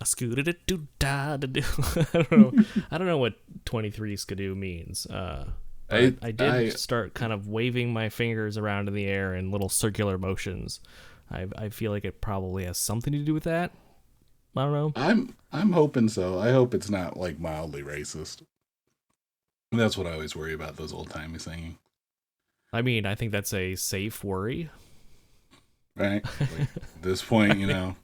a scooter to do da da do. I don't know. I don't know what 23 skidoo means. Uh, I, I did I- start kind of waving my fingers around in the air in little circular motions. I I feel like it probably has something to do with that. I don't know. I'm I'm hoping so. I hope it's not like mildly racist. That's what I always worry about those old timey singing. I mean, I think that's a safe worry. Right? Like, at this point, you know,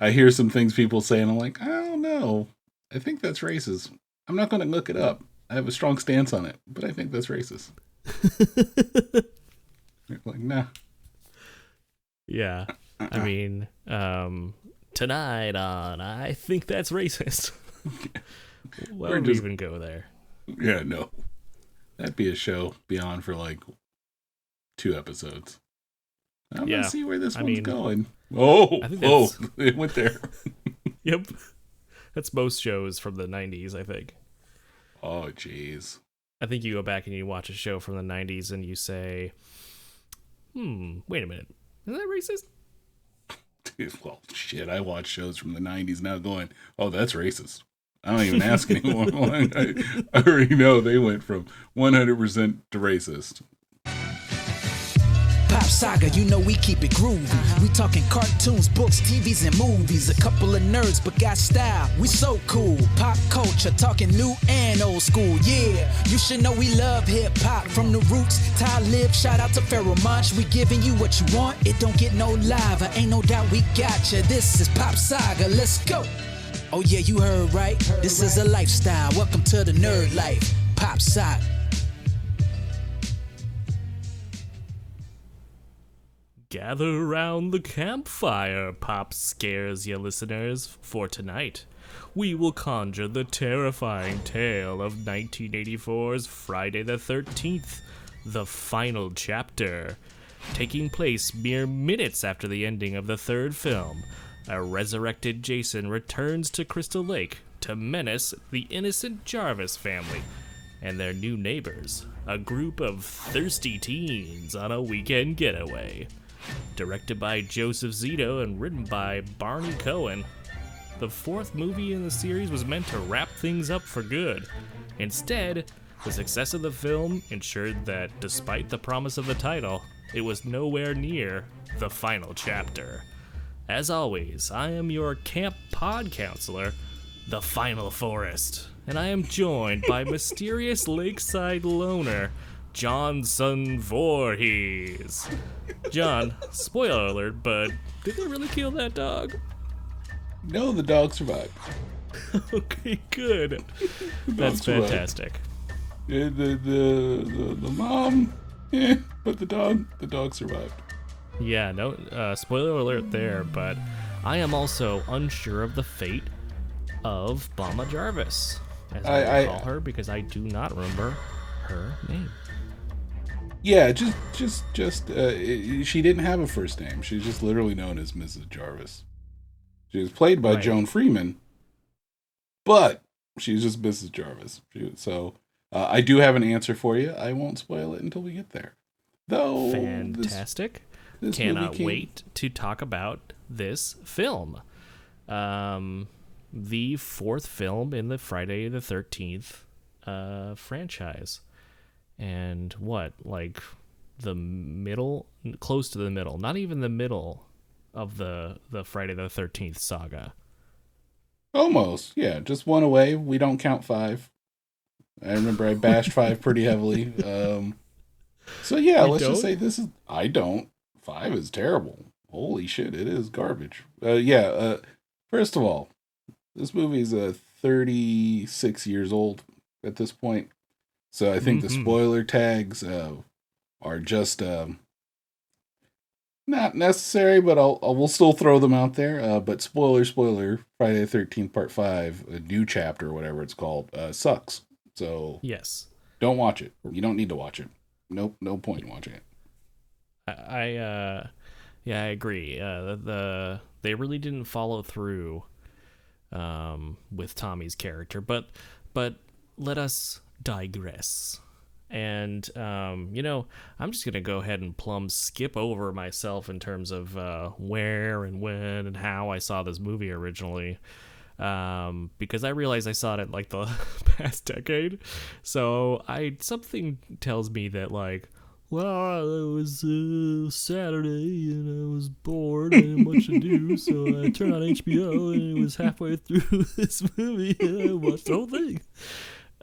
I hear some things people say and I'm like, I don't know. I think that's racist. I'm not gonna look it up. I have a strong stance on it, but I think that's racist. like, nah. Yeah. I mean, um, tonight on I think that's racist. Why We're would we just- even go there? Yeah, no. That'd be a show beyond for like two episodes. I'm Yeah, gonna see where this I one's mean, going. Oh, oh, it went there. Yep. That's most shows from the 90s, I think. Oh, jeez. I think you go back and you watch a show from the 90s and you say, hmm, wait a minute. Is that racist? Well, shit. I watch shows from the '90s now, going, "Oh, that's racist." I don't even ask anymore. I, I already know they went from 100% to racist. Saga, you know we keep it groovy. We talking cartoons, books, TVs, and movies. A couple of nerds, but got style. We so cool. Pop culture, talking new and old school. Yeah, you should know we love hip hop from the roots. Talib, shout out to Pharoah Monch. We giving you what you want. It don't get no lava. Ain't no doubt we got you. This is Pop Saga. Let's go. Oh yeah, you heard right. This is a lifestyle. Welcome to the nerd life. Pop Saga. Gather around the campfire, Pop scares you listeners, for tonight we will conjure the terrifying tale of 1984's Friday the 13th, the final chapter. Taking place mere minutes after the ending of the third film, a resurrected Jason returns to Crystal Lake to menace the innocent Jarvis family and their new neighbors, a group of thirsty teens on a weekend getaway. Directed by Joseph Zito and written by Barney Cohen, the fourth movie in the series was meant to wrap things up for good. Instead, the success of the film ensured that despite the promise of the title, it was nowhere near the final chapter. As always, I am your camp pod counselor, the Final Forest, and I am joined by mysterious lakeside loner, Johnson Voorhees. John, spoiler alert, but did they really kill that dog? No, the dog survived. Okay, good. That's survived. fantastic. Yeah, the, the the the mom, eh, but the dog the dog survived. Yeah, no, uh, spoiler alert there, but I am also unsure of the fate of Mama Jarvis, as I, I- I- call her, because I do not remember her name. Yeah, just just just uh, she didn't have a first name. She's just literally known as Mrs. Jarvis. She was played by Right. Joan Freeman, but she's just Mrs. Jarvis. She, so uh, I do have an answer for you. I won't spoil it until we get there. Though Fantastic. this Cannot came- wait to talk about this film. Um, the fourth film in the Friday the 13th uh, franchise. And what? Like the middle, close to the middle, not even the middle of the, the Friday the 13th saga. Almost, yeah. Just one away. We don't count five. I remember I bashed five pretty heavily. Um, so yeah, You let's don't? just say this is. I don't. Five is terrible. Holy shit, it is garbage. Uh, yeah. Uh, first of all, this movie is uh, 36 years old at this point. So I think the Mhm. spoiler tags uh, are just um, not necessary, but I'll, I will still throw them out there. Uh, but spoiler, spoiler, Friday the Thirteenth Part Five, a new chapter, whatever it's called, uh, sucks. So Yes. don't watch it. You don't need to watch it. Nope, no point in watching it. I, I uh yeah, I agree. Uh the, the they really didn't follow through um with Tommy's character, but but let us digress. And um, you know, I'm just gonna go ahead and plumb skip over myself in terms of uh, where and when and how I saw this movie originally. um, because I realized I saw it in like the past decade. So I something tells me that like, well, it was uh, Saturday and I was bored and much to do, so I turned on HBO and it was halfway through this movie and I watched the whole thing.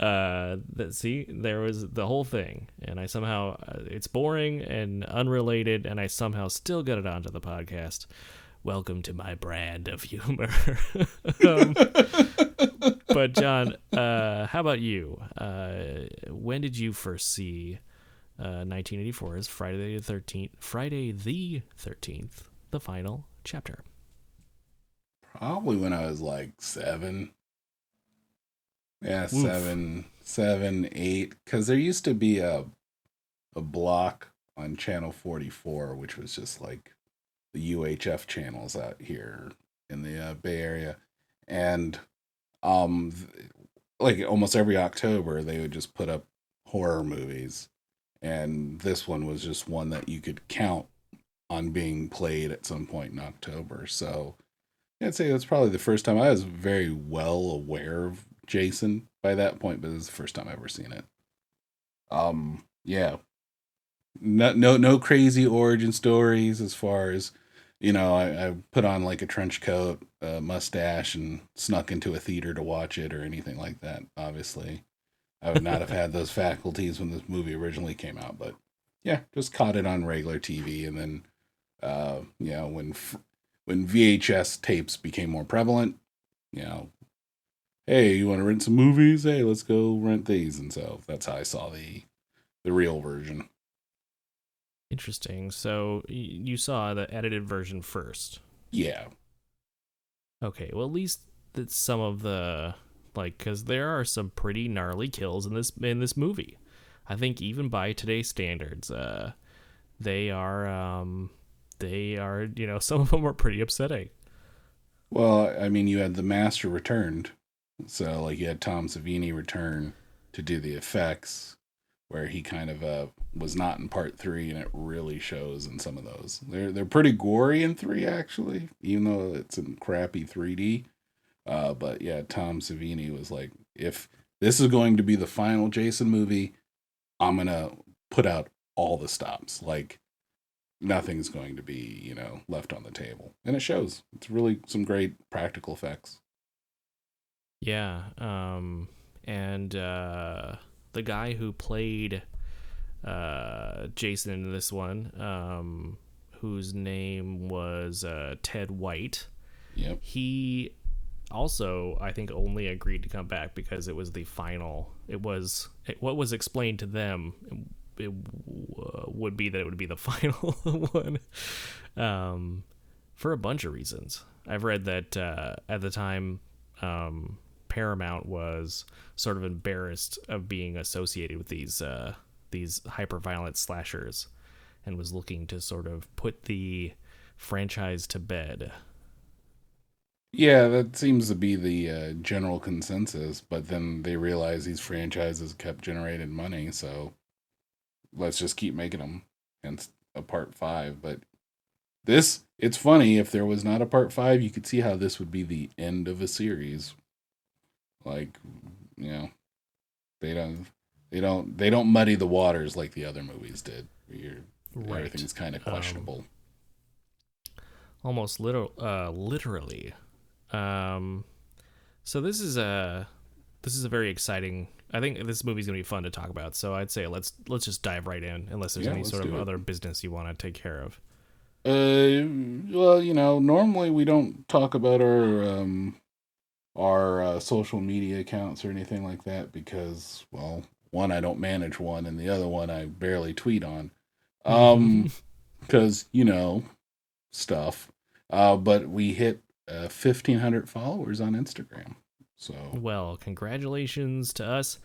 Uh, that see, there was the whole thing, and I somehow uh, it's boring and unrelated, and I somehow still got it onto the podcast welcome to my brand of humor. um, but John, uh, how about you? Uh, when did you first see uh, 1984's Friday the 13th? Friday the 13th, the final chapter. Probably when I was like seven. Yeah, Oof. seven, seven, eight. Because there used to be a a block on channel 44, which was just like the UHF channels out here in the uh, Bay Area, and um, like almost every October they would just put up horror movies, and this one was just one that you could count on being played at some point in October. So I'd say that's probably the first time I was very well aware of Jason by that point, but it was the first time I've ever seen it. Um, yeah, no, no, no crazy origin stories as far as you know, I, I put on like a trench coat, a mustache, and snuck into a theater to watch it or anything like that. Obviously, I would not have had those faculties when this movie originally came out. But yeah, just caught it on regular TV, and then, uh, you know, when when VHS tapes became more prevalent, you know, hey, you want to rent some movies? Hey, let's go rent these. And so that's how I saw the the real version. Interesting. So you saw the edited version first. Yeah. Okay. Well, at least that some of the like because there are some pretty gnarly kills in this in this movie. I think even by today's standards, uh, they are um, they are you know some of them are pretty upsetting. Well, I mean, you had the master returned, so like you had Tom Savini return to do the effects, where he kind of uh, was not in part three, and it really shows in some of those. They're they're pretty gory in three actually, even though it's in crappy 3D. Uh, but yeah, Tom Savini was like, if this is going to be the final Jason movie, I'm gonna put out all the stops. Like nothing's going to be you know left on the table, and it shows. It's really some great practical effects. Yeah, um, and uh, the guy who played uh, Jason in this one, um, whose name was uh, Ted White. Yep. He also, I think, only agreed to come back because it was the final. It was it, what was explained to them. It, it uh, would be that it would be the final one, um, for a bunch of reasons. I've read that uh, at the time, um, Paramount was sort of embarrassed of being associated with these uh, these hyper violent slashers and was looking to sort of put the franchise to bed. Yeah, that seems to be the uh, general consensus. But then they realize these franchises kept generating money, so let's just keep making them. And a part five, but this it's funny if there was not a part five, you could see how this would be the end of a series. Like, you know, they don't they don't they don't muddy the waters like the other movies did. Right. Everything's kind of um, questionable. Um, almost literal, uh, literally. Um, so this is a this is a very exciting. I think this movie's gonna be fun to talk about. So I'd say let's let's just dive right in, unless there's yeah, any sort of it. other business you want to take care of. Uh, well, you know, normally we don't talk about our um our uh, social media accounts or anything like that because, well, one I don't manage one, and the other one I barely tweet on, um, because you know stuff. Uh, but we hit uh, fifteen hundred followers on Instagram. So well, congratulations to us.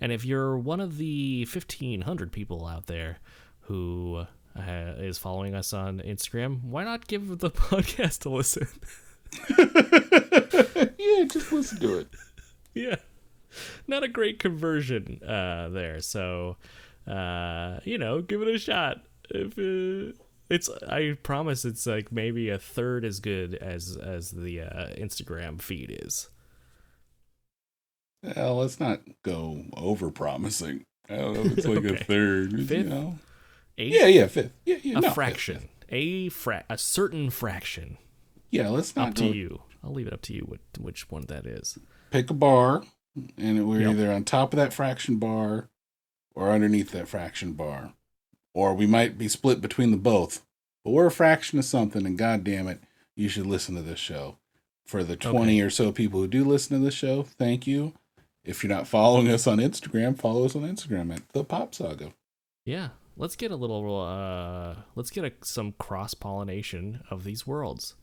And if you're one of the fifteen hundred people out there who uh, is following us on Instagram, why not give the podcast a listen? yeah, just listen to it. Yeah not a great conversion uh, there. So, uh, you know, give it a shot. If uh, It's I promise it's like maybe a third as good as as the uh, Instagram feed is. Well, let's not go over promising. I don't know if it's like a Okay. third. You know? A, Yeah, yeah, fifth. Yeah, yeah. a no, fraction. fifth. A fra- a certain fraction. Yeah, let's not Up go to you. I'll leave it up to you what which one that is. pick a bar, and we're Yep. either on top of that fraction bar or underneath that fraction bar, or we might be split between the both. But we're a fraction of something, and God damn it, you should listen to this show. For the twenty or so people who do listen to the show, thank you. If you're not following us on Instagram, follow us on Instagram at the Pop Saga. Yeah, let's get a little. Uh, let's get a, some cross pollination of these worlds.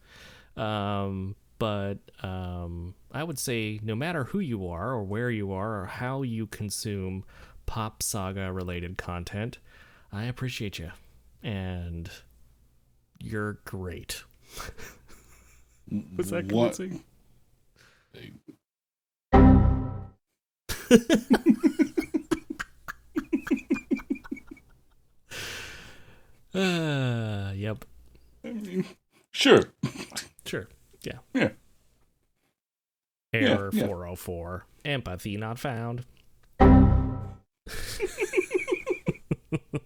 Um, but um, I would say no matter who you are or where you are or how you consume pop saga related content, I appreciate you, and you're great. Was that What- convincing? Uh, yep. I mean, sure. Sure. Yeah. Yeah. Error yeah. 404. Empathy not found.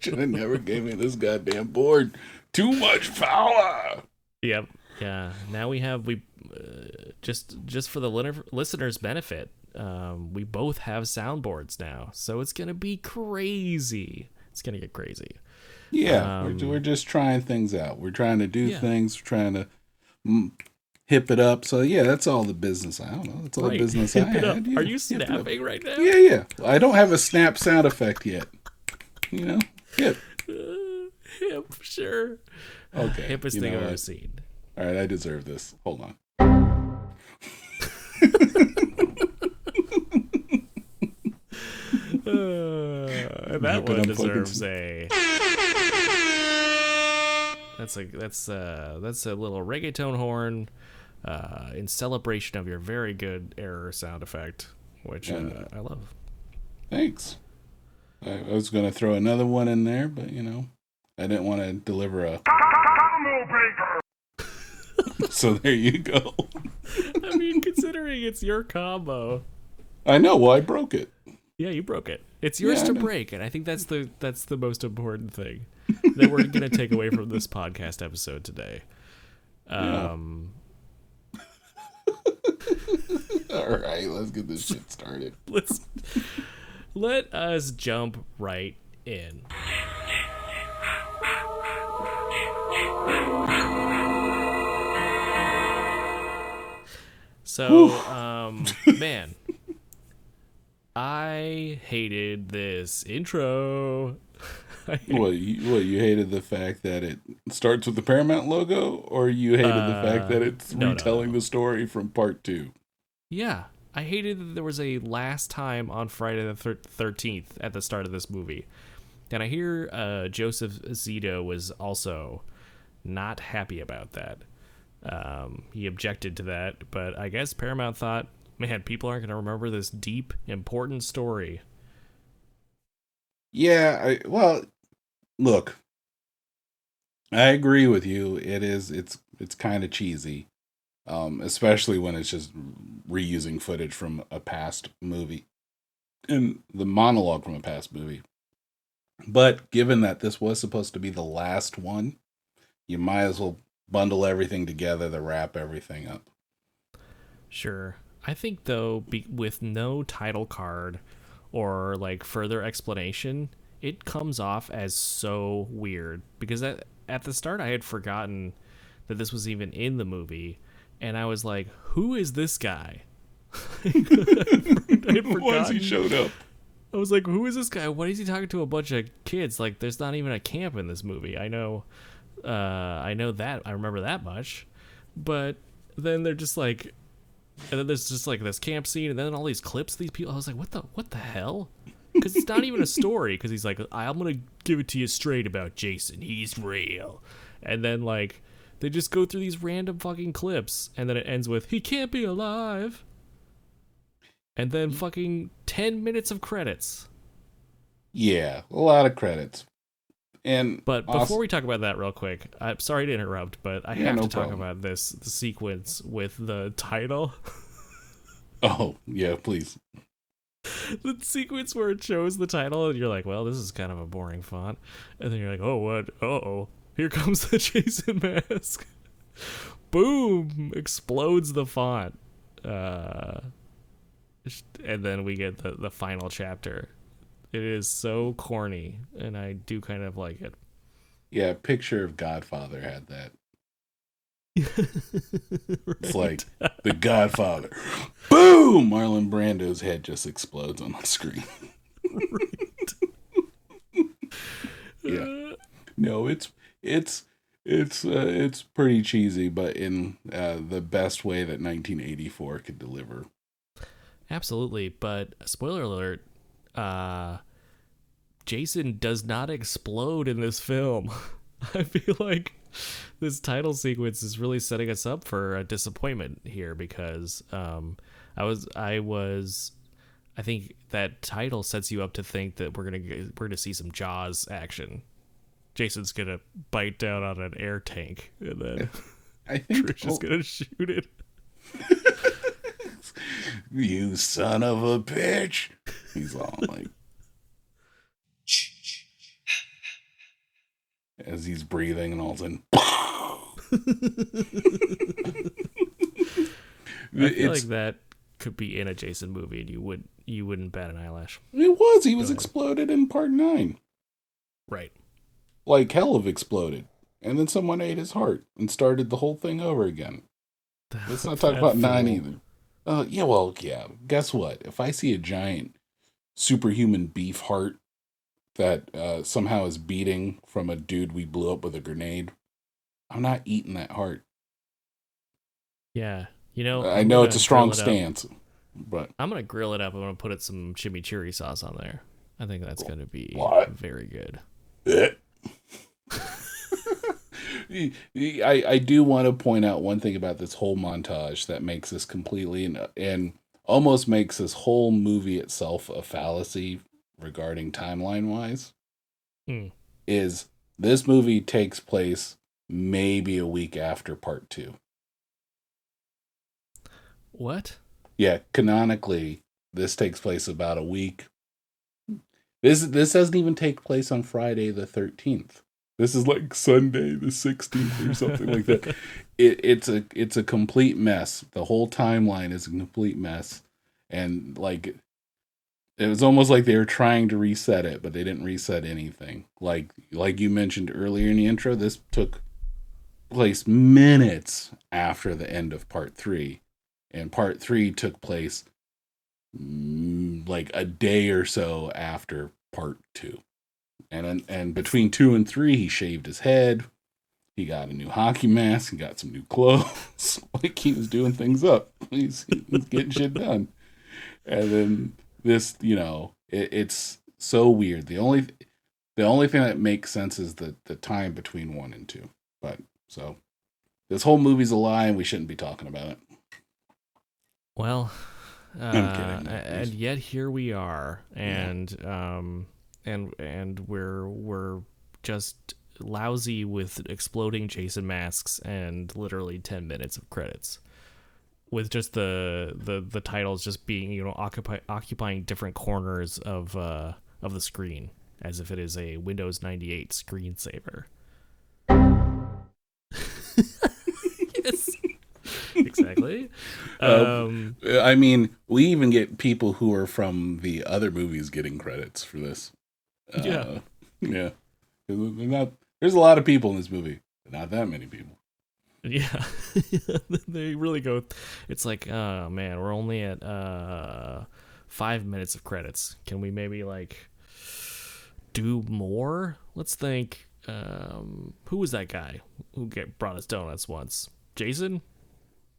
Should have never gave me this goddamn board. Too much power. Yep. Yeah. Now we have we uh, just just for the listeners' benefit, um, we both have soundboards now, so it's gonna be crazy. It's gonna get crazy. Yeah, Um, we're, we're just trying things out. We're trying to do Yeah. things. We're trying to hip it up. So yeah, that's all the business. I don't know. That's all Right. the business I Hip it up. Yeah, Are you hip it up. snapping right now? Yeah, yeah. I don't have a snap sound effect yet. You know, hip. Uh, hip, sure. Okay. Hippest you thing I've ever seen. All right, I deserve this. Hold on. Uh, that one deserves a. That's a that's uh that's a little reggaeton horn, uh, in celebration of your very good error sound effect, which uh, I love. Thanks. I, I was going to throw another one in there, but you know, I didn't want to deliver a. so there you go. I mean, considering it's your combo, I know. Well, I broke it. Yeah, you broke it. It's yours Yeah, to break, and I think that's the that's the most important thing that we're gonna take away from this podcast episode today. Yeah. Um, All right, let's get this shit started. let's let us jump right in. So, um, man, I hated this intro. What you, what you hated the fact that it starts with the Paramount logo, or you hated the fact that Uh, it's no, no, retelling no. the story from part two? Yeah, I hated that there was a last time on Friday the thirteenth at the start of this movie, and I hear uh, Joseph Zito was also not happy about that. Um, he objected to that, but I guess Paramount thought, man, people aren't going to remember this deep, important story. Yeah, I well, look, I agree with you. It is it's it's kind of cheesy, um, especially when it's just reusing footage from a past movie and the monologue from a past movie. But given that this was supposed to be the last one, you might as well bundle everything together to wrap everything up. Sure. I think though, be- with no title card or like further explanation, it comes off as so weird because at, at the start I had forgotten that this was even in the movie, and I was like, "Who is this guy?" Once he showed up. I was like, "Who is this guy? What is he talking to a bunch of kids? Like, there's not even a camp in this movie." I know, uh, I know that. I remember that much, but then they're just like, and then there's just like this camp scene, and then all these clips. These people, I was like, "What the? What the hell?" Because it's not even a story. Because he's like, "I'm gonna give it to you straight about Jason. He's real," and then like. They just go through these random fucking clips, and then it ends with "He can't be alive," and then fucking ten minutes of credits. Yeah, a lot of credits. And But also- before we talk about that real quick, I'm sorry to interrupt, but I Yeah, have no to talk problem. about this the sequence with the title. oh yeah, please. the sequence where it shows the title and you're like, well, this is kind of a boring font. And then you're like, oh, what? Uh oh. Here comes the Jason mask. Boom! Explodes the font. Uh, and then we get the, the final chapter. It is so corny, and I do kind of like it. Yeah, picture of Godfather had that. It's like the Godfather. Boom! Marlon Brando's head just explodes on the screen. yeah. No, it's it's it's uh, it's pretty cheesy, but in uh, the best way that 1984 could deliver. Absolutely, but spoiler alert, uh Jason does not explode in this film. I feel like this title sequence is really setting us up for a disappointment here because um I was I was I think that title sets you up to think that we're going to we're going to see some jaws action. Jason's going to bite down on an air tank and then I think Trish is oh, going to shoot it. you son of a bitch. He's all like as he's breathing and all of a sudden I feel it's like that could be in a Jason movie, and you would you wouldn't bat an eyelash. it was he was ahead. exploded in part 9 Right. like hell have exploded and then someone ate his heart and started the whole thing over again let's not talk about 9 either uh yeah well yeah guess what if i see a giant superhuman beef heart that uh somehow is beating from a dude we blew up with a grenade i'm not eating that heart Yeah. You know, i I'm know it's a strong it stance but I'm gonna grill it up. I'm gonna put it some chimichurri sauce on there. I think that's gonna be What? very good. I, I do want to point out one thing about this whole montage that makes this completely and, and almost makes this whole movie itself a fallacy regarding timeline wise Hmm. is this movie takes place maybe a week after part two. What? Yeah, canonically, this takes place about a week. This this doesn't even take place on Friday the thirteenth. This is like Sunday the sixteenth or something like that. It, it's a it's a complete mess. The whole timeline is a complete mess, and like it was almost like they were trying to reset it, but they didn't reset anything. Like like you mentioned earlier in the intro, this took place minutes after the end of part three and part three took place mm, like a day or so after part two and and between two and three he shaved his head. He got a new hockey mask he got some new clothes. Like he was doing things up. He's, he's getting shit done. And then this you know it, it's so weird. The only the only thing that makes sense is the the time between one and two. But so this whole movie's a lie and we shouldn't be talking about it. Well, uh, I'm kidding, and yet here we are, Yeah. and um, and and we're we're just lousy with exploding Jason masks and literally ten minutes of credits, with just the the the titles just being you know occupy occupying different corners of uh of the screen as if it is a Windows ninety eight screensaver. yes, exactly. Uh, Um, I mean, we even get people who are from the other movies getting credits for this. Uh, Yeah. yeah. Not, there's a lot of people in this movie, but not that many people. Yeah, they really go. It's like, oh man, we're only at uh five minutes of credits. Can we maybe like do more? Let's think. Um, who was that guy who get brought us donuts once? Jason.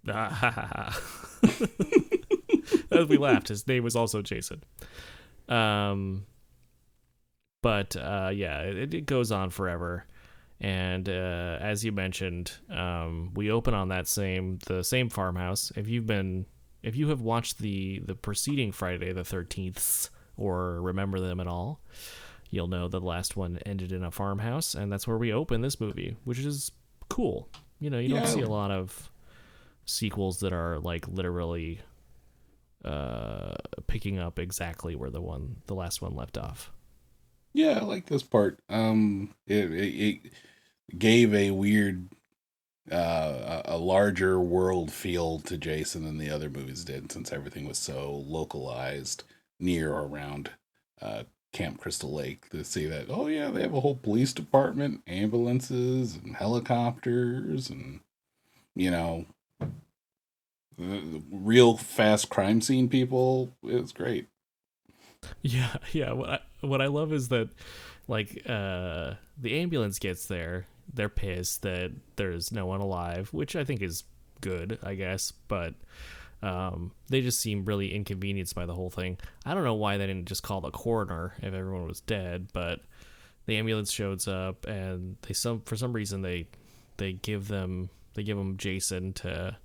Ah, we laughed, his name was also Jason. Um, but uh, yeah, it, it goes on forever and uh, as you mentioned um, we open on that same the same farmhouse if you've been if you have watched the the preceding friday the 13th or remember them at all you'll know the last one ended in a farmhouse, and that's where we open this movie, which is cool. You know, you don't see a lot of sequels that are like literally uh picking up exactly where the one the last one left off. Yeah, I like this part. Um, it it, it gave a weird, uh, a larger world feel to Jason than the other movies did, since everything was so localized near or around uh, Camp Crystal Lake. To see that, oh yeah, they have a whole police department, ambulances, and helicopters, and you know, real fast crime scene people. It's great. Yeah, yeah. What I, what I love is that, like, uh, the ambulance gets there. They're pissed that there's no one alive, which I think is good, I guess. But um, they just seem really inconvenienced by the whole thing. I don't know why they didn't just call the coroner if everyone was dead, but the ambulance shows up and they some for some reason they they give them they give them Jason to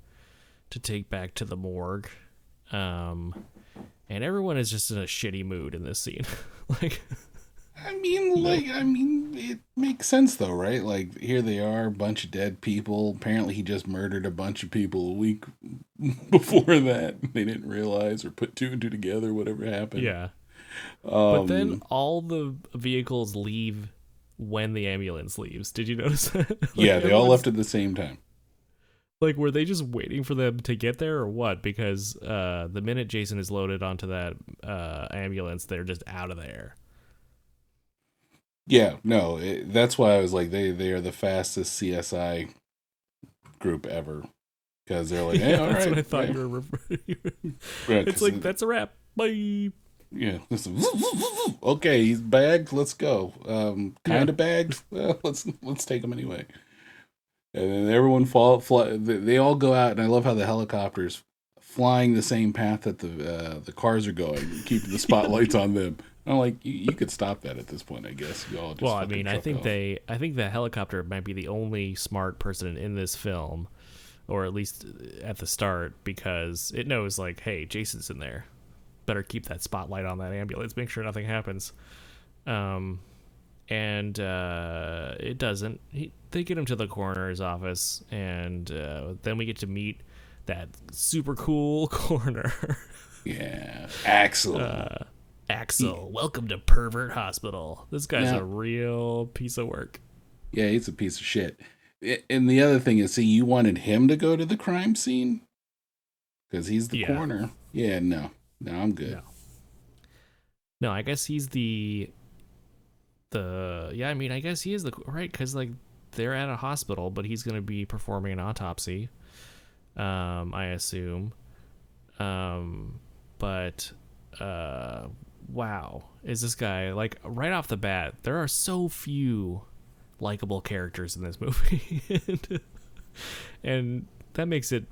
to take back to the morgue. Um, and everyone is just in a shitty mood in this scene. like, I mean, like, I mean, it makes sense though, right? Like, here they are, a bunch of dead people. Apparently, he just murdered a bunch of people a week before that. They didn't realize or put two and two together, whatever happened. yeah. Um, But then all the vehicles leave when the ambulance leaves. Did you notice that? Like, yeah, they all left at the same time. Like, were they just waiting for them to get there, or what? Because uh, the minute Jason is loaded onto that uh, ambulance, they're just out of there. Yeah, no, it, that's why I was like, they they are the fastest CSI group ever because they're like, hey, yeah, all that's right, what I thought yeah. you were. referring- Yeah, it's like that's a wrap. Bye. Yeah. listen, Okay, he's bagged. Let's go. Um, kind Yeah. of bagged. Well, let's let's take him anyway. And then everyone fall. Fly, they, they all go out, and I love how the helicopters flying the same path that the uh, the cars are going, keeping the spotlights on them. I'm like, you, you could stop that at this point, I guess. You all just well, I mean, I think off. they, I think the helicopter might be the only smart person in this film, or at least at the start, because it knows like, hey, Jason's in there. Better keep that spotlight on that ambulance. Make sure nothing happens. Um, and uh, it doesn't. He, they get him to the coroner's office, and uh, then we get to meet that super cool coroner. Yeah, Axel. uh, Axel, welcome to Pervert Hospital. This guy's Now- a real piece of work. yeah, he's a piece of shit. And the other thing is, see, you wanted him to go to the crime scene because he's the Yeah. coroner. Yeah, no, no, I'm good. No. No, I guess he's the the yeah. I mean, I guess he is the right because like they're at a hospital, but he's gonna be performing an autopsy. Um, I assume. Um, but uh, wow, is this guy like right off the bat? There are so few likable characters in this movie, and, and that makes it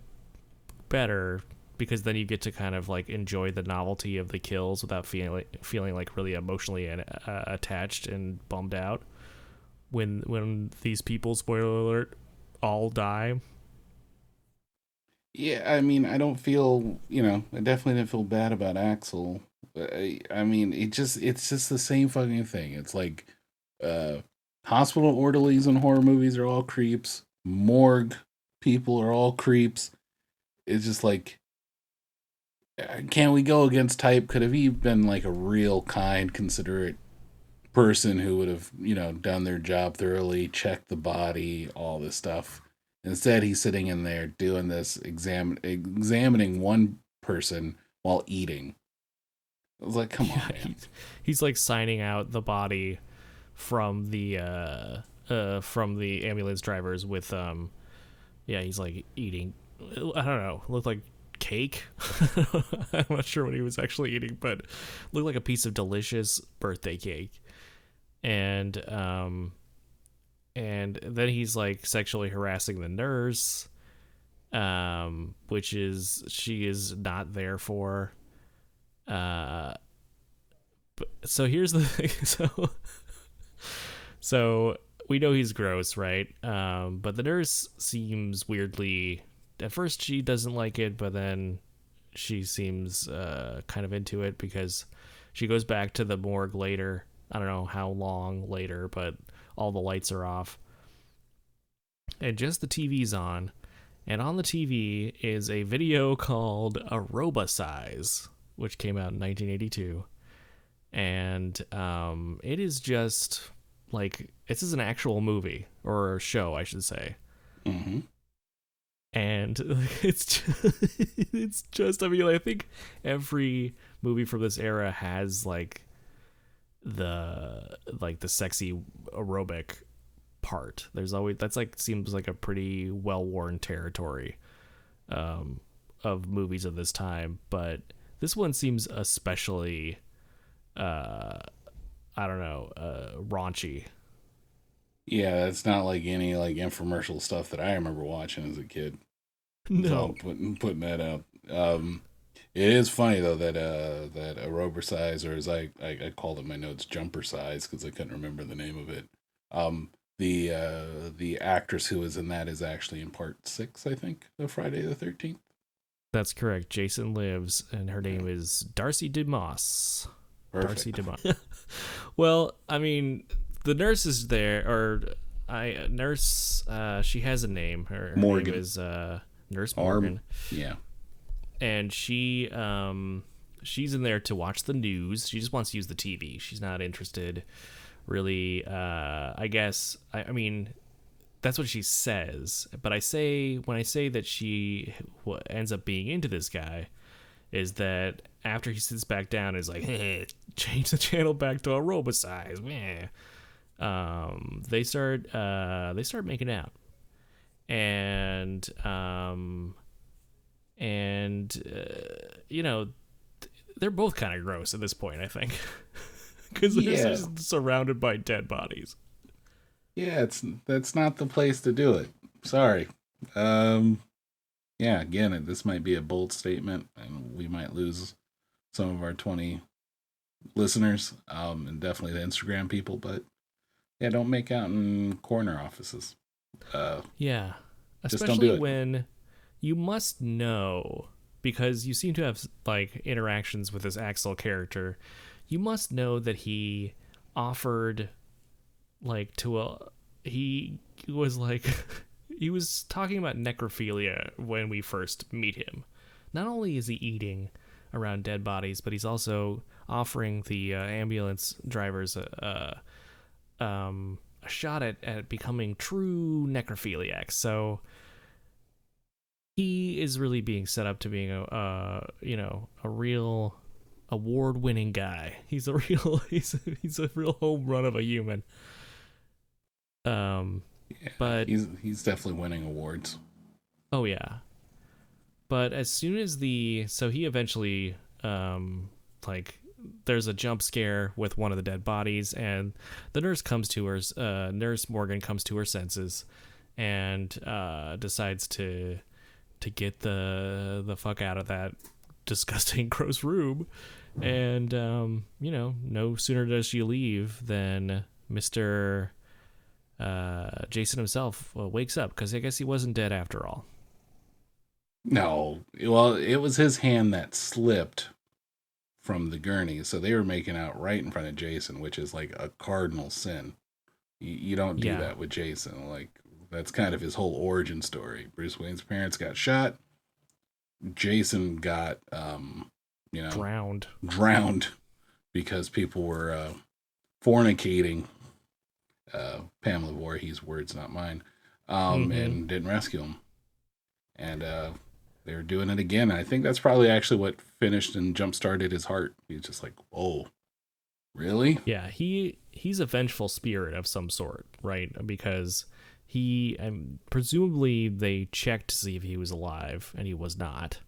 better because then you get to kind of like enjoy the novelty of the kills without feeling feeling like really emotionally uh, attached and bummed out when when these people spoiler alert all die Yeah, I mean, I don't feel, you know, I definitely didn't feel bad about Axel. I, I mean, it just, it's just the same fucking thing. It's like, uh, hospital orderlies in horror movies are all creeps. Morgue people are all creeps. It's just like, uh, can we go against type? Could have he been like a real kind, considerate person who would have, you know, done their job thoroughly, checked the body, all this stuff. Instead, he's sitting in there doing this, exam- examining one person while eating. I was like, come on, Yeah, man. he's, he's like signing out the body from the uh uh from the ambulance drivers with um yeah he's like eating i don't know looked like cake i'm not sure what he was actually eating but looked like a piece of delicious birthday cake and um and then he's like sexually harassing the nurse um which is she is not there for uh but, so here's the thing so so we know he's gross right? Um but the nurse seems weirdly at first she doesn't like it but then she seems uh kind of into it because she goes back to the morgue later I don't know how long later, but all the lights are off. And just the TV's on. And on the TV is a video called Aerobicize, which came out in 1982. And um, it is just like, this is an actual movie, or show, I should say hmm and it's just, it's just I mean I think every movie from this era has like the like the sexy aerobic part. There's always that's like seems like a pretty well-worn territory um of movies of this time, but this one seems especially uh I don't know, uh raunchy. Yeah, it's not like any like infomercial stuff that I remember watching as a kid. So No. putting putting that out. Um, it is funny though that uh that Aerobicize, or as I I, I called it in my notes, jumper size, because I couldn't remember the name of it. Um, the uh the actress who is in that is actually in part six, I think, of Friday the Thirteenth. That's correct. Jason lives and her name is Darcy DeMoss. Darcy Perfect. DeMoss. well, I mean, the nurse is there, or I nurse. Uh, she has a name. Her, her Morgan. name is uh, Nurse Arm. Morgan, Yeah. And she um she's in there to watch the news. She just wants to use the TV. She's not interested, really. Uh, I guess. I, I mean. That's what she says, but I say when I say that she ends up being into this guy, is that after he sits back down is like hey, change the channel back to Aerobicize meh. um they start uh they start making out and um and uh, you know they're both kind of gross at this point i think because they're just surrounded by dead bodies Yeah, it's that's not the place to do it. Sorry. Um yeah, again, this might be a bold statement and we might lose some of our 20 listeners um and definitely the Instagram people, but yeah, don't make out in corner offices. Uh Yeah. Just don't Especially do it. when you must know because you seem to have like interactions with this Axel character. You must know that he offered like to a he was like he was talking about necrophilia when we first meet him. Not only is he eating around dead bodies, but he's also offering the uh, ambulance drivers a, um a shot at, at becoming true necrophiliacs. So he is really being set up to being a uh you know a real award winning guy. He's a real he's a, he's a real home run of a human. Um yeah, But- he's he's definitely winning awards. Oh yeah. But as soon as the so he eventually um like there's a jump scare with one of the dead bodies and the nurse comes to her uh nurse Morgan comes to her senses and uh decides to to get the the fuck out of that disgusting gross room and um you know no sooner does she leave than Mr uh Jason himself uh, wakes up cuz I guess he wasn't dead after all. No, well, it was his hand that slipped from the gurney, so they were making out right in front of Jason, which is like a cardinal sin. You, you don't do Yeah. that with Jason. Like that's kind of his whole origin story. Bruce Wayne's parents got shot. Jason got, um, you know, drowned. drowned because people were uh, fornicating. Uh, Pamela Voorhees' words, not mine, um, Mhm. and didn't rescue him. And uh, they were doing it again. I think that's probably actually what finished and jump started his heart. He's just like, "Oh, really?" Yeah, he he's a vengeful spirit of some sort, right? Because he um, presumably they checked to see if he was alive, and he was not.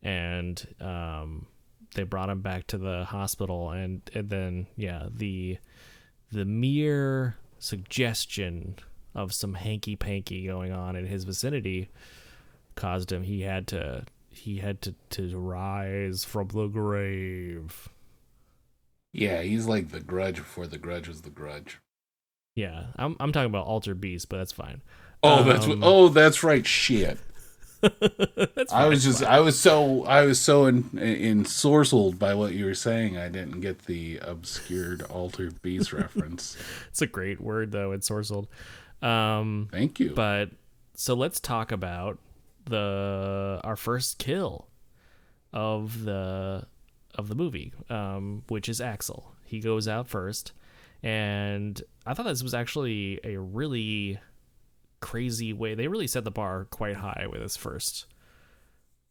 And um, they brought him back to the hospital, and and then yeah, the the mere suggestion of some hanky panky going on in his vicinity caused him he had to he had to, to rise from the grave Yeah, he's like the Grudge before the Grudge was the Grudge. Yeah, I'm I'm talking about Altered Beast, but that's fine. Oh, that's. Um, Oh, that's right. Shit. That's I was just I was so I was so in, ensorcelled by what you were saying. I didn't get the obscured altered beast reference. It's a great word though. It's sorcelled. Um, Thank you. but so let's talk about the our first kill of the of the movie, um, which is Axel. He goes out first, and I thought this was actually a really crazy way. They really set the bar quite high with his first,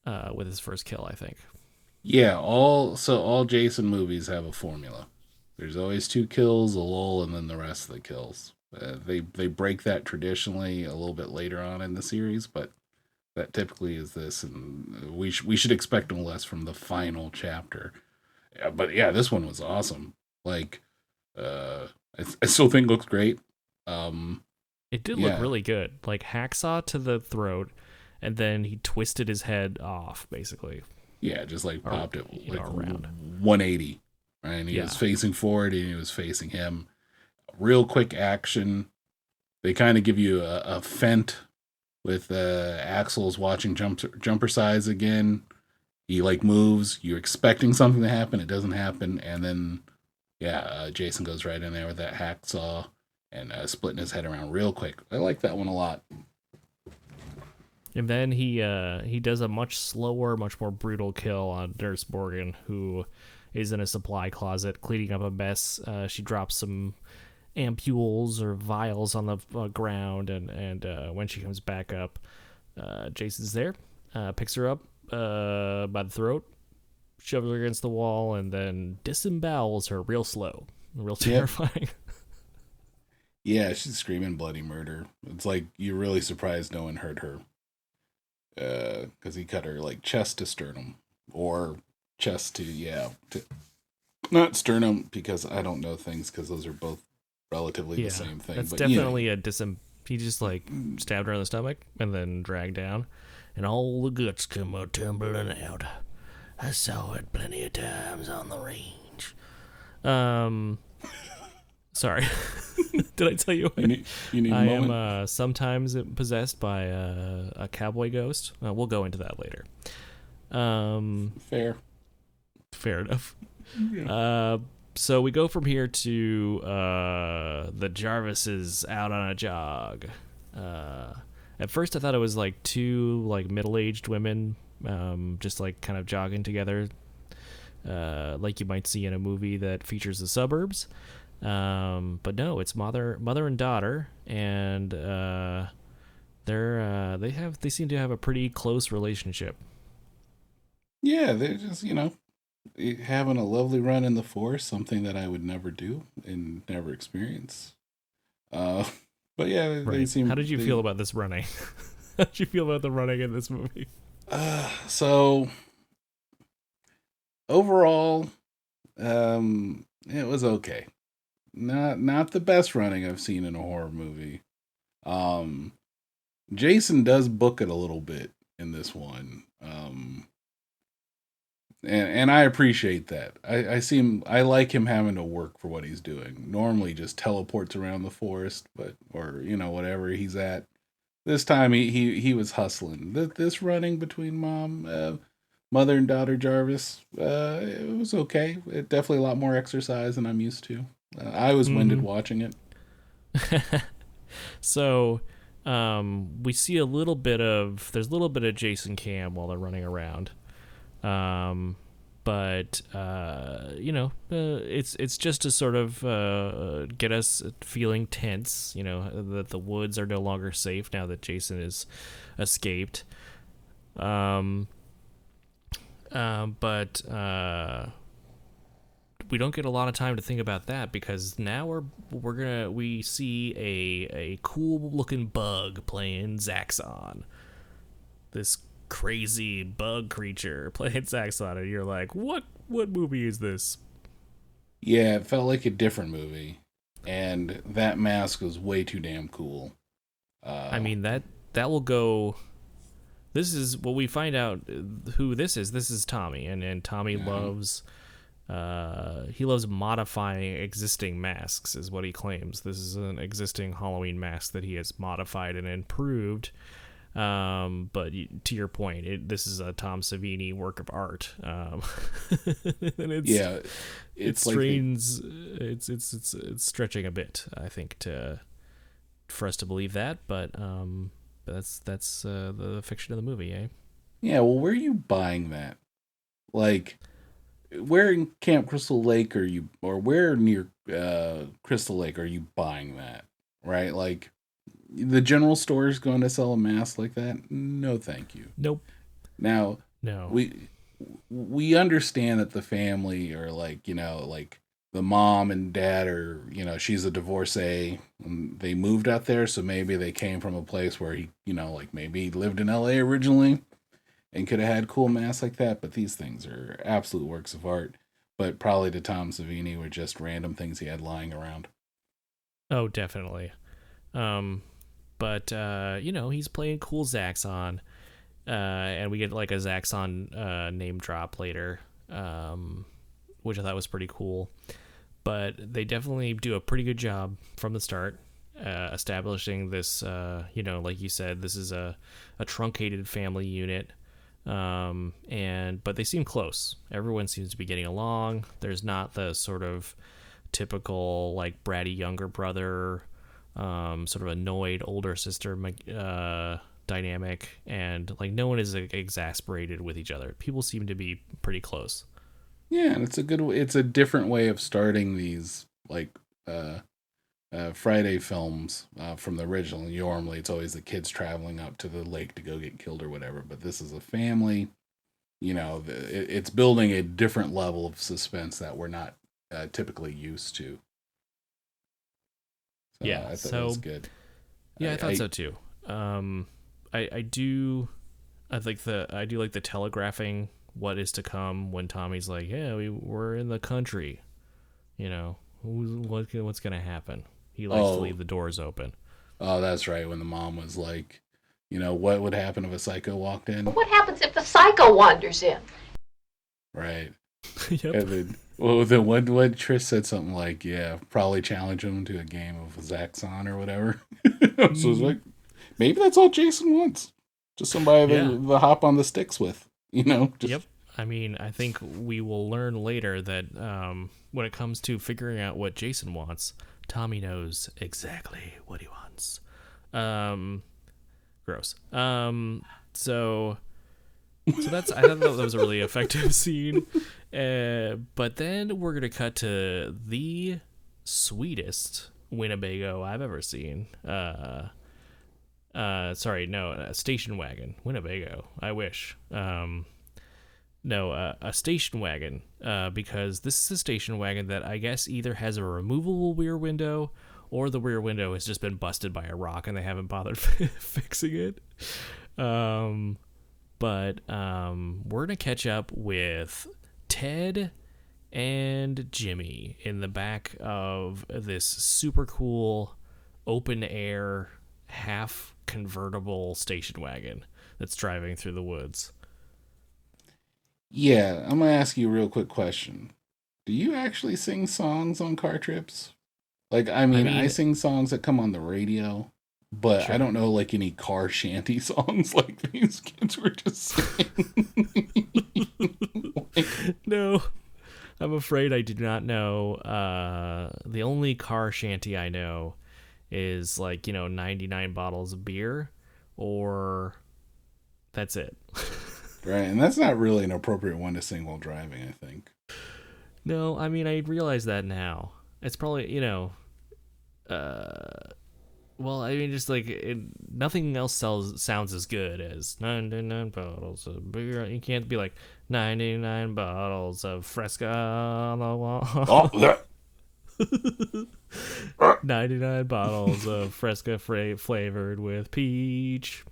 uh, with his first kill. I think. Yeah, all so all Jason movies have a formula. There's always two kills, a lull, and then the rest of the kills. Uh, they they break that traditionally a little bit later on in the series, but that typically is this, and we sh- we should expect no less from the final chapter. Yeah, but yeah, this one was awesome. Like, uh, I, I still think looks great. Um, It did Yeah. look really good, like hacksaw to the throat, and then he twisted his head off, basically. Yeah, just like Or, popped it like know, around. 180. Right? And he was facing forward and he was facing him. Real quick action. They kind of give you a, a fent with uh, Axel's watching jumper, jumper size again. He like moves. You're expecting something to happen. It doesn't happen. And then, yeah, uh, Jason goes right in there with that hacksaw and uh, splitting his head around real quick. I like that one a lot. And then he uh, he does a much slower, much more brutal kill on Nurse Morgan, who is in a supply closet cleaning up a mess. Uh, she drops some ampules or vials on the uh, ground, and and uh, when she comes back up, uh, Jason's there, uh, picks her up uh, by the throat, shoves her against the wall, and then disembowels her real slow, real terrifying. Yeah, she's screaming bloody murder. It's like you're really surprised no one heard her. Uh, because he cut her like chest to sternum, or chest to yeah, to not sternum because I don't know things because those are both relatively yeah, the same thing. that's but, you know, definitely a disem. He just like stabbed her in the stomach and then dragged down, and all the guts come out tumbling out. I saw it plenty of times on the range. Um, sorry, did I tell you? you need you need a I am uh, sometimes possessed by uh, a cowboy ghost. Uh, we'll go into that later. Um, Fair. fair enough. Uh, so we go from here to uh, the Jarvises out on a jog. Uh, at first, I thought it was like two like middle-aged women, um, just like kind of jogging together, uh, like you might see in a movie that features the suburbs. Um, but no, it's mother, mother and daughter, and uh, they're uh, they have they seem to have a pretty close relationship. Yeah, they're just you know having a lovely run in the forest, something that I would never do and never experience. Uh, but yeah, they Right. seem. How did you they- feel about this running? How did you feel about the running in this movie? Uh, so overall, um, it was okay. Not not the best running I've seen in a horror movie. Um, Jason does book it a little bit in this one. Um, and and I appreciate that. I I seem I like him having to work for what he's doing. Normally, just teleports around the forest, but or you know whatever he's at. This time he he he was hustling. This, this running between mom, uh, mother and daughter Jarvis, uh, it was okay. It definitely a lot more exercise than I'm used to. Uh, I was winded Mhm. watching it. so, um, we see a little bit of there's a little bit of Jason Cam while they're running around, um, but uh, you know, uh, it's it's just to sort of uh, get us feeling tense. You know that the woods are no longer safe now that Jason is escaped. Um, um, but uh, we don't get a lot of time to think about that because now we're we're gonna we see a a cool looking bug playing Zaxxon. This crazy bug creature playing Zaxxon, and you're like, what what movie is this? Yeah, it felt like a different movie, and that mask was way too damn cool. Uh, I mean that that will go. This is what we find out uh, who this is. This is Tommy, and and Tommy Yeah. loves. Uh, he loves modifying existing masks, is what he claims. This is an existing Halloween mask that he has modified and improved. Um, but to your point, it, this is a Tom Savini work of art. Um, and it's, yeah, it it's like the- strains. it's it's it's it's stretching a bit. I think to for us to believe that, but um, but that's that's uh, the fiction of the movie, eh? yeah. Well, where are you buying that? Like, where in Camp Crystal Lake are you, or where near uh, Crystal Lake are you buying that? Right, like the general store is going to sell a mask like that. No, thank you. Nope. Now, No. we we understand that the family are like you know like the mom and dad are you know she's a divorcee and they moved out there so maybe they came from a place where he you know like maybe he lived in la originally and could have had cool masks like that but these things are absolute works of art but probably to tom savini were just random things he had lying around Oh, definitely. Um, but uh, you know, he's playing cool Zaxxon, uh, and we get like a Zaxxon uh, name drop later, um, which I thought was pretty cool. But they definitely do a pretty good job from the start, uh, establishing this. Uh, you know, like you said, this is a a truncated family unit. Um, and but they seem close. Everyone seems to be getting along. There's not the sort of typical like bratty younger brother, um, sort of annoyed older sister uh, dynamic, and like no one is exasperated with each other. People seem to be pretty close. Yeah, and it's a good. It's a different way of starting these like uh, uh, Friday films uh, from the original. Normally, it's always the kids traveling up to the lake to go get killed or whatever. But this is a family. You know, it, it's building a different level of suspense that we're not uh, typically used to. So, Yeah, I thought that was so- good. Yeah, I, thought so too. Um, I I do, I like the I do like the telegraphing what is to come when Tommy's like, yeah, we we're in the country, you know, who's what what's gonna happen. He likes Oh. to leave the doors open. Oh, that's right. When the mom was like, you know, what would happen if a psycho walked in? What happens if the psycho wanders in? Right. yep. And then, well, then when when Trish said something like, "Yeah, probably challenge him to a game of Zaxxon or whatever," so it's like, maybe that's all Jason wants, just somebody to, Yeah. to hop on the sticks with, you know? Just, Yep. I mean, I think we will learn later that um, when it comes to figuring out what Jason wants, Tommy knows exactly what he wants. Um, gross. Um, so, so that's I thought that was a really effective scene. Uh, but then we're gonna cut to the sweetest Winnebago I've ever seen. Uh, uh, sorry, no, a station wagon, Winnebago. I wish. Um, no, uh, a station wagon. Uh, because this is a station wagon that I guess either has a removable rear window, or the rear window has just been busted by a rock and they haven't bothered fixing it. Um, but um, we're gonna catch up with Ted and Jimmy in the back of this super cool open air half convertible station wagon that's driving through the woods. Yeah, I'm gonna ask you a real quick question. Do you actually sing songs on car trips? Like, I mean, I, mean- sing songs that come on the radio, but Sure. I don't know like any car shanty songs like these kids were just singing. Like, no, I'm afraid I do not know. Uh, the only car shanty I know is like you know 99 bottles of beer, or that's it. right, and that's not really an appropriate one to sing while driving. I think. No, I mean I realize that now. It's probably you know, uh, well I mean just like it, nothing else sells sounds as good as ninety nine bottles of beer. You can't be like ninety nine bottles of Fresca on the wall. Oh, that, uh. 99 bottles of Fresca fra- flavored with peach.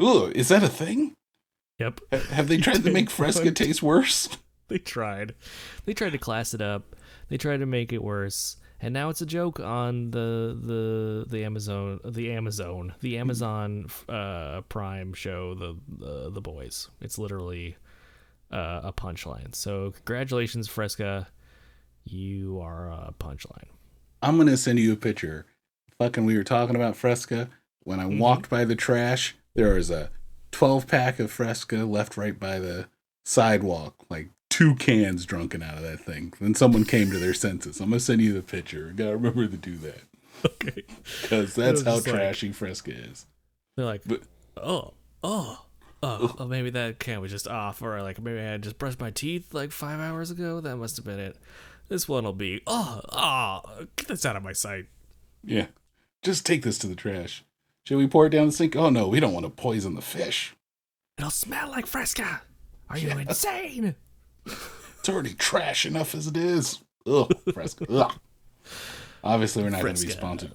ugh, is that a thing? Yep, Ha- Have they tried to make Fresca taste worse? they tried. They tried to class it up. They tried to make it worse. And now it's a joke on the the the Amazon the Amazon the Amazon uh, Prime show the the the boys. It's literally uh, a punchline. So congratulations, Fresca. You are a punchline. I'm gonna send you a picture. Fucking, we were talking about Fresca when I Mhm. walked by the trash. there was a 12 pack of Fresca left right by the sidewalk, like two cans drunken out of that thing. Then someone came to their senses. I'm gonna send you the picture. Gotta remember to do that Okay. because that's how just like- trashy Fresca is. They're like, But- oh, oh, oh, oh, maybe that can was just off, or like maybe I had just brushed my teeth like five hours ago. That must have been it. This one will be, oh, oh, get this out of my sight. Yeah, just take this to the trash. Should we pour it down the sink? Oh no, we don't want to poison the fish. It'll smell like Fresca. Are you insane? It's already trash enough as it is. Ugh, Fresca. Ugh. Obviously, we're not going to be sponsored.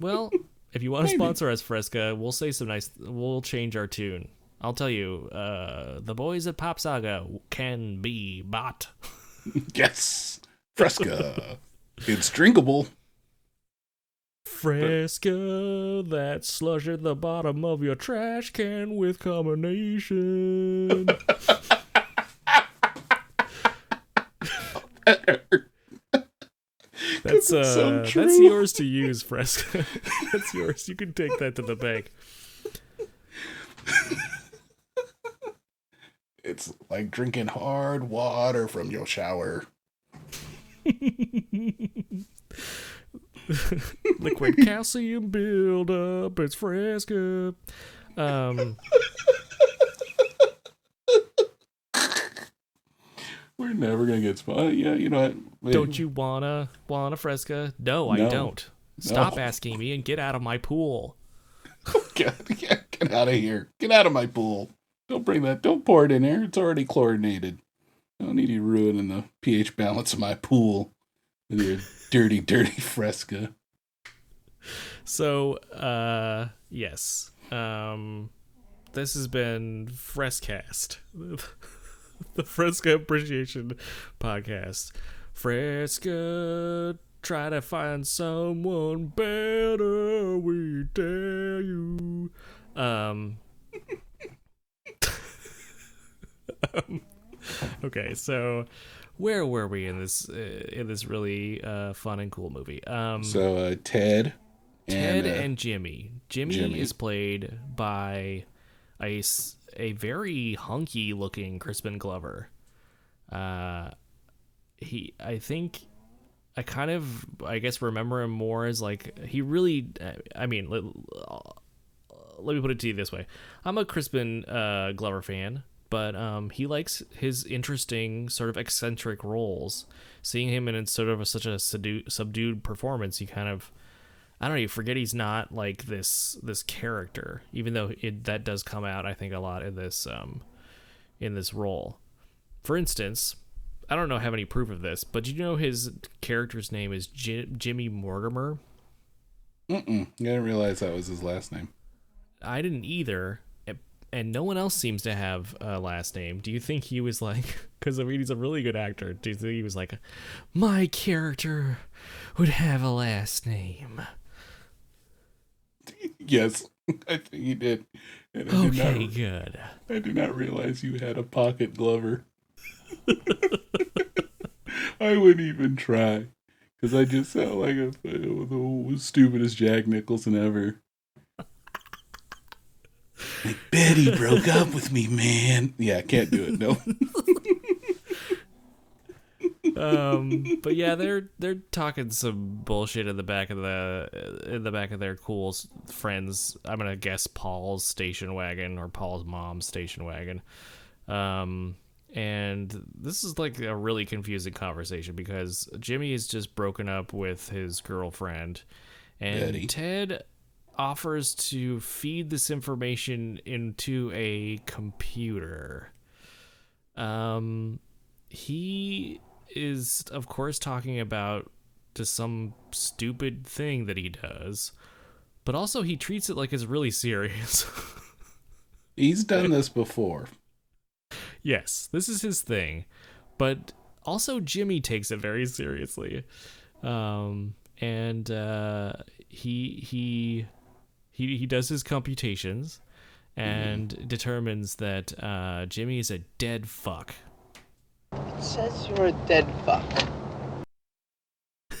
Well, if you want to Maybe. sponsor us, Fresca, we'll say some nice. We'll change our tune. I'll tell you, uh, the boys at Pop Saga can be bought. Yes, Fresca. it's drinkable. Fresca, that slush at the bottom of your trash can with combination. That's uh, it's so that's yours to use, Fresca. that's yours. You can take that to the bank. It's like drinking hard water from your shower. Liquid calcium buildup. It's Fresca. Um, We're never going to get sponsored. Yeah, you know what? Wait, don't you wanna wanna Fresca? No, I No. don't. Stop No. asking me and get out of my pool. Get, get, get out of here. Get out of my pool. Don't bring that. Don't pour it in there. It's already chlorinated. I don't need you ruining the pH balance of my pool with your dirty, dirty Fresca. So, uh, yes. Um, this has been Frescast, the Fresca Appreciation Podcast. Fresca, try to find someone better, we dare you. Um, um, okay, so where were we in this uh, in this really uh, fun and cool movie? Um, So, uh, Ted. Ted uh, and Jimmy. Jimmy, Jimmy. is played by a, a very hunky looking Crispin Glover. Uh, he, I think, I kind of, I guess, remember him more as like he really. I mean, let, let me put it to you this way: I'm a Crispin uh, Glover fan, but um, he likes his interesting, sort of eccentric roles. Seeing him in sort of a, such a subdued, performance, you kind of I don't know. You forget he's not like this this character, even though it that does come out. I think a lot in this um in this role. For instance, I don't know have any proof of this, but did you know his character's name is Ji- Jimmy Mortimer? Mm-mm. I didn't realize that was his last name. I didn't either, and- and no one else seems to have a last name. Do you think he was like? Because I mean, he's a really good actor. Do you think he was like, my character would have a last name? Yes, I think he did. And I, did Okay, not, good. I did not realize you had a pocket Glover. I wouldn't even try. Because I just sound like a, the stupidest Jack Nicholson ever. Like, Betty broke up with me, man. Yeah, I can't do it. No. Um but yeah they're they're talking some bullshit in the back of the in the back of their cool friends i'm gonna guess paul's station wagon or paul's mom's station wagon um and this is like a really confusing conversation because jimmy is just broken up with his girlfriend and Betty. ted offers to feed this information into a computer um he is of course talking about just some stupid thing that he does but also he treats it like it's really serious. He's done this before. yes this is his thing but also jimmy takes it very seriously. Um and uh he he he he does his computations and determines that uh jimmy is a dead fuck It says you're a dead fuck.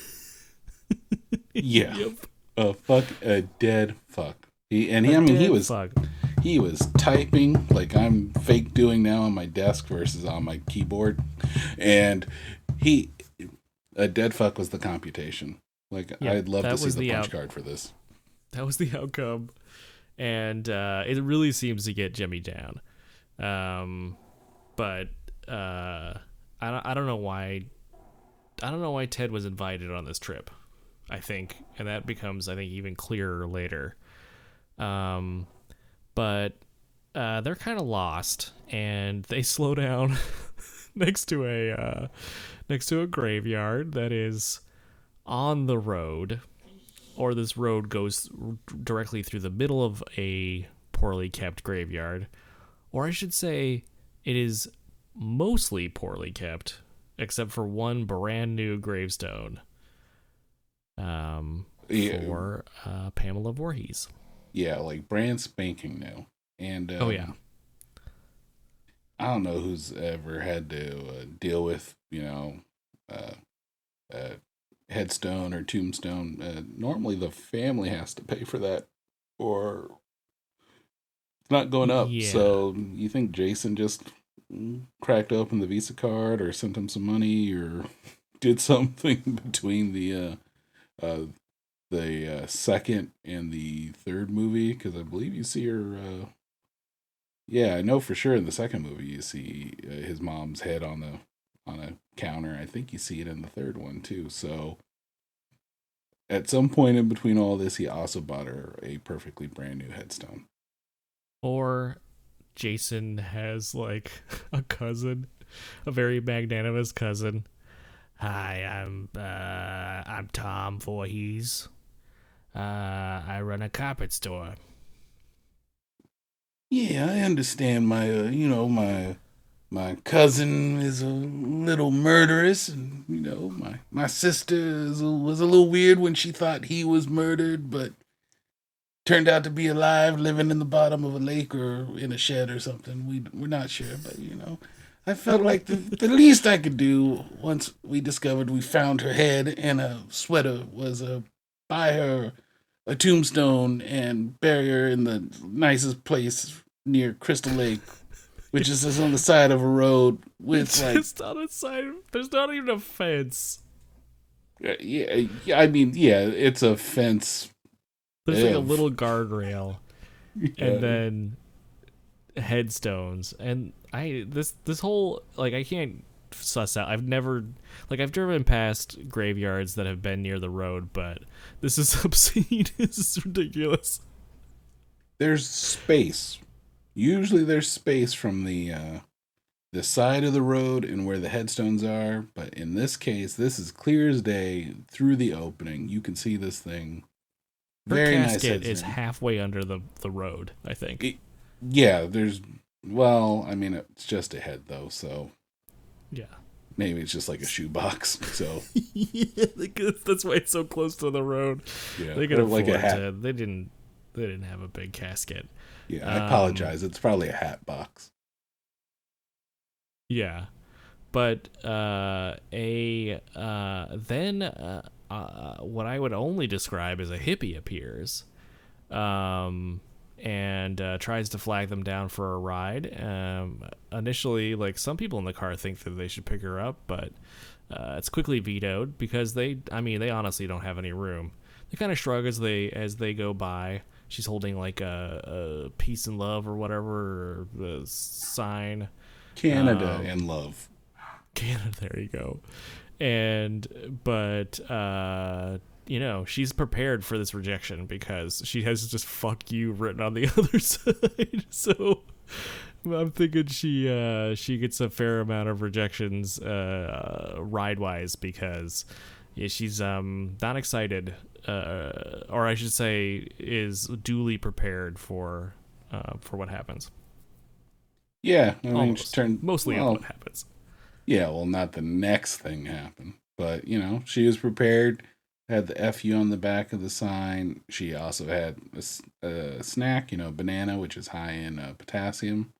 Yeah. Yep. A fuck, a dead fuck. He and he, A I mean he was fuck. he was typing like I'm fake doing now on my desk versus on my keyboard, and he a dead fuck was the computation. Like Yeah, I'd love to see the, the punch out- card for this. that was the outcome and uh, it really seems to get jimmy down um, but uh, I, don't, I don't know why i don't know why ted was invited on this trip i think and that becomes i think even clearer later. Um, but uh, they're kind of lost and they slow down next to a uh, next to a graveyard that is on the road or this road goes directly through the middle of a poorly kept graveyard, or I should say, it is mostly poorly kept, except for one brand new gravestone. Um, Yeah. for uh, Pamela Voorhees. Yeah, like brand spanking new. And um, Oh, yeah. I don't know who's ever had to uh, deal with you know, uh, uh, headstone or tombstone. Uh, normally, the family has to pay for that, or it's not going up. Yeah. So you think Jason just cracked open the Visa card, or sent him some money, or did something between the uh, uh, the uh, second and the third movie? Because I believe you see her. Uh, yeah, I know for sure in the second movie you see uh, his mom's head on the on a counter. I think you see it in the third one too. So at some point in between all this, he also bought her a perfectly brand new headstone. Or Jason has like a cousin, a very magnanimous cousin. Hi, I'm uh, I'm Tom Voorhees. Uh, I run a carpet store. Yeah, I understand. My, uh, you know, my my cousin is a little murderous, and you know, my my sister is a, was a little weird when she thought he was murdered, but turned out to be alive, living in the bottom of a lake or in a shed or something. We we're not sure, but you know, I felt like the the least I could do once we discovered we found her head and a sweater was uh, buy her a tombstone and bury her in the nicest place near Crystal Lake, which is just on the side of a road with It's like just on a side. There's not even a fence. yeah, yeah, I mean yeah, it's a fence. There's like a little guardrail, Yeah. and then headstones. And I this this whole like I can't suss out. I've never like I've driven past graveyards that have been near the road, but this is obscene. this is ridiculous. there's space. Usually there's space from the uh the side of the road and where the headstones are, but in this case, this is clear as day through the opening. You can see this thing. Her Very nice casket is headstone. halfway under the the road. I think. It- Yeah, there's well, I mean it's just a head though, so yeah. maybe it's just like a shoebox. So yeah, that's why it's so close to the road. yeah, They could afford like a hat. to. They didn't. They didn't have a big casket. Yeah, I Um, apologize. It's probably a hat box. Yeah, but uh, a uh, then uh, uh, what I would only describe as a hippie appears, um, and uh, tries to flag them down for a ride. Um, initially, like some people in the car think that they should pick her up, but uh, it's quickly vetoed because they, I mean, they honestly don't have any room. They kind of shrug as they as they go by. She's holding like a, a peace and love or whatever or sign. Canada um, and love. Canada. There you go. And but uh you know, she's prepared for this rejection because she has just fuck you written on the other side. So I'm thinking she uh she gets a fair amount of rejections uh ride wise because yeah, she's um not excited uh or I should say is duly prepared for uh for what happens. Yeah, I mean, Almost. turned Mostly well, what happens. Yeah, well, not the next thing happened, but you know, she was prepared. Had the "fu" on the back of the sign. She also had a snack, you know, banana, which is high in uh, potassium.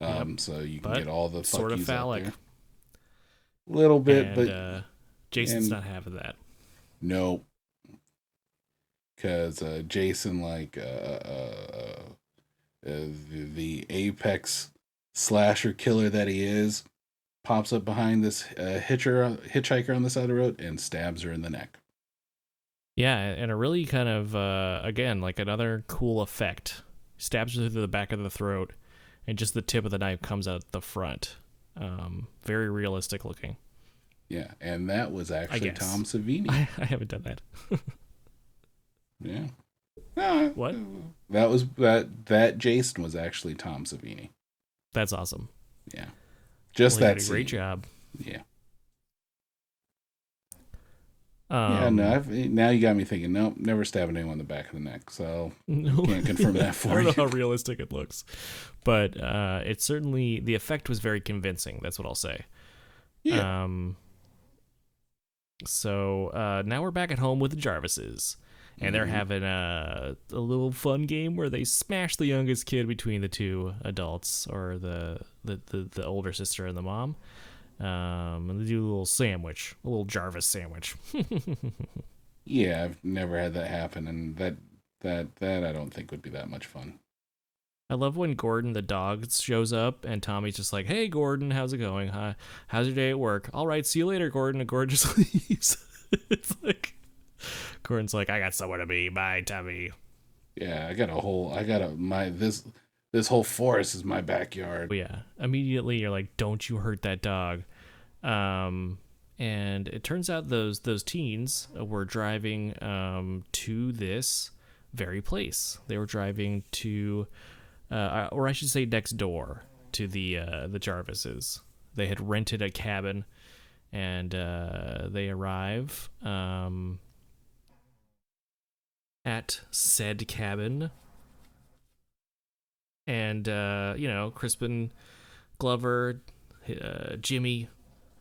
Um, so you can But get all the sort of phallic. there. Little bit, and, but uh, Jason's and- not having that. no. because uh, Jason, like uh, uh, uh, the, the apex slasher killer that he is, pops up behind this uh, hitcher hitchhiker on the side of the road and stabs her in the neck. Yeah, and a really kind of uh, again like another cool effect. Stabs her through the back of the throat, and just the tip of the knife comes out the front. Um, very realistic looking. Yeah, and that was actually. Tom Savini. I, I haven't done that. Yeah. No, What? That was that that Jason was actually Tom Savini. That's awesome. Yeah. Just Well, that did a great scene. job. Yeah. Um, yeah, no, I've, now you got me thinking, nope, never stabbing anyone in the back of the neck. So No. can't confirm that I for don't you. know how realistic it looks, but uh, it certainly the effect was very convincing. That's what I'll say. Yeah. Um. So uh, now we're back at home with the Jarvises, and they're Mhm. having a a little fun game where they smash the youngest kid between the two adults, or the the the, the older sister and the mom. Um, and they do a little sandwich, a little Jarvis sandwich. yeah, I've never had that happen, and that that that I don't think would be that much fun. I love when Gordon the dog shows up and Tommy's just like, "Hey Gordon, how's it going? Huh? How's your day at work? All right, see you later, Gordon." And Gordon just leaves. it's like Gordon's like, "I got somewhere to be. Bye, Tommy." Yeah, I got a whole, I got a my this this whole forest is my backyard. Yeah, immediately you're like, "Don't you hurt that dog." Um, and it turns out those those teens were driving um to this very place. They were driving to, uh, or I should say, next door to the uh, the Jarvises. They had rented a cabin, and uh, they arrive um, at said cabin. And uh, you know, Crispin Glover, uh, Jimmy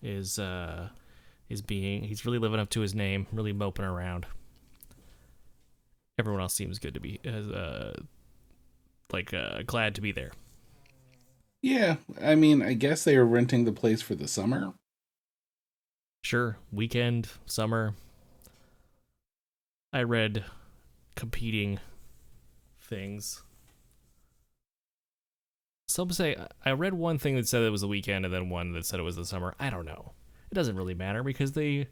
is uh, is being he's really living up to his name, really moping around. Everyone else seems good to be uh, like uh, glad to be there. Yeah, I mean, I guess they are renting the place for the summer. Sure, weekend, summer. I read competing things. Some say I read one thing that said it was the weekend and then one that said it was the summer. I don't know. It doesn't really matter because they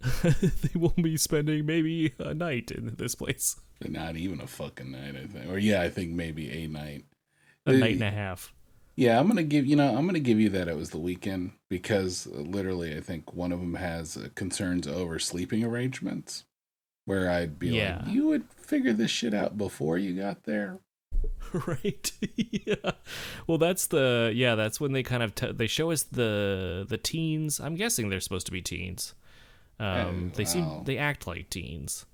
they will be spending maybe a night in this place. Not even a fucking night, I think. Or yeah, I think maybe a night. A Uh, night and a half. Yeah, I'm gonna give you know I'm gonna give you that it was the weekend because uh, literally I think one of them has uh, concerns over sleeping arrangements, where I'd be Yeah. like, you would figure this shit out before you got there. right? Yeah. Well that's the yeah that's when they kind of t- they show us the the teens. I'm guessing they're supposed to be teens. Um Oh, they seem they act like teens.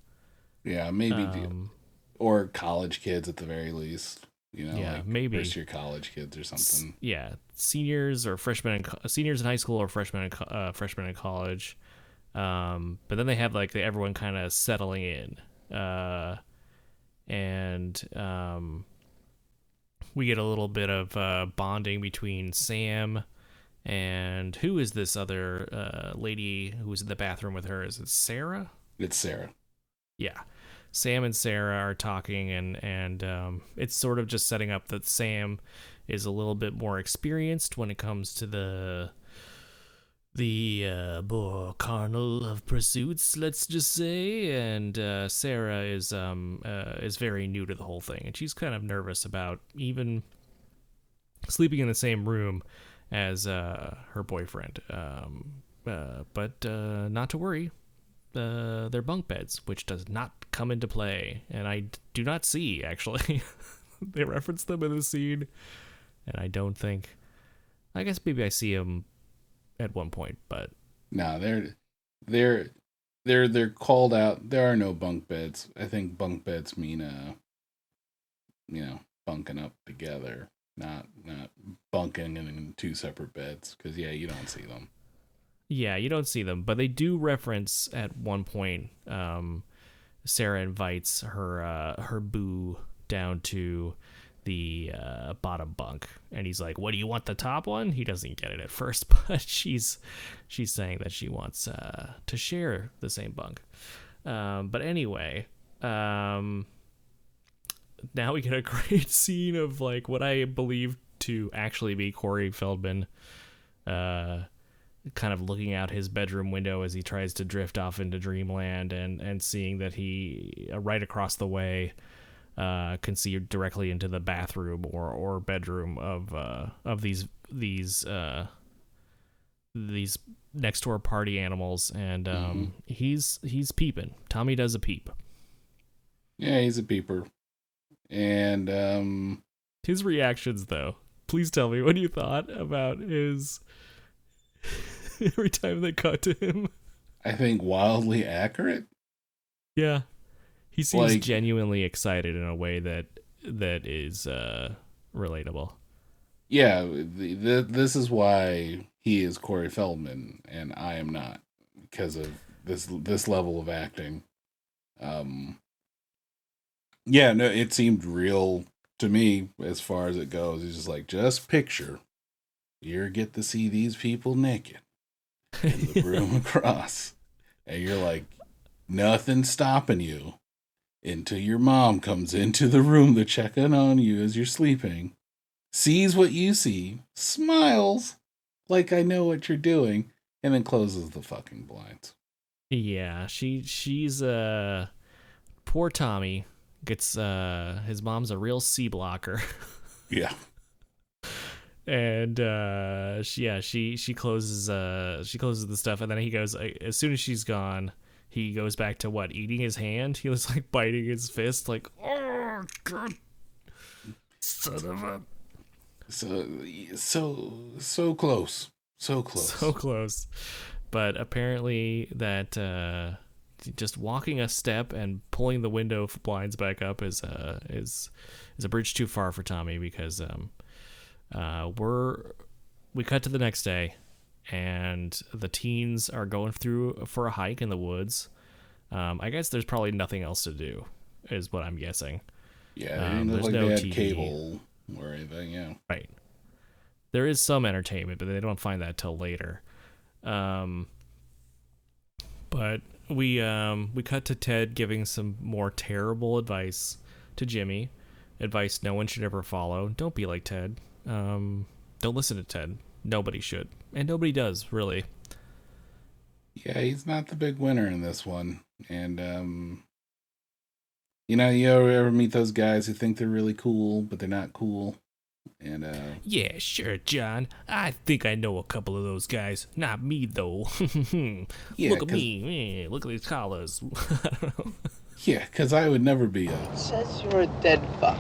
Yeah, maybe um, or college kids at the very least. You know, Yeah, like maybe. first year college kids or s- something. yeah seniors or freshmen in co- seniors in high school or freshmen in co- uh, freshmen in college. Um but then they have like the, everyone kind of settling in. Uh and um we get a little bit of uh bonding between sam and who is this other uh lady who was in the bathroom with her? Is it sarah? It's Sarah. yeah. Sam and sarah are talking and and um, it's sort of just setting up that sam is a little bit more experienced when it comes to the the uh, carnal of pursuits, let's just say, and uh, Sarah is um uh, is very new to the whole thing, and she's kind of nervous about even sleeping in the same room as uh, her boyfriend. Um, uh, but uh, not to worry, uh, they're bunk beds, which does not come into play, and I do not see actually. they reference them in the scene, and I don't think. I guess maybe I see them at one point, but No, they're they're they're they're called out. There are no bunk beds. I think bunk beds mean uh you know, bunking up together, not not bunking in two separate beds cuz yeah, you don't see them. yeah, you don't see them, but they do reference at one point. Um, Sarah invites her uh, her boo down to the uh, bottom bunk, and he's like, "What do you want? The top one?" He doesn't get it at first, but she's she's saying that she wants uh, to share the same bunk. Um, but anyway, um, now we get a great scene of like what I believe to actually be Corey Feldman, uh, kind of looking out his bedroom window as he tries to drift off into dreamland, and and seeing that he uh, right across the way. Uh, can see directly into the bathroom or, or bedroom of uh, of these these uh, these next door party animals, and um, he's he's peeping. Tommy does a peep. Yeah, he's a peeper. And um His reactions, though. Please tell me what you thought about his every time they cut to him. I think wildly accurate. Yeah, he seems Like- genuinely excited in a way that that is uh, relatable. Yeah, the, the, this is why he is Corey Feldman and I am not because of this this level of acting. Um Yeah, no, it seemed real to me as far as it goes. He's just like just picture you get to see these people naked in the room across. And you're like nothing stopping you until your mom comes into the room to check in on you as you're sleeping sees what you see, smiles like I know what you're doing, and then closes the fucking blinds. Yeah, she she's uh poor Tommy gets uh his mom's a real C blocker. Yeah. and uh she, yeah she she closes uh she closes the stuff and then he goes uh, as soon as she's gone he goes back to what eating his hand he was like biting his fist like oh god son of a So so so close. So close. so close but apparently that uh just walking a step and pulling the window blinds back up is uh is is a bridge too far for Tommy because um uh we're we cut to the next day and the teens are going through for a hike in the woods um I guess there's probably nothing else to do is what I'm guessing yeah, um, there's like no TV. cable or anything, yeah. Right. There is some entertainment, but they don't find that till later. Um, but we um, we cut to Ted giving some more terrible advice to Jimmy, advice no one should ever follow. Don't be like Ted. Um, don't listen to Ted. Nobody should, and nobody does really. Yeah, he's not the big winner in this one. And um you know, you ever, ever meet those guys who think they're really cool, but they're not cool? And uh Yeah, sure, John. I think I know a couple of those guys. Not me though. Yeah, look at me. Eh, Look at these collars. I don't know. yeah, because I would never be a It says you're a dead fuck.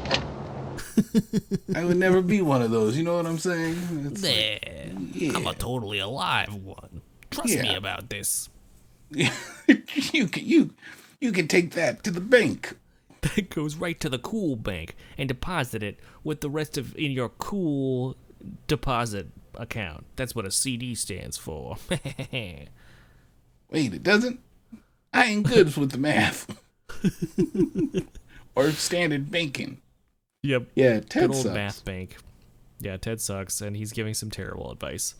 I would never be one of those. You know what I'm saying? It's like, Nah, I'm a totally alive one. Trust me about this. you can you you can take that to the bank. That goes right to the cool bank and deposit it with the rest of in your cool deposit account. That's what a CD stands for. Wait, it doesn't. I ain't good with the math. or standard banking. Yep. Yeah, Ted Good old sucks. math bank. Yeah, Ted sucks, and he's giving some terrible advice.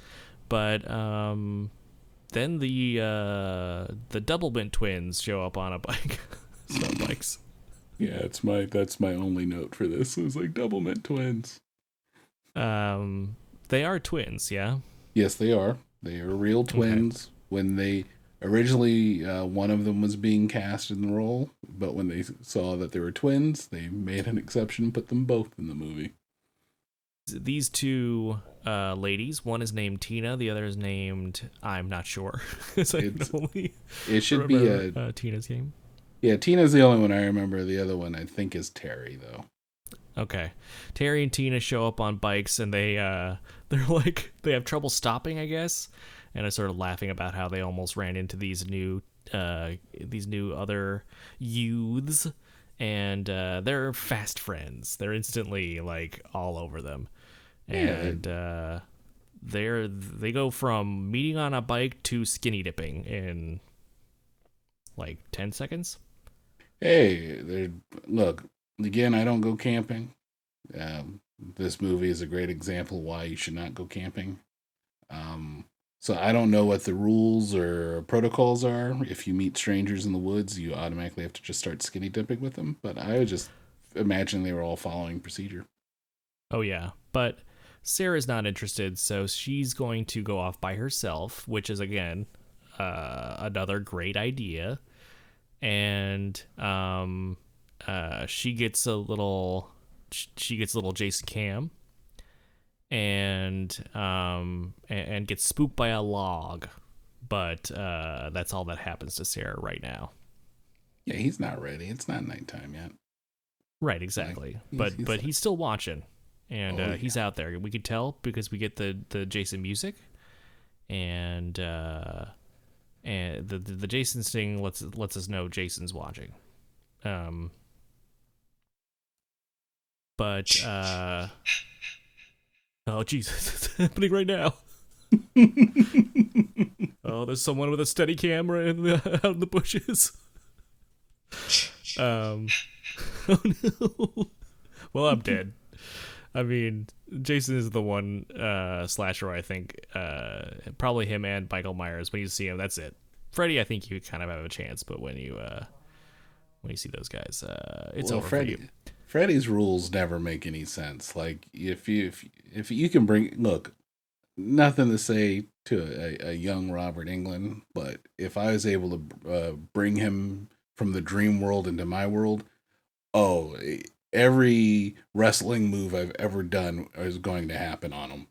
But um, then the uh, the Doublemint twins show up on a bike, some bikes. Yeah, it's my that's my only note for this. It was like Doublemint twins. Um, they are twins, yeah. Yes, they are. They are real twins. When they originally, uh, one of them was being cast in the role, but when they saw that they were twins, they made an exception and put them both in the movie. these two uh, ladies. One is named Tina. The other is named I'm not sure. I can It's- only It should be a uh, Tina's name. yeah. Tina's the only one I remember. The other one I think is Terry though. Okay, Terry and Tina show up on bikes, and they uh, they're like they have trouble stopping, I guess, and I started laughing about how they almost ran into these new uh, these new other youths, and uh, they're fast friends. They're instantly like all over them, Yeah. and uh, they're they go from meeting on a bike to skinny dipping in like ten seconds. Hey, they're look again. I don't go camping. Um, this movie is a great example why you should not go camping. Um, So I don't know what the rules or protocols are. If you meet strangers in the woods, you automatically have to just start skinny dipping with them. But I would just imagine they were all following procedure. Oh yeah, but Sarah's not interested, so she's going to go off by herself, which is again uh, another great idea. And um, uh, she gets a little, she gets a little Jason Cam, and um, and, and gets spooked by a log. But uh, that's all that happens to Sarah right now. Yeah, he's not ready. It's not nighttime yet. Right, exactly. he's- but he's but like- he's still watching, and Oh, uh, yeah. he's out there. We could tell because we get the the Jason music, and uh, and the, the the Jason sting lets lets us know Jason's watching. Um, but uh, oh Jesus, it's happening right now. oh, there's someone with a steady camera in the, out in the bushes. Um. Oh no. well, I'm dead. I mean, Jason is the one uh, slasher I think. Uh, probably him and Michael Myers. When you see him, that's it. Freddy, I think you kind of have a chance, but when you uh, when you see those guys, uh, it's well, over Freddy, for you. Freddy's rules never make any sense. Like if you if if you can bring look, nothing to say to a, a young Robert Englund, but if I was able to uh, bring him from the dream world into my world, oh, every wrestling move I've ever done is going to happen on him.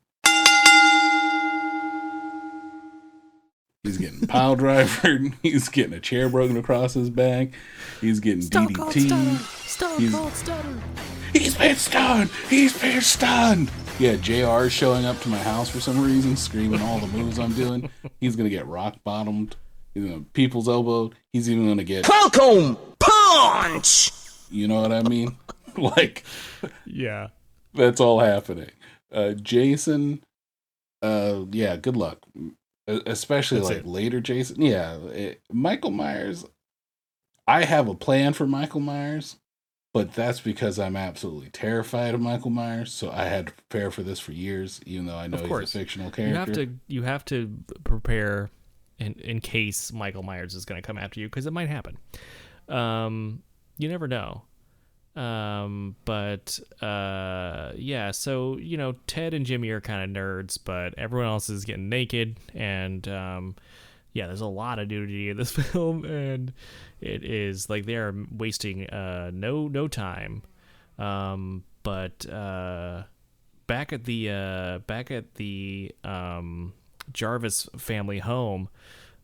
He's getting pile driver. He's getting a chair broken across his back. He's getting DDT. Stone He's- Cold. He's been stunned. He's been stunned. Yeah, JR showing up to my house for some reason, screaming all the moves I'm doing. He's gonna get rock bottomed. He's gonna people's elbow. He's even gonna get. Welcome punch. You know what I mean? like Yeah. that's all happening. Uh, Jason. Uh, yeah. Good luck. Especially That's like it. later, Jason. Yeah, it- Michael Myers. I have a plan for Michael Myers, but that's because I'm absolutely terrified of Michael Myers. So I had to prepare for this for years, even though I know he's a fictional character. You have to you have to prepare in in case Michael Myers is going to come after you because it might happen. Um, you never know. Um, but uh, yeah. So you know, Ted and Jimmy are kind of nerds, but everyone else is getting naked, and um, yeah, there's a lot of nudity in this film, and it is like they are wasting uh no no time. Um, but uh back at the uh, back at the um, Jarvis family home,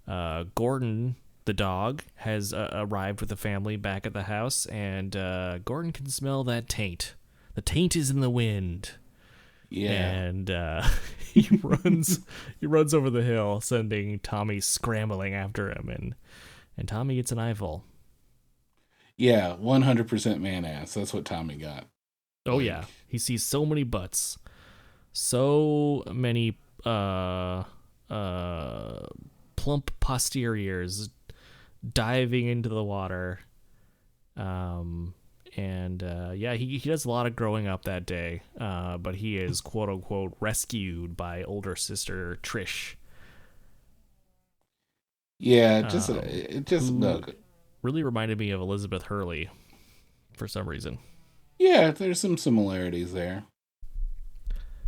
uh, Gordon the dog has uh, arrived with the family back at the house, and uh, Gordon can smell that taint. The taint is in the wind, yeah. and uh, he runs he runs over the hill, sending Tommy scrambling after him, and and Tommy gets an eyeful. Yeah, 100% man ass. That's what Tommy got. Oh Like- yeah, he sees so many butts, so many uh uh plump posteriors diving into the water. Um and uh, yeah, he, he does a lot of growing up that day, uh, but he is quote unquote rescued by older sister Trish. Yeah, just Um, it just look. Really reminded me of Elizabeth Hurley for some reason, Yeah, there's some similarities there.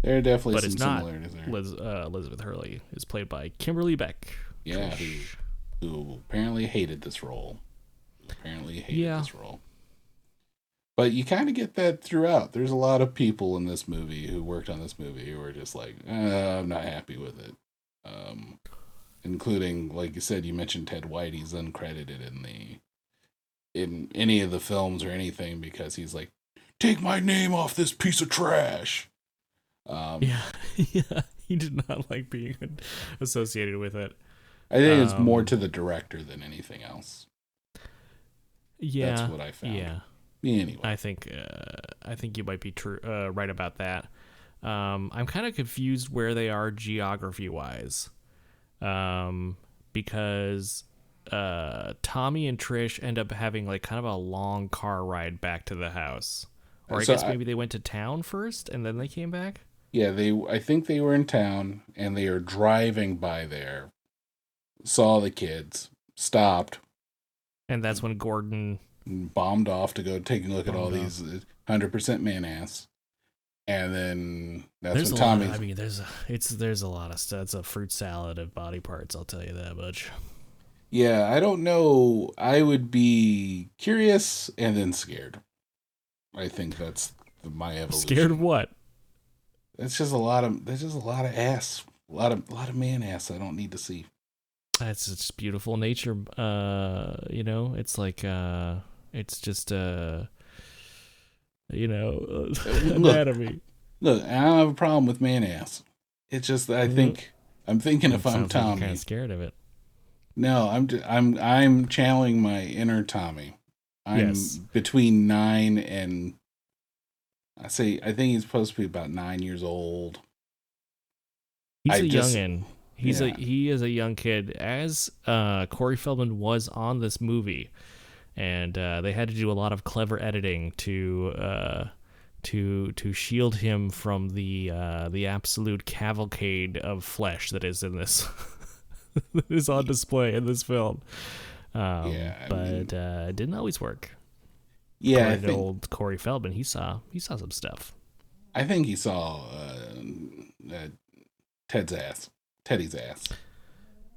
There are definitely but some it's not. similarities there. Liz, uh, Elizabeth Hurley is played by Kimberly Beck. Yeah, who, who apparently hated this role. Apparently hated Yeah. this role. But you kind of get that throughout. There's a lot of people in this movie who worked on this movie who are just like, uh, I'm not happy with it. Um, including, like you said, you mentioned Ted White. He's uncredited in the in any of the films or anything because he's like, take my name off this piece of trash. Um, Yeah, yeah. He did not like being associated with it. I think it's more Um, to the director than anything else. Yeah, That's what I found. yeah. Anyway. I think uh, I think you might be true, uh, right about that. Um, I'm kind of confused where they are geography wise, um, because uh, Tommy and Trish end up having like kind of a long car ride back to the house, or I So guess I- maybe they went to town first and then they came back. Yeah, they. I think they were in town and they are driving by there. Saw the kids, stopped, And that's when Gordon. bombed off to go take a look at all Bombed these hundred percent man ass, and then that's there's a when lot. Tommy. I mean, there's a, it's there's a lot of stuff. It's a fruit salad of body parts. I'll tell you that much. yeah, I don't know. I would be curious and then scared. I think that's the- my evolution. Scared of what? It's just a lot of. There's just a lot of ass. A lot of a lot of man ass. I don't need to see. It's it's beautiful nature. Uh, you know, it's like uh, it's just uh, you know, uh, Look. anatomy. Look, I don't have a problem with man ass. It's just that I Mhm. think I'm thinking if I'm Tommy. kind of scared of it. No, I'm I'm I'm channeling my inner Tommy. I'm Yes. between nine and I say I think he's supposed to be about nine years old. He's I a just- youngin. He's a he is a young kid. As uh, Corey Feldman was on this movie, and uh, they had to do a lot of clever editing to uh, to to shield him from the uh, the absolute cavalcade of flesh that is in this that is on display in this film. Um, Yeah, I but uh, it didn't always work. Yeah, think old Corey Feldman, he saw he saw some stuff. I think he saw uh, uh, Ted's ass, Teddy's ass.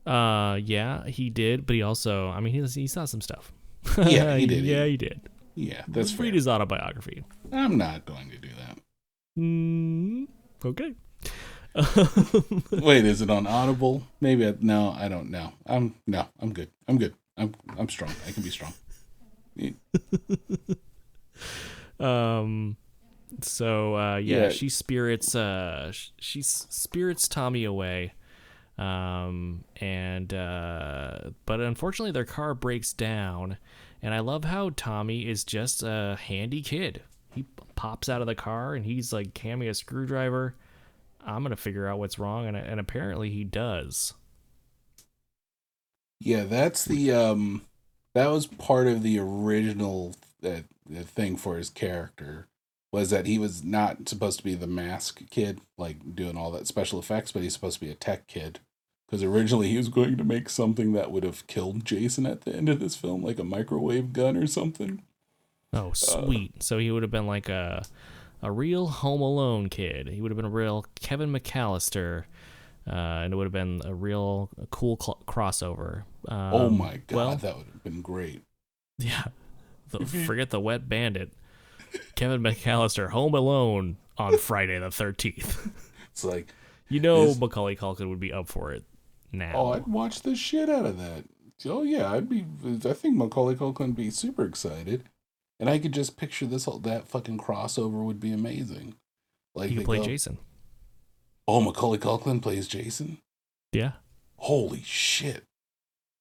Uh, yeah, he did, but he also, I mean, he he saw some stuff. Yeah, he did. yeah, he did. Yeah, that's Read fair. his autobiography. I'm not going to do that. Mm, okay. Wait, is it on Audible? Maybe. I, no, I don't know. I'm no, I'm good. I'm good. I'm I'm strong. I can be strong. um, so uh, yeah, Yeah. she spirits uh, she spirits Tommy away. Um, and uh, but unfortunately, their car breaks down, and I love how Tommy is just a handy kid. He pops out of the car and he's like, "Hand me a screwdriver. I'm gonna figure out what's wrong." And and apparently he does. Yeah, that's the um that was part of the original uh, thing for his character was that he was not supposed to be the mask kid like doing all that special effects, but he's supposed to be a tech kid. Because originally he was going to make something that would have killed Jason at the end of this film, like a microwave gun or something. Oh, sweet. so he would have been like a a real Home Alone kid. He would have been a real Kevin McAllister, uh, and it would have been a real cool cl- crossover. Um, oh my god, Well, that would have been great. yeah. The, forget the Wet Bandit. Kevin McAllister, Home Alone on Friday the Thirteenth. It's like, You know Is- Macaulay Culkin would be up for it now. oh, I'd watch the shit out of that. Oh yeah, I'd be. I think Macaulay Culkin would be super excited, and I could just picture this whole that fucking crossover would be amazing. Like he they could play go, Jason. Oh, Macaulay Culkin plays Jason. Yeah. Holy shit!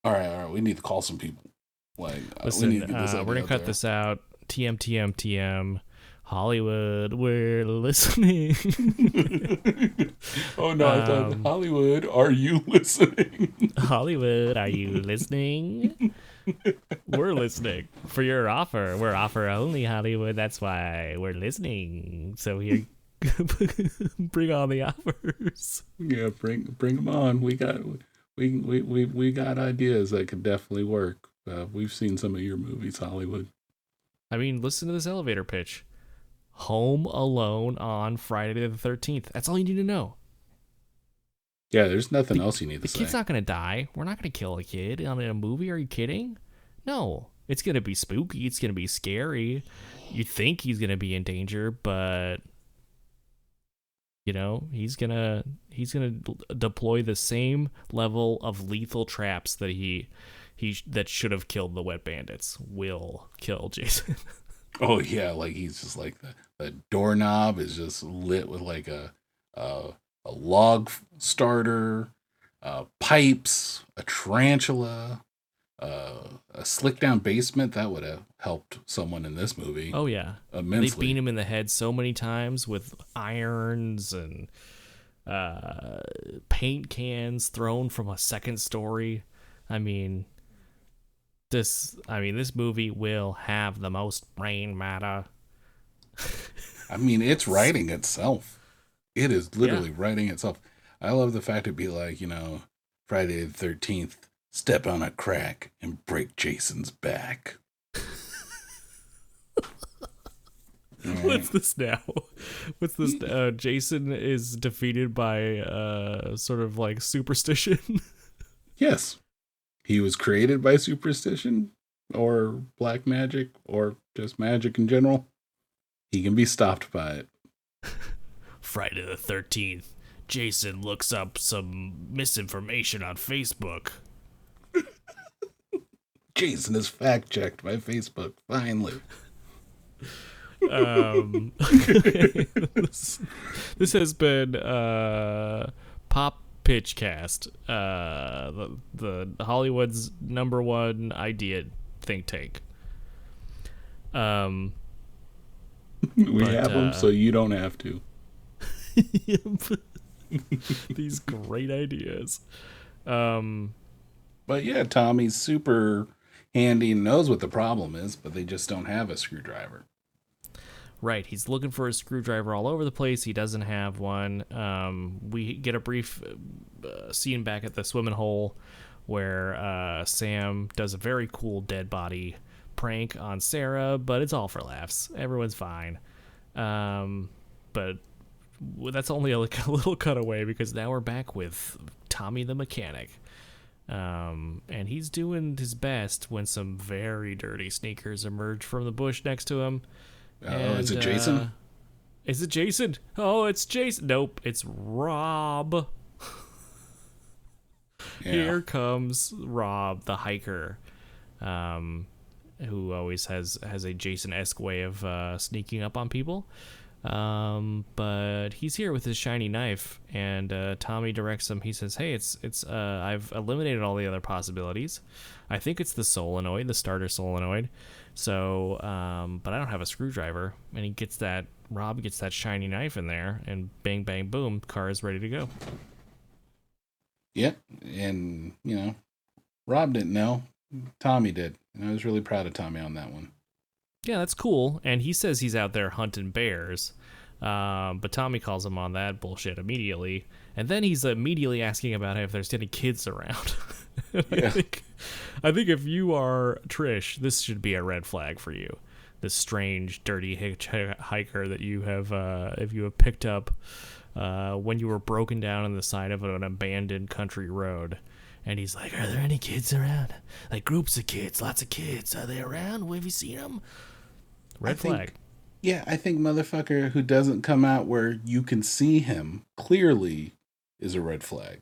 All right, all right, we need to call some people. Like, uh, Listen, we need to get this uh, we're gonna cut there. this out. TM TM TM. Hollywood, we're listening. oh no, I thought Um, Hollywood. Are you listening? Hollywood, are you listening? we're listening for your offer. We're offer only, Hollywood. That's why we're listening. So here, bring on the offers. yeah, bring bring them on. We got we we we we got ideas that could definitely work. Uh, we've seen some of your movies, Hollywood. I mean, listen to this elevator pitch. Home Alone on Friday the 13th. That's all you need to know. Yeah, there's nothing The- else you need The to say. kid's not going to die. We're not going to kill a kid on a movie. Are you kidding? No. It's going to be spooky. It's going to be scary. You think he's going to be in danger, but you know, he's going to he's going to deploy the same level of lethal traps that he he that should have killed the wet bandits will kill Jason. Oh yeah, like he's just like the, the doorknob is just lit with like a a, a log starter, uh, pipes, a tarantula, uh, a slick down basement that would have helped someone in this movie oh yeah. immensely. They beat him in the head so many times with irons and uh, paint cans thrown from a second story. I mean, this. I mean, this movie will have the most brain matter. I mean, it's writing itself. It is literally writing itself. I love the fact it'd be like, you know, Friday the 13th, step on a crack and break Jason's back. What's this now? What's this? Uh, Jason is defeated by uh, sort of like superstition. Yes. He was created by superstition or black magic or just magic in general. He can be stopped by it. Friday the 13th, Jason looks up some misinformation on Facebook. Jason is fact checked by Facebook, finally. Um, this, this has been uh, Pop Pitchcast, uh, the, the Hollywood's number one idea think tank. Um, We But, have them uh, so you don't have to. these great ideas. Um, But yeah, Tommy's super handy and knows what the problem is, but they just don't have a screwdriver. Right, he's looking for a screwdriver all over the place. He doesn't have one. Um, we get a brief uh, scene back at the swimming hole where uh, Sam does a very cool dead body prank on Sarah, but it's all for laughs. Everyone's fine. Um, but that's only a, like, a little cutaway because now we're back with Tommy the mechanic. Um, and he's doing his best when some very dirty sneakers emerge from the bush next to him. Oh, is it Jason? uh, is it Jason? Oh, it's Jason. Nope, it's Rob. yeah. Here comes Rob, the hiker, um, who always has has a Jason esque way of uh, sneaking up on people. Um, but he's here with his shiny knife, and uh, Tommy directs him. He says, "Hey, it's it's uh, I've eliminated all the other possibilities. I think it's the solenoid, the starter solenoid. So, um, but I don't have a screwdriver." And he gets that. Rob gets that shiny knife in there, and bang, bang, boom, car is ready to go. Yep. And, you know, Rob didn't know. Tommy did. And I was really proud of Tommy on that one. Yeah, that's cool. And he says he's out there hunting bears. Um, but Tommy calls him on that bullshit immediately. And then he's immediately asking about if there's any kids around. And I think I think if you are Trish, this should be a red flag for you. This strange, dirty hitchhiker that you have, uh, if you have picked up uh, when you were broken down on the side of an abandoned country road. And he's like, "Are there any kids around? Like groups of kids, lots of kids. Are they around? Have you seen them?" Red I think- flag. Yeah, I think motherfucker who doesn't come out where you can see him clearly is a red flag.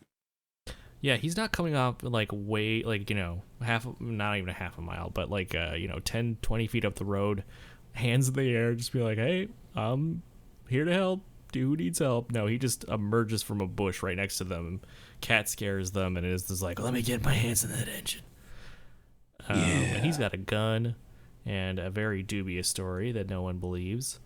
Yeah, he's not coming up like way like you know half not even a half a mile, but like uh, you know 10, 20 feet up the road, hands in the air, just be like, "Hey, I'm here to help. Dude who needs help?" No, he just emerges from a bush right next to them. Cat scares them and is just like, "Let me get my hands in that engine." Um, And he's got a gun and a very dubious story that no one believes.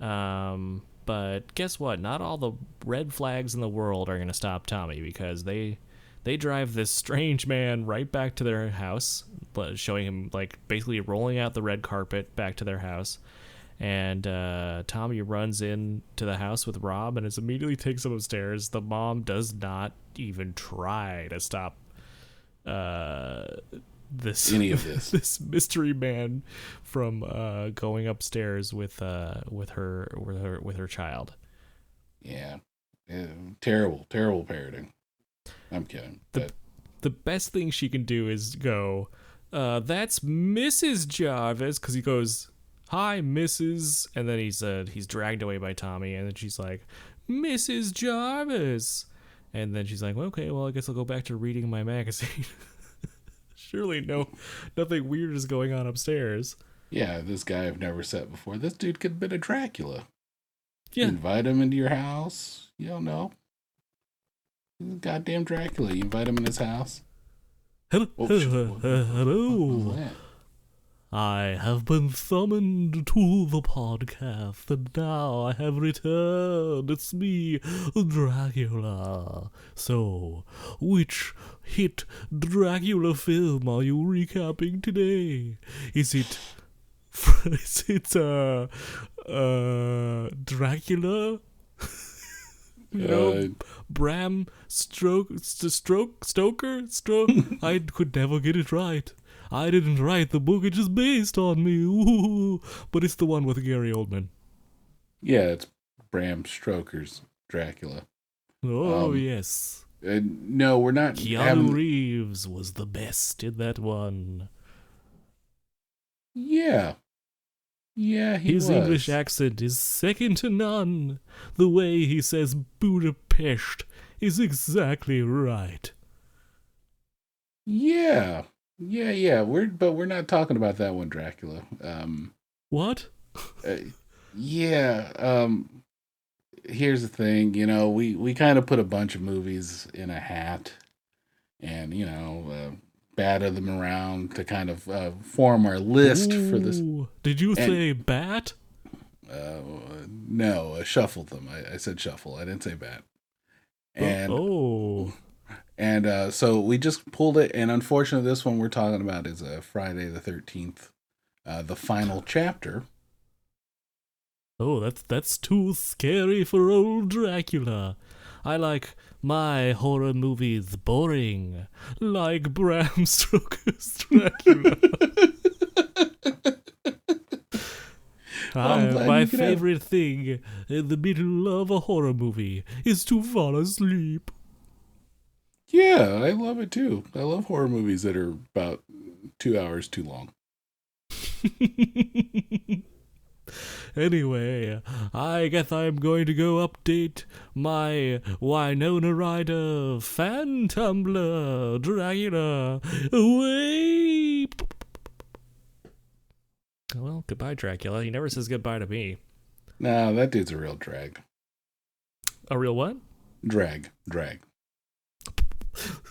Um, but guess what? Not all the red flags in the world are going to stop Tommy because they they drive this strange man right back to their house, but showing him like basically rolling out the red carpet back to their house. And uh, Tommy runs in to the house with Rob and is immediately takes him upstairs. The mom does not even try to stop uh, this Any of this. this mystery man from uh, going upstairs with uh, with her with her with her child. Yeah. Yeah, terrible, terrible parroting. I'm kidding. The- but the best thing she can do is go, uh, "That's Mrs. Jarvis," because he goes, "Hi, Mrs." And then he's uh, he's dragged away by Tommy, and then she's like, "Mrs. Jarvis," and then she's like, well, "Okay, well, I guess I'll go back to reading my magazine." Surely, no, nothing weird is going on upstairs. yeah, this guy I've never set before. This dude could have been a Dracula. Yeah, Invite him into your house. You don't know. Goddamn Dracula. You invite him in his house. hello, Oh, shit. What- what was hello. I have been summoned to the podcast, and now I have returned. It's me, Dracula. So, which hit Dracula film are you recapping today? Is it. Is it, uh. Uh. Dracula? You know, Uh, Bram Stroke, St- Stroke, Stoker, Stroke. I could never get it right. I didn't write the book; it's just based on me. Ooh. But it's the one with Gary Oldman. yeah, it's Bram Stoker's Dracula. Oh Um, yes, Uh, no, we're not Keanu having. Reeves was the best in that one. Yeah, yeah, he His was. English accent is second to none. The way he says Budapest is exactly right. Yeah, yeah, yeah. We're but we're not talking about that one, Dracula. Um, What? uh, yeah. Um, here's the thing. You know, we we kind of put a bunch of movies in a hat, and you know, uh, batted them around to kind of uh, form our list for this. Did you and- say bat? Uh, no, I shuffled them. I, I said shuffle. I didn't say bat. And oh, And uh, so we just pulled it, and unfortunately, this one we're talking about is uh, Friday the Thirteenth, uh, the final chapter. oh, that's that's too scary for old Dracula. I like my horror movies boring, like Bram Stoker's Dracula. Glad my you could have- favorite thing in the middle of a horror movie is to fall asleep. Yeah, I love it too. I love horror movies that are about two hours too long. anyway, I guess I'm going to go update my Winona Ryder fan Tumblr Dracula. Away. Well, goodbye, Dracula. He never says goodbye to me. Nah, that dude's a real drag. A real what? Drag, drag.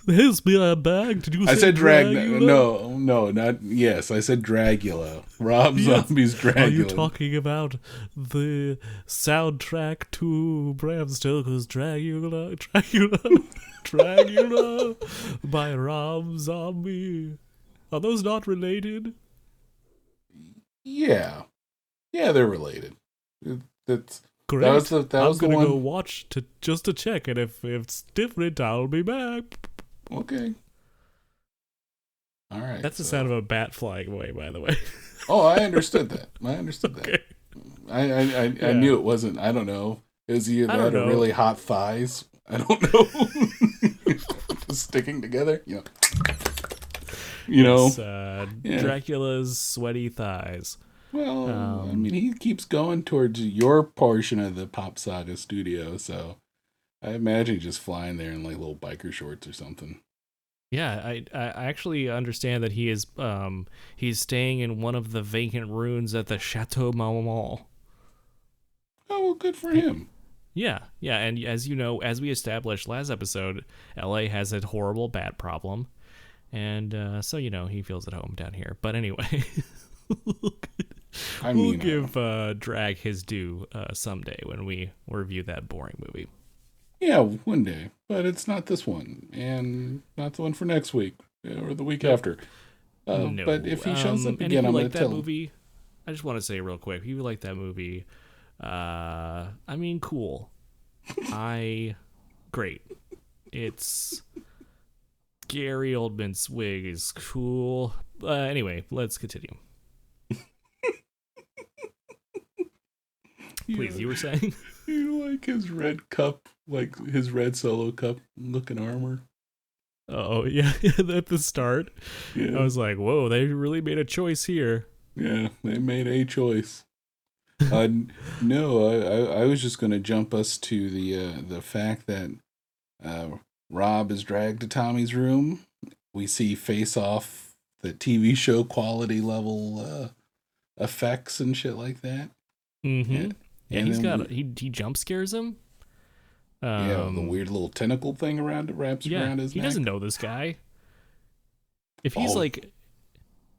A bag. Did you I say said drag. Dragula? No, no, not yes. I said Dragula. Rob Yes. Zombie's Dragula. Are you talking about the soundtrack to Bram Stoker's Dracula, Dracula, Dracula by Rob Zombie? Are those not related? Yeah, yeah, they're related. That's Great. was the- that I'm was gonna go watch to just to check, and if, if it's different, I'll be back. okay. All right. That's the sound of a bat flying away, by the way. Oh, I understood that. I understood that. okay. I I, I, I Yeah. knew it wasn't. I don't know. Is he I that or really hot thighs? I don't know. Sticking together, you know. You know. Uh, Yeah. Dracula's sweaty thighs. Well, I Um, mean, he keeps going towards your portion of the Pop Saga studio, so I imagine just flying there in like little biker shorts or something. Yeah, I I actually understand that he is um he's staying in one of the vacant rooms at the Chateau Marmont. Oh well, good for him. Yeah, yeah, and as you know, as we established last episode, LA has a horrible bat problem, and uh, so you know he feels at home down here. But anyway, I we'll give uh, Drag his due uh, someday when we review that boring movie. yeah, one day, but it's not this one, and not the one for next week or the week after. Uh, no, But if he shows um, up and again, I'm like that tell him. I just want to say real quick, if you like that movie, uh, I mean, cool. I great. It's Gary Oldman's wig is cool. Uh, anyway, let's continue. Please, Yeah. you were saying? You like his red cup, like his red solo cup looking armor. Oh yeah, at the start, Yeah, I was like, "Whoa, they really made a choice here." yeah, they made a choice. uh, no, I, I, I was just going to jump us to the uh, the fact that uh, Rob is dragged to Tommy's room. We see Face Off, the TV show quality level uh, effects and shit like that. Mm-hmm. Yeah, And he's got he he jump scares him. yeah, the Um, weird little tentacle thing around it wraps Yeah, around his he neck. doesn't know this guy. If he's Oh. like,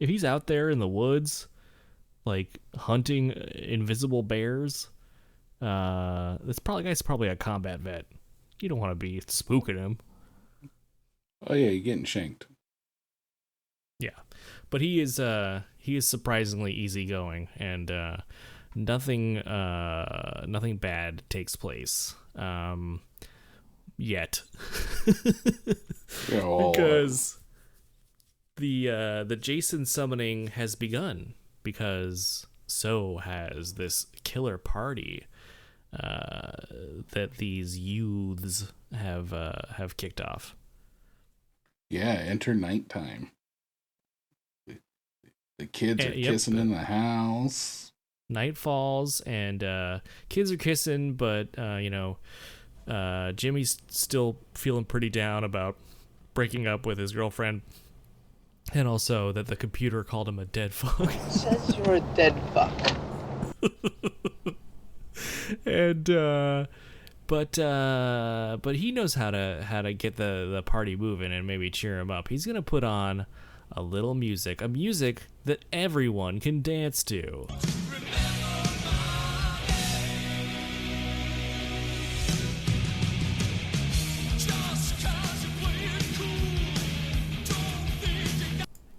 if he's out there in the woods, like hunting invisible bears, uh, this probably guy's probably a combat vet. You don't want to be spooking him. Oh yeah, you're getting shanked. Yeah, but he is uh he is surprisingly easygoing and uh nothing uh nothing bad takes place. Um yet. Oh, because the uh, the Jason summoning has begun because so has this killer party uh, that these youths have uh, have kicked off. yeah, enter nighttime. The kids Eh, are yep. kissing in the house. Night falls and uh, kids are kissing, but uh, you know uh, Jimmy's still feeling pretty down about breaking up with his girlfriend, and also that the computer called him a dead fuck. It says you're a dead fuck. and uh but uh but he knows how to how to get the the party moving and maybe cheer him up he's gonna put on a little music a music that everyone can dance to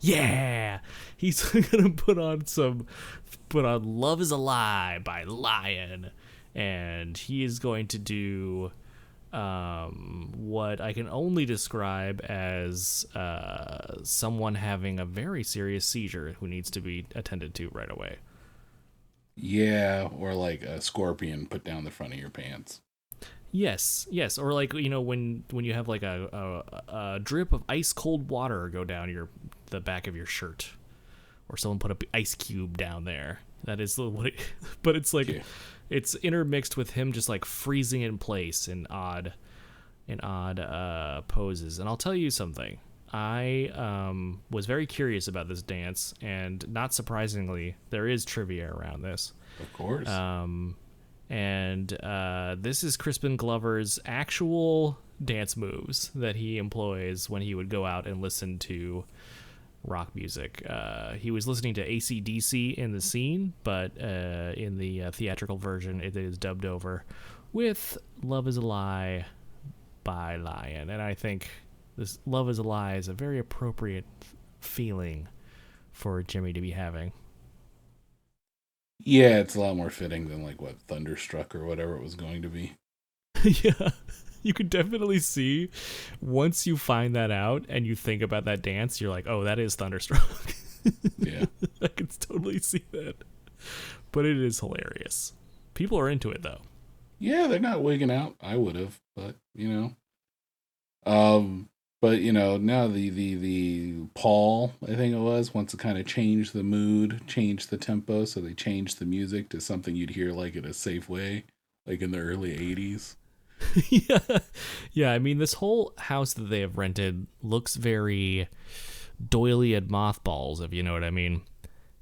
yeah he's gonna put on some put on love is a lie by lion and he is going to do um, what I can only describe as uh, someone having a very serious seizure who needs to be attended to right away. Yeah, or like a scorpion put down the front of your pants. Yes, yes, or like you know when when you have like a, a, a drip of ice cold water go down your the back of your shirt, or someone put a b- ice cube down there. That is the what, it, but it's like Yeah. it's intermixed with him just like freezing in place in odd, in odd uh, poses. And I'll tell you something. I um, was very curious about this dance, and not surprisingly, there is trivia around this. Of course. Um, and uh, this is Crispin Glover's actual dance moves that he employs when he would go out and listen to rock music. Uh, he was listening to ACDC in the scene, but uh, in the uh, theatrical version, it is dubbed over with Love is a Lie by Lion. And I think this Love is a Lie is a very appropriate feeling for Jimmy to be having. yeah, it's a lot more fitting than like what Thunderstruck or whatever it was going to be. yeah you could definitely see once you find that out and you think about that dance you're like oh that is thunderstruck Yeah. i can totally see that but it is hilarious people are into it though yeah, they're not wigging out. I would have, but you know. Um but you know, now the the the Paul, I think it was, wants to kind of change the mood, change the tempo, so they changed the music to something you'd hear like in a safe way, like in the early 80s. yeah. Yeah i mean this whole house that they have rented looks very doily and mothballs if you know what i mean.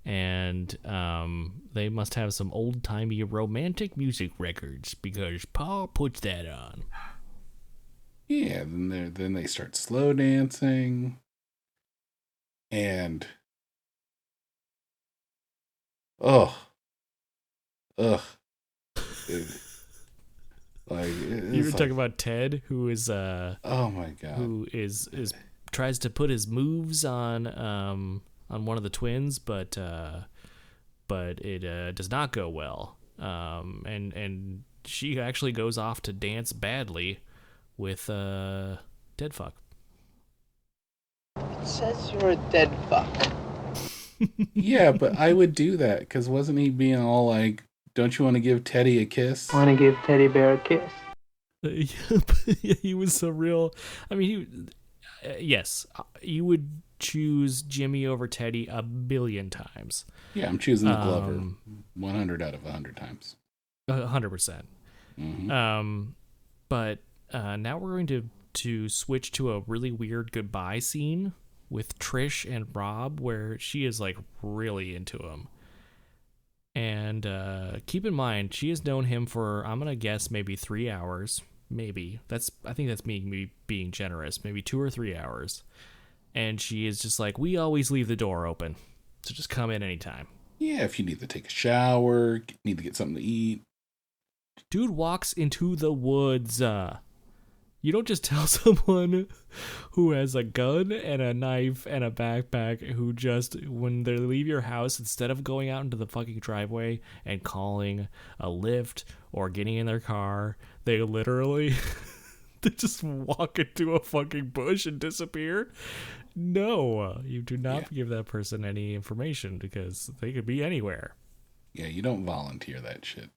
And um, they must have some old-timey romantic music records because paul puts that on. Yeah, then they then they start slow dancing, and oh, ugh, It- like you were it's talking about ted who is uh oh my god, who is is tries to put his moves on um on one of the twins but uh but it uh, does not go well. Um and and she actually goes off to dance badly with uh dead fuck. It says you're a dead fuck. yeah, but I would do that because wasn't he being all like, "Don't you want to give Teddy a kiss?" I Want to give Teddy Bear a kiss? yeah, he was so real i mean he uh, yes uh, you would choose jimmy over teddy a billion times Yeah, I'm choosing the Glover, Um, 100 out of 100 times. hundred percent hmm Um, but uh, now we're going to to switch to a really weird goodbye scene with Trish and Rob, where she is like really into him. And uh, keep in mind, she has known him for I'm gonna guess maybe three hours, maybe. That's I think that's me, me being generous, maybe two or three hours. And she is just like, we always leave the door open, so just come in anytime. Yeah, if you need to take a shower, need to get something to eat. dude walks into the woods. Uh, you don't just tell someone who has a gun and a knife and a backpack who just when they leave your house instead of going out into the fucking driveway and calling a lift or getting in their car, they literally they just walk into a fucking bush and disappear. No, you do not Yeah. give that person any information because they could be anywhere. Yeah, you don't volunteer that shit.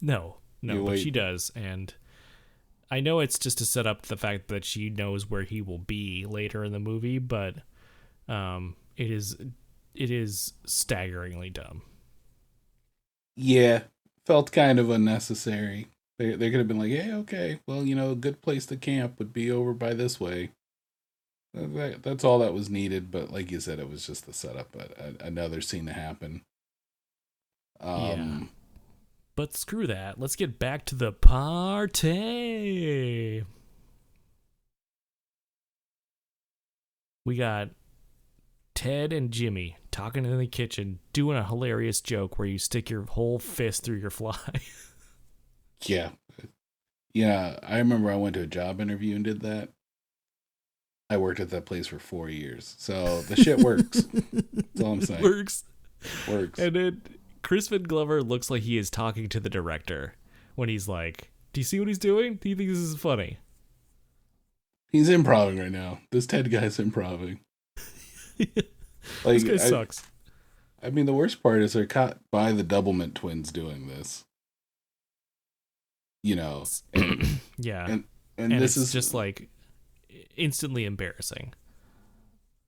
No, no, You but wait. she does, and I know it's just to set up the fact that she knows where he will be later in the movie, but um, it is it is staggeringly dumb. Yeah, felt kind of unnecessary. They they could have been like, hey, okay, well, you know, a good place to camp would be over by this way. That- that- that's all that was needed. But like you said, it was just the setup, But a, another scene to happen. Um, But screw that. Let's get back to the party. We got Ted and Jimmy talking in the kitchen, doing a hilarious joke where you stick your whole fist through your fly. yeah, yeah. I remember I went to a job interview and did that. I worked at that place for four years, so the shit works. That's all I'm saying. Works. Works. And then Crispin Glover looks like he is talking to the director when he's like, Do you see what he's doing? Do you think this is funny? He's improving right now. This Ted guy's improving. Like, this guy I- sucks. I mean, the worst part is they're caught by the Doublemint twins doing this. You know, and, yeah. and, and, and this is just like instantly embarrassing.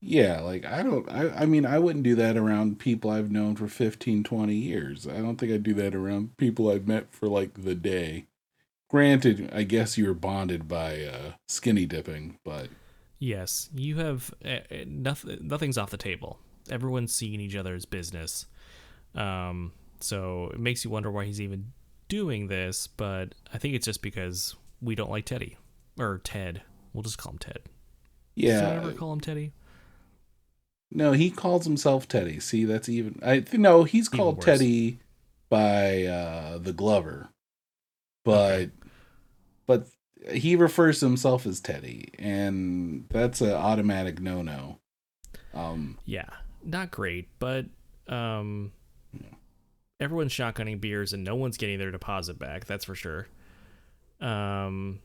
Yeah, like I don't, I, I mean, I wouldn't do that around people I've known for 15, 20 years. I don't think I'd do that around people I've met for like the day. Granted, I guess you were bonded by uh, skinny dipping, but Yes, you have uh, nothing. Nothing's off the table. Everyone's seeing each other's business. Um, so it makes you wonder why he's even doing this. But I think it's just because we don't like Teddy or Ted. We'll just call him Ted. Yeah, anyone ever call him Teddy? No, he calls himself Teddy. See, that's even. I no, he's Even called worse. Teddy by uh the Glover, but but he refers to himself as Teddy, and that's an automatic no no. Um, Yeah, not great, but um, everyone's shotgunning beers and no one's getting their deposit back. That's for sure. Um,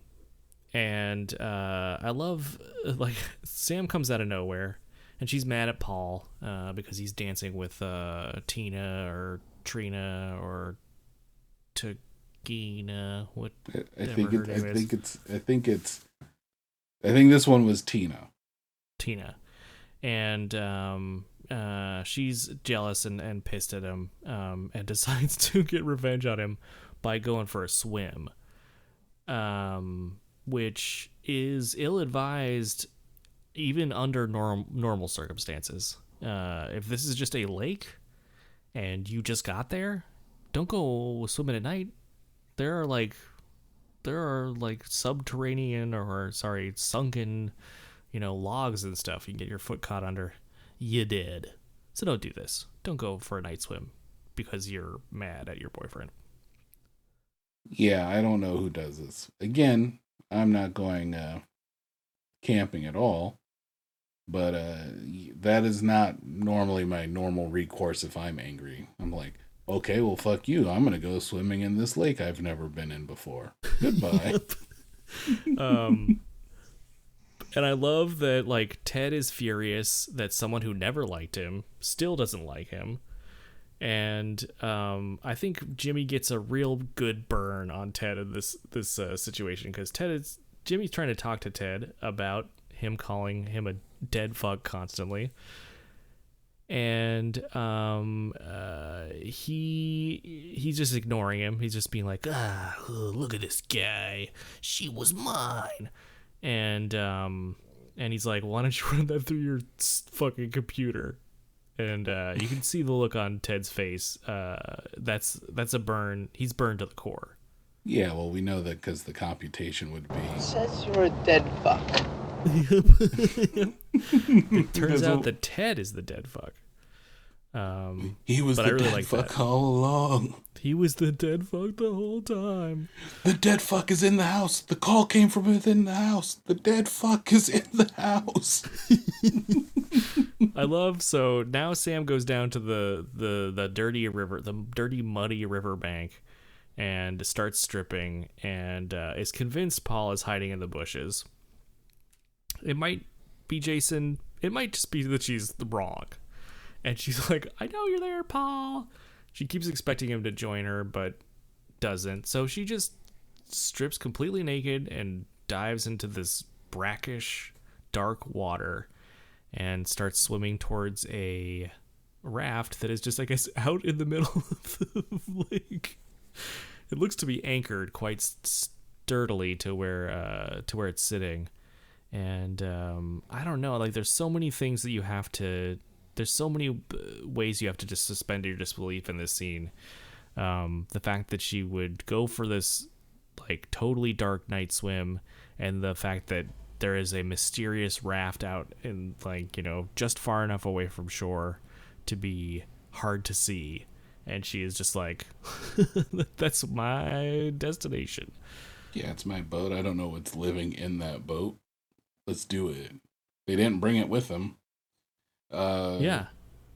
and uh, I love like Sam comes out of nowhere, and she's mad at Paul uh, because he's dancing with uh, Tina or Trina or Tagina. What? I, think it, I think it's I think it's I think this one was Tina. Tina, and um, uh, she's jealous and, and pissed at him, um, and decides to get revenge on him by going for a swim, um, which is ill advised, even under norm normal circumstances. Uh, if this is just a lake, and you just got there, don't go swimming at night. There are like, there are like subterranean or sorry sunken you know, logs and stuff you can get your foot caught under. You did. So don't do this. Don't go for a night swim because you're mad at your boyfriend. Yeah, I don't know who does this. Again, I'm not going uh camping at all. But uh that is not normally my normal recourse if I'm angry. I'm like, okay, well fuck you. I'm to go swimming in this lake I've never been in before. Goodbye. Um and I love that like Ted is furious that someone who never liked him still doesn't like him. And um, I think Jimmy gets a real good burn on Ted in this this uh, situation because Ted is Jimmy's trying to talk to Ted about him calling him a dead fuck constantly, and um, uh, he he's just ignoring him. He's just being like, ah, look at this guy. She was mine, and um, and he's like, why don't you run that through your fucking computer? and uh, you can see the look on Ted's face. Uh, that's that's a burn. He's burned to the core. yeah, well, we know that cuz the computation would be Says you're a dead fuck. It turns out that Ted is the dead fuck. Um, he was the really dead fuck that. all along. he was the dead fuck the whole time. The dead fuck is in the house. The call came from within the house. The dead fuck is in the house. I love so now Sam goes down to the the the dirty river, the dirty muddy river bank, and starts stripping and uh, is convinced Paul is hiding in the bushes. It might be Jason. It might just be that she's wrong. And she's like, I know you're there, Paul. She keeps expecting him to join her, but doesn't. So she just strips completely naked and dives into this brackish, dark water and starts swimming towards a raft that is just, I guess, out in the middle of the lake. It looks to be anchored quite sturdily to where uh, to where it's sitting, and um, I don't know. Like, there's so many things that you have to. There's so many uh, ways you have to just suspend your disbelief in this scene. Um, the fact that she would go for this like totally dark night swim, and the fact that there is a mysterious raft out in like you know just far enough away from shore to be hard to see and she is just like that's my destination Yeah, it's my boat. I don't know what's living in that boat. Let's do it. They didn't bring it with them. Uh, yeah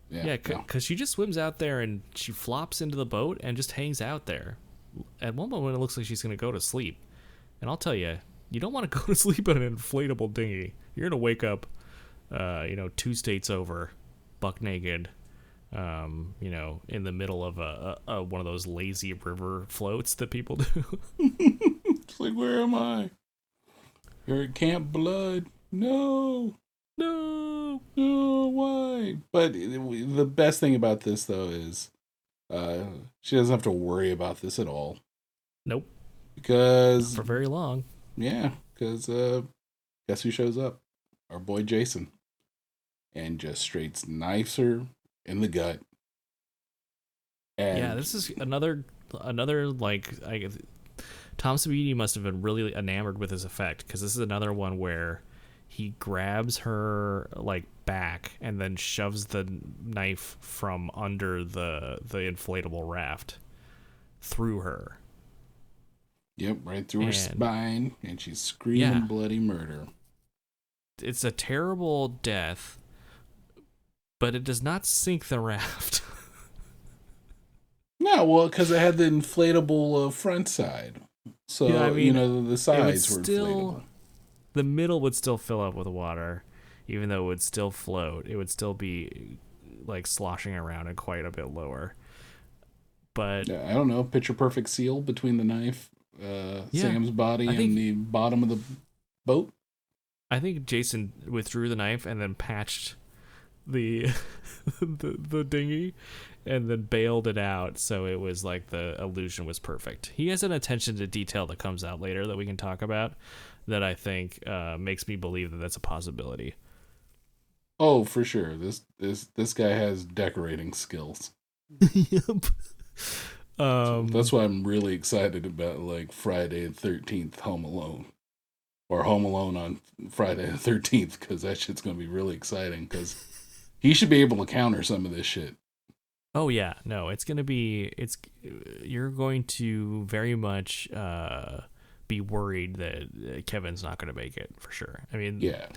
yeah, yeah no. because she just swims out there and she flops into the boat and just hangs out there at one moment it looks like she's going to go to sleep and i'll tell you you don't want to go to sleep in an inflatable dinghy you're going to wake up uh, you know two states over buck naked um, you know, in the middle of a, a, a one of those lazy river floats that people do. It's like, where am I? You're at Camp Blood. No, no, no, why? But the best thing about this, though, is uh, she doesn't have to worry about this at all nope, because for very long. Yeah, because uh, guess who shows up? Our boy Jason, and just straight knifes her in the gut. And yeah, this is another another like I, Tom Savini must have been really enamored with his effect because this is another one where he grabs her like back and then shoves the knife from under the the inflatable raft through her. yep, right through her spine, and she's screaming Yeah. bloody murder. It's a terrible death, but it does not sink the raft. No, well, because it had the inflatable uh, front side, so Yeah, I you mean, know the sides were still- inflatable. the middle would still fill up with water, even though it would still float. It would still be like sloshing around and quite a bit lower. But Yeah, I don't know, picture perfect seal between the knife, uh, Yeah, Sam's body, I and the bottom of the boat. I think Jason withdrew the knife and then patched the the the dinghy and then bailed it out so it was like the illusion was perfect. He has an attention to detail that comes out later that we can talk about that I think uh, makes me believe that that's a possibility. Oh, for sure. This this this guy has decorating skills. yep. Um, That's why I'm really excited about like Friday the Thirteenth Home Alone, or Home Alone on Friday the Thirteenth, because that shit's gonna be really exciting. Because he should be able to counter some of this shit. Oh yeah, no, it's gonna be it's you're going to very much uh, be worried that uh, Kevin's not gonna make it for sure. I mean, Yeah,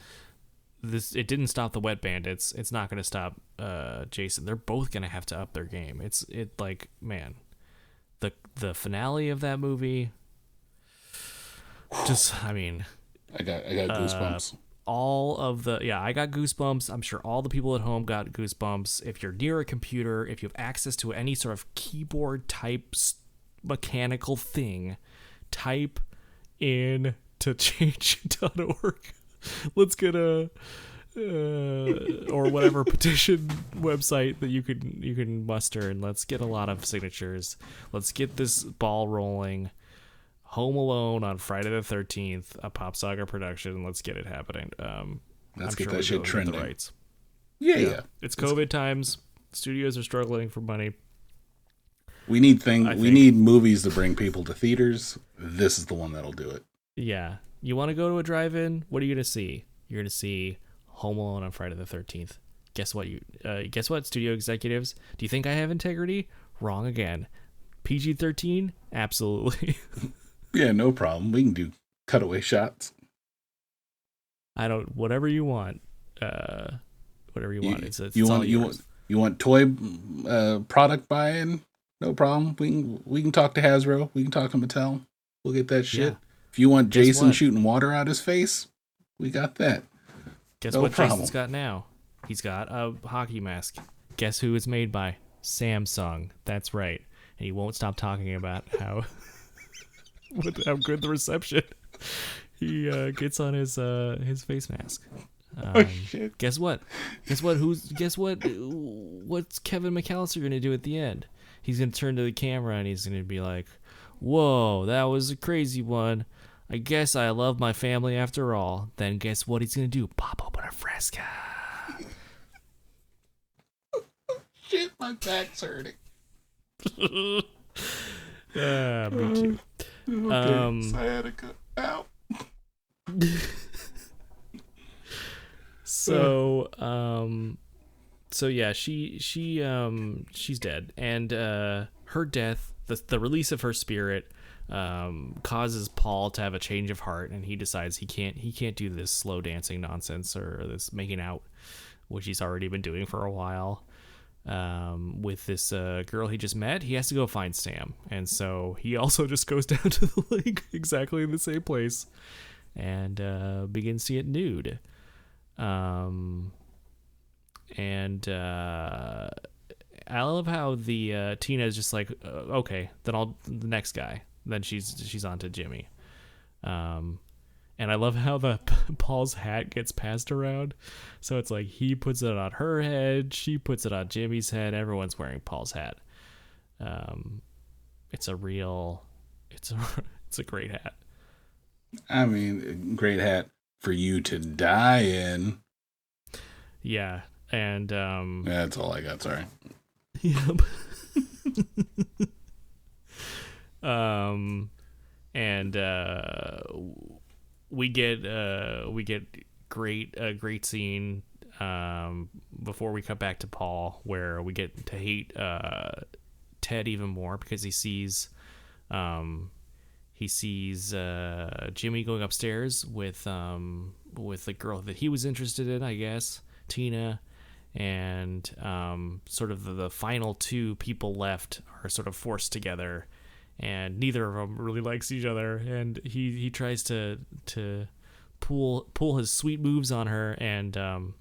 this it didn't stop the wet bandits. It's not gonna stop uh, Jason. They're both gonna have to up their game. It's it like man, the the finale of that movie. Just I mean, I got I got Uh, goosebumps. All of the yeah i got goosebumps. I'm sure all the people at home got goosebumps. If you're near a computer if you have access to any sort of keyboard type mechanical thing type in to change.org let's get a uh, or whatever petition website that you can you can muster and let's get a lot of signatures. Let's get this ball rolling Home Alone on Friday the Thirteenth, a Pop Saga production. Let's get it happening. Um, Let's I'm get sure that shit be able to get the trending. rights. Yeah, yeah. It's COVID times. Studios are struggling for money. We need thing. I We think- need movies to bring people to theaters. This is the one that'll do it. Yeah, you want to go to a drive-in? What are you gonna see? You're gonna see Home Alone on Friday the Thirteenth. Guess what? You uh, guess what? Studio executives, do you think I have integrity? Wrong again. PG thirteen? Absolutely. Yeah, no problem. We can do cutaway shots. I don't. Whatever you want. Uh, whatever you, You, want. It's, it's you want you want you want toy uh, product buying. No problem. We can we can talk to Hasbro. We can talk to Mattel. We'll get that shit. Yeah. If you want Guess Jason what? shooting water out his face, we got that. Guess No what problem. Jason's got now? He's got a hockey mask. Guess who it's made by? Samsung. That's right. And he won't stop talking about how what, how good the reception he uh, gets on his uh, his face mask. Um, shit. Guess what? Guess what? Who's guess what? What's Kevin McAllister gonna do at the end? He's gonna turn to the camera and he's gonna be like, "Whoa, that was a crazy one. I guess I love my family after all." Then guess what he's gonna do? Pop open a Fresca. Shit, my back's hurting. Ah, me too. Okay, Um, sciatica. Ow. So, um, so yeah, she she um she's dead, and uh, her death, the the release of her spirit, um, causes Paul to have a change of heart, and he decides he can't he can't do this slow dancing nonsense or this making out, which he's already been doing for a while. Um, with this uh, girl he just met, he has to go find Sam, and so he also just goes down to the lake exactly in the same place, and uh, begins to get nude. Um, and uh, I love how the uh, Tina is just like, uh, okay, then I'll the next guy. Then she's she's on to Jimmy. Um, and I love how the Paul's hat gets passed around. So it's like he puts it on her head, she puts it on Jimmy's head. Everyone's wearing Paul's hat. Um, it's a real, it's a it's a great hat. I mean, great hat for you to die in. Yeah, and um, That's all I got. Sorry. Yep. um, and uh, we get uh we get great a great scene um before we cut back to Paul where we get to hate uh Ted even more because he sees um he sees uh Jimmy going upstairs with um with the girl that he was interested in I guess Tina. And um, sort of the, the final two people left are sort of forced together, and neither of them really likes each other. And he he tries to to pull pull his sweet moves on her, and um,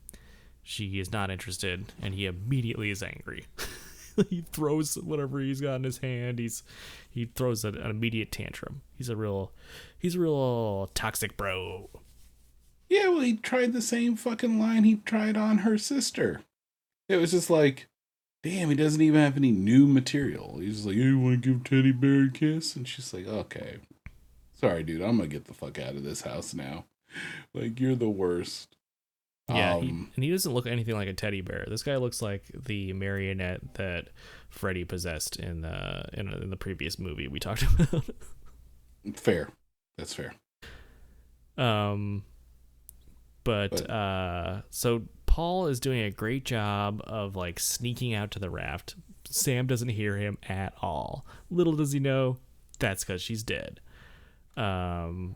she is not interested, and he immediately is angry. he throws whatever he's got in his hand. He's he throws an, an immediate tantrum. He's a real he's a real toxic bro. Yeah, well, he tried the same fucking line he tried on her sister. It was just like, damn, he doesn't even have any new material. He's like, hey, you want to give Teddy Bear a kiss? And she's like, okay. Sorry, dude, I'm going to get the fuck out of this house now. Like, you're the worst. Yeah, he, Um, and he doesn't look anything like a teddy bear. This guy looks like the marionette that Freddy possessed in the in, in the previous movie we talked about. fair. That's fair. um, but But- uh, so Paul is doing a great job of like sneaking out to the raft. Sam doesn't hear him at all. Little does he know that's because she's dead. Um,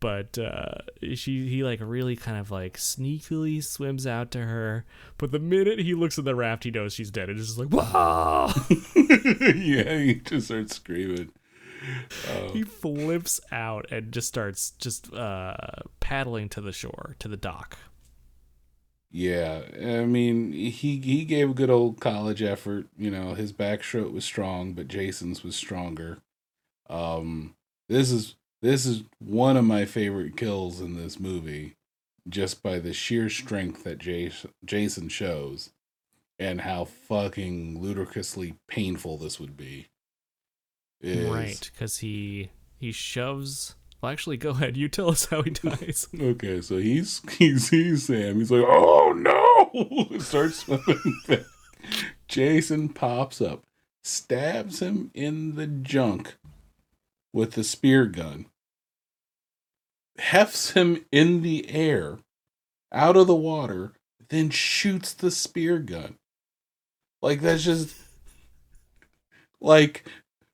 but uh, she he like really kind of like sneakily swims out to her. But the minute he looks at the raft, he knows she's dead. And just like whoa. yeah, he just starts screaming. he flips out and just starts just uh, paddling to the shore to the dock. Yeah, I mean, he he gave a good old college effort. You know, his backstroke was strong, but Jason's was stronger. Um, this is this is one of my favorite kills in this movie, just by the sheer strength that Jason Jason shows, and how fucking ludicrously painful this would be. Is- Right, because he he shoves. Well, actually, go ahead. You tell us how he dies. Okay, so he's he sees Sam. He's like, "Oh no!" Starts swimming. Jason pops up, stabs him in the junk with the spear gun, hefts him in the air, out of the water, then shoots the spear gun. Like that's just like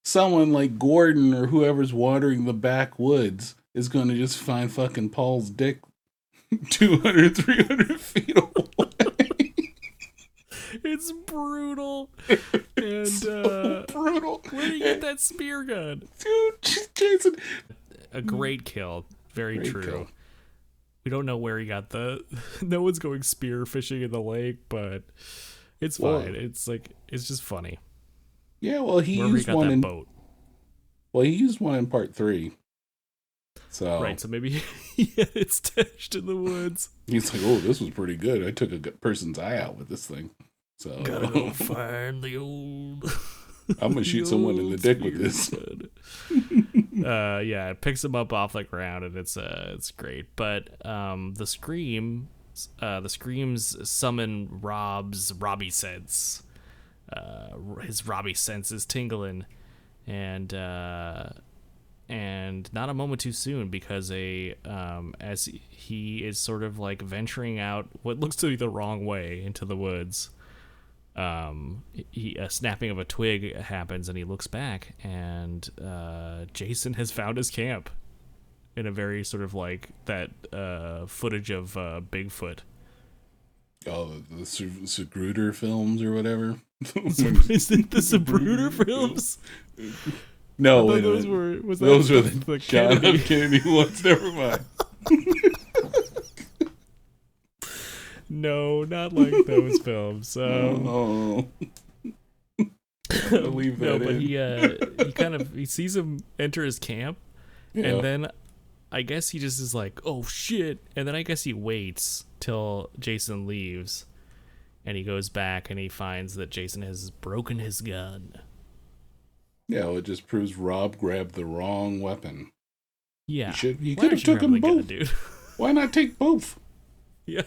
someone like Gordon or whoever's watering the backwoods is going to just find fucking Paul's dick 200, 300 feet away. it's brutal, and uh, Brutal. Where do you get that spear gun. Dude, Jason. A great kill. Very Great true. kill. We don't know where he got the. no one's going spear fishing in the lake, but it's fine. It's like it's just funny. Yeah, well, he Wherever he used got one that in. boat. Well, he used one in part three. So Right, so maybe he had it stashed in the woods. he's like, "Oh, this was pretty good. I took a person's eye out with this thing." So Gotta go find the old. I'm gonna shoot someone in the dick with this. uh, yeah, it picks him up off the ground, and it's uh, it's great. But um, the scream, uh, the screams summon Rob's Robbie sense. Uh, his Robbie sense is tingling, and uh, and not a moment too soon because a um, as he is sort of like venturing out what looks to be the wrong way into the woods um, he, a snapping of a twig happens and he looks back and uh, Jason has found his camp in a very sort of like that uh, footage of uh, Bigfoot. Oh, the Magruder films or whatever. Is it the Zapruder films? no, wait those were was Those were the, the, John F. Kennedy? Kennedy ones. Never mind. No, not like those films. Um, oh, leave no, but in. he uh, he kind of he sees him enter his camp, Yeah. and then I guess he just is like, "Oh shit!" And then I guess he waits till Jason leaves, and he goes back and he finds that Jason has broken his gun. yeah, well, it just proves Rob grabbed the wrong weapon. Yeah, should- he could have took them the gun, both. dude. Why not take both? yeah,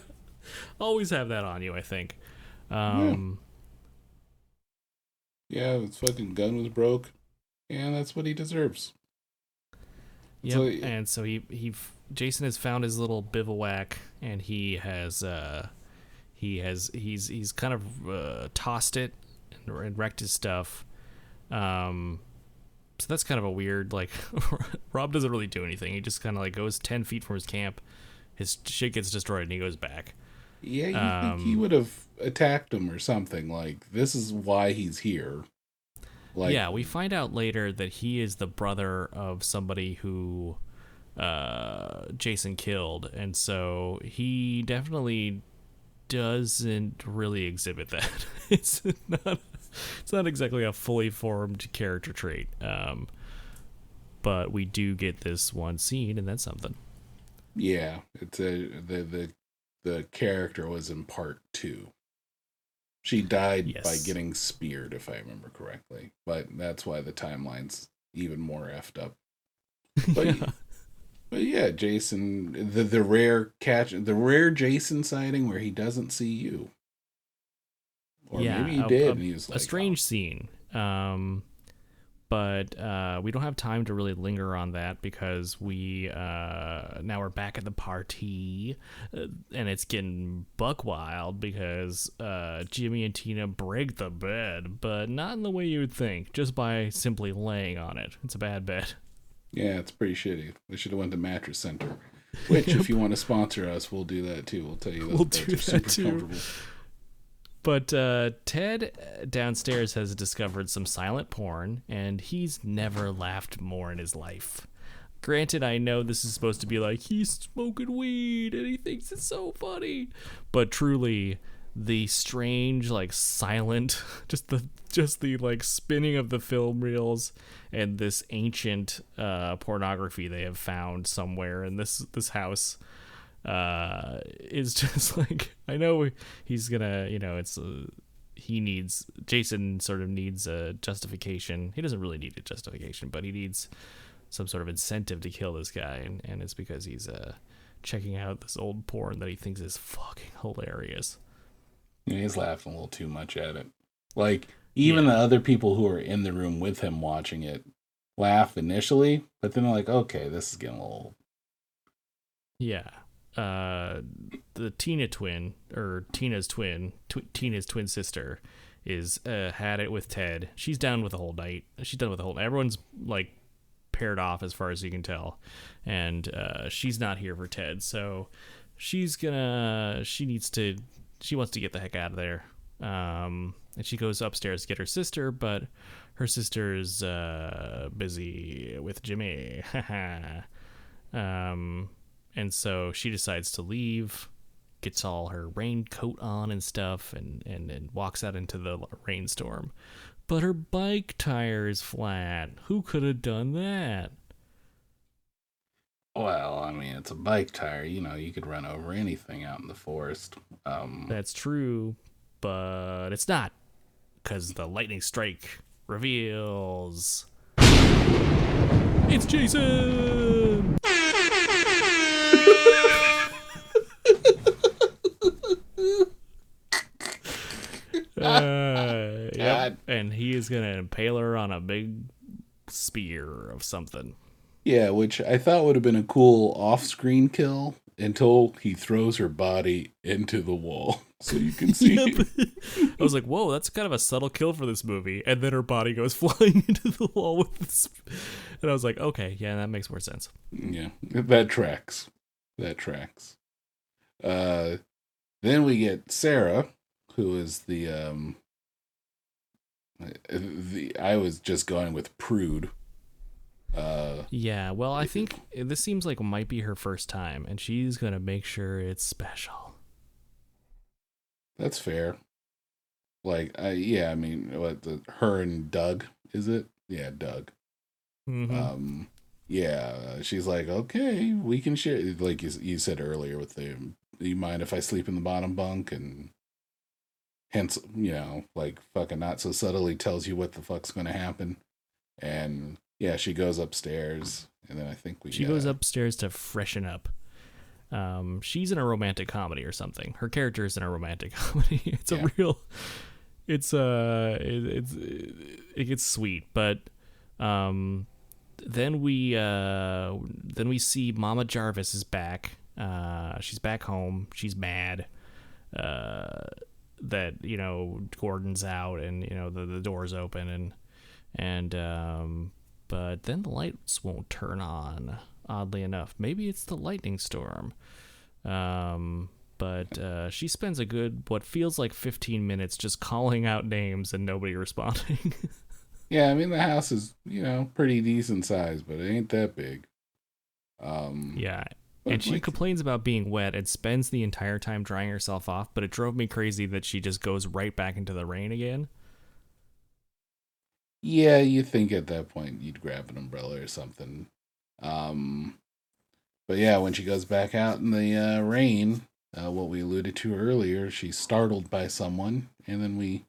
always have that on you. I think. Um, Yeah, his fucking gun was broke, and that's what he deserves. Yep. So- and so he he Jason has found his little bivouac, and he has uh he has he's he's kind of uh, tossed it and, and wrecked his stuff. Um, so that's kind of a weird like. Rob doesn't really do anything. He just kind of like goes ten feet from his camp. His shit gets destroyed, and he goes back. Yeah, you think he Um, would have attacked him or something? Like this is why he's here. Like, yeah, we find out later that he is the brother of somebody who uh, Jason killed, and so he definitely doesn't really exhibit that. it's not. It's not exactly a fully formed character trait. Um, but we do get this one scene, and that's something. yeah, it's a the the the character was in part two. She died by getting speared, if I remember correctly. But that's why the timeline's even more effed up. But Yeah. But yeah, Jason, the the rare catch, the rare Jason sighting where he doesn't see you, or Yeah, maybe he a- did, a- and he was like, a strange scene. Um, but uh, we don't have time to really linger on that because we uh, now we're back at the party, uh, and it's getting buck wild because uh, Jimmy and Tina break the bed, but not in the way you would think, just by simply laying on it. It's a bad bed. Yeah, it's pretty shitty. They should have went to Mattress Center. Which, if you want to sponsor us, we'll do that too. We'll tell you those We'll do that super too. comfortable. But uh, Ted downstairs has discovered some silent porn, and he's never laughed more in his life. Granted, I know this is supposed to be like he's smoking weed and he thinks it's so funny, but truly, the strange, like silent, just the just the like spinning of the film reels and this ancient uh, pornography they have found somewhere in this this house uh is just like i know he's gonna you know it's uh, he needs jason sort of needs a justification. He doesn't really need a justification but he needs some sort of incentive to kill this guy and, and it's because he's uh checking out this old porn that he thinks is fucking hilarious Yeah, he's laughing a little too much at it. Like even the other people who are in the room with him watching it laugh initially, but then they're like, "Okay, this is getting a little." yeah. Uh the tina twin or tina's twin tw- tina's twin sister is uh had it with ted. She's down with the whole night. She's done with the whole everyone's like paired off as far as you can tell. And uh she's not here for ted. So she's gonna she needs to she wants to get the heck out of there um and she goes upstairs to get her sister, but her sister's uh, busy with Jimmy. um, and so she decides to leave, gets all her raincoat on and stuff, and, and, and walks out into the rainstorm. But her bike tire is flat. Who could have done that? Well, I mean, it's a bike tire. You know, you could run over anything out in the forest. Um, That's true, but it's not. Because the lightning strike reveals. It's Jason! Uh, yep. And he is going to impale her on a big spear of something. Yeah, which I thought would have been a cool off-screen kill until he throws her body into the wall, so you can see. Yep. I was like, whoa, that's kind of a subtle kill for this movie. And then her body goes flying into the wall with this. And I was like, okay, yeah, that makes more sense. Yeah, that tracks. That tracks. Uh, then we get Sarah, who is the um. The I was just going with prude. Uh, Yeah, well, I think this seems like might be her first time, and she's going to make sure it's special. that's fair. Like, I yeah, I mean, what the her and Doug is it? Yeah, Doug. Mhm. um yeah she's like okay we can share like you, you said earlier with the you mind if i sleep in the bottom bunk and hence you know like fucking not so subtly tells you what the fuck's gonna happen and yeah she goes upstairs and then i think we she goes uh, upstairs to freshen up. Um, she's in a romantic comedy or something. Her character is in a romantic comedy. It's Yeah. a real. It's uh, it, it's it gets sweet, but um, then we uh, then we see Mama Jarvis is back. Uh, she's back home. She's mad. Uh, that you know Gordon's out and you know the the doors open and and um, but then the lights won't turn on. Oddly enough, maybe it's the lightning storm. Um, but uh, she spends a good what feels like 15 minutes just calling out names and nobody responding. yeah i mean the house is you know pretty decent size but it ain't that big um yeah. And she like, complains about being wet and spends the entire time drying herself off, but it drove me crazy that she just goes right back into the rain again. Yeah, you think at that point you'd grab an umbrella or something. Um, but yeah, when she goes back out in the uh, rain, uh, what we alluded to earlier, she's startled by someone, and then we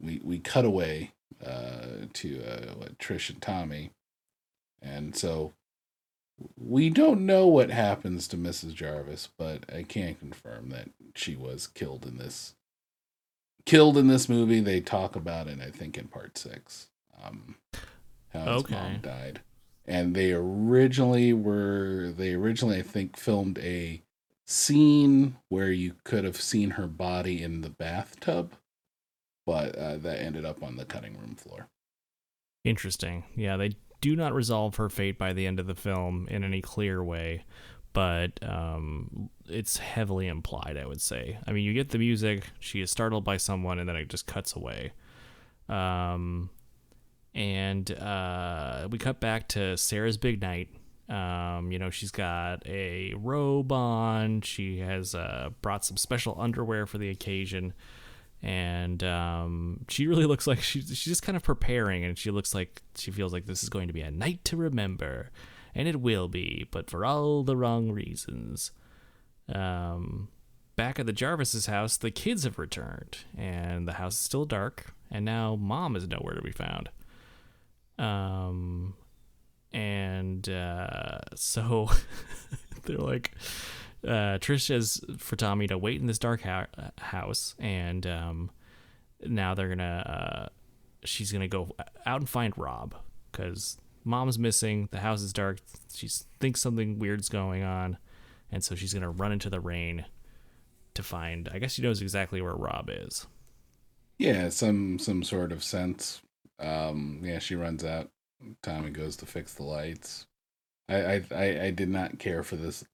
we we cut away uh, to uh, what, Trish and Tommy, and so we don't know what happens to Mrs. Jarvis, but I can confirm that she was killed in this killed in this movie. They talk about it, I think, in part six. Um, how his Okay. mom died, and they originally were they originally I think filmed a scene where you could have seen her body in the bathtub, but uh, that ended up on the cutting room floor. Interesting. Yeah, they do not resolve her fate by the end of the film in any clear way, but um, it's heavily implied, I would say. I mean, you get the music, she is startled by someone, and then it just cuts away. Um, and uh, we cut back to Sarah's big night. Um, you know, she's got a robe on. She has uh, brought some special underwear for the occasion and um, she really looks like she's she's just kind of preparing, and she looks like she feels like this is going to be a night to remember, and it will be, but for all the wrong reasons. Um, back at the Jarvis's house, the kids have returned, and the house is still dark, and now mom is nowhere to be found. Um, and uh, so they're like, uh, Trish says for Tommy to wait in this dark hou- house, and um, now they're gonna, uh, she's gonna go out and find Rob because mom's missing. The house is dark. She thinks something weird's going on, and so she's gonna run into the rain to find. I guess she knows exactly where Rob is. Yeah, some some sort of sense. Um, yeah, she runs out. Tommy goes to fix the lights. I I I, I did not care for this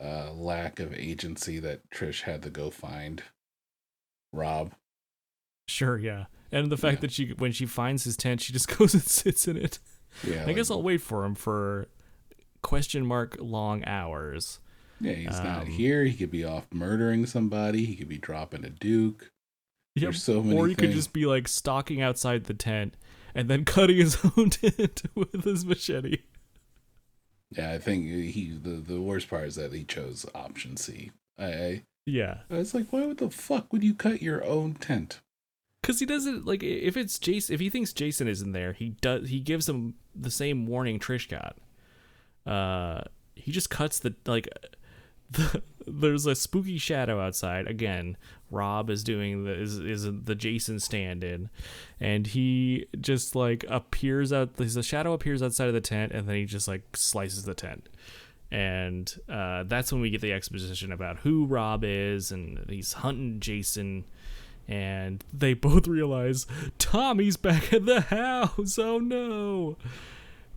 uh lack of agency that Trish had to go find Rob. Sure, yeah. And the fact that she when she finds his tent, she just goes and sits in it. Yeah, I guess I'll wait for him for question mark long hours. Yeah, he's not Um, here. He could be off murdering somebody. He could be dropping a duke. Yep. There's so many or he could just be like stalking outside the tent and then cutting his own tent with his machete. Yeah, I think he. The, the worst part is that he chose option C. I, I Yeah. It's like, why would the fuck would you cut your own tent? Cause he doesn't like if it's Jason. If he thinks Jason isn't there, he does. He gives him the same warning Trish got. Uh, he just cuts the like. The, there's a spooky shadow outside again. Rob is doing the is is the Jason stand-in, and he just like appears out. The shadow appears outside of the tent, and then he just like slices the tent. And uh, that's when we get the exposition about who Rob is, and he's hunting Jason and they both realize Tommy's back at the house. Oh no!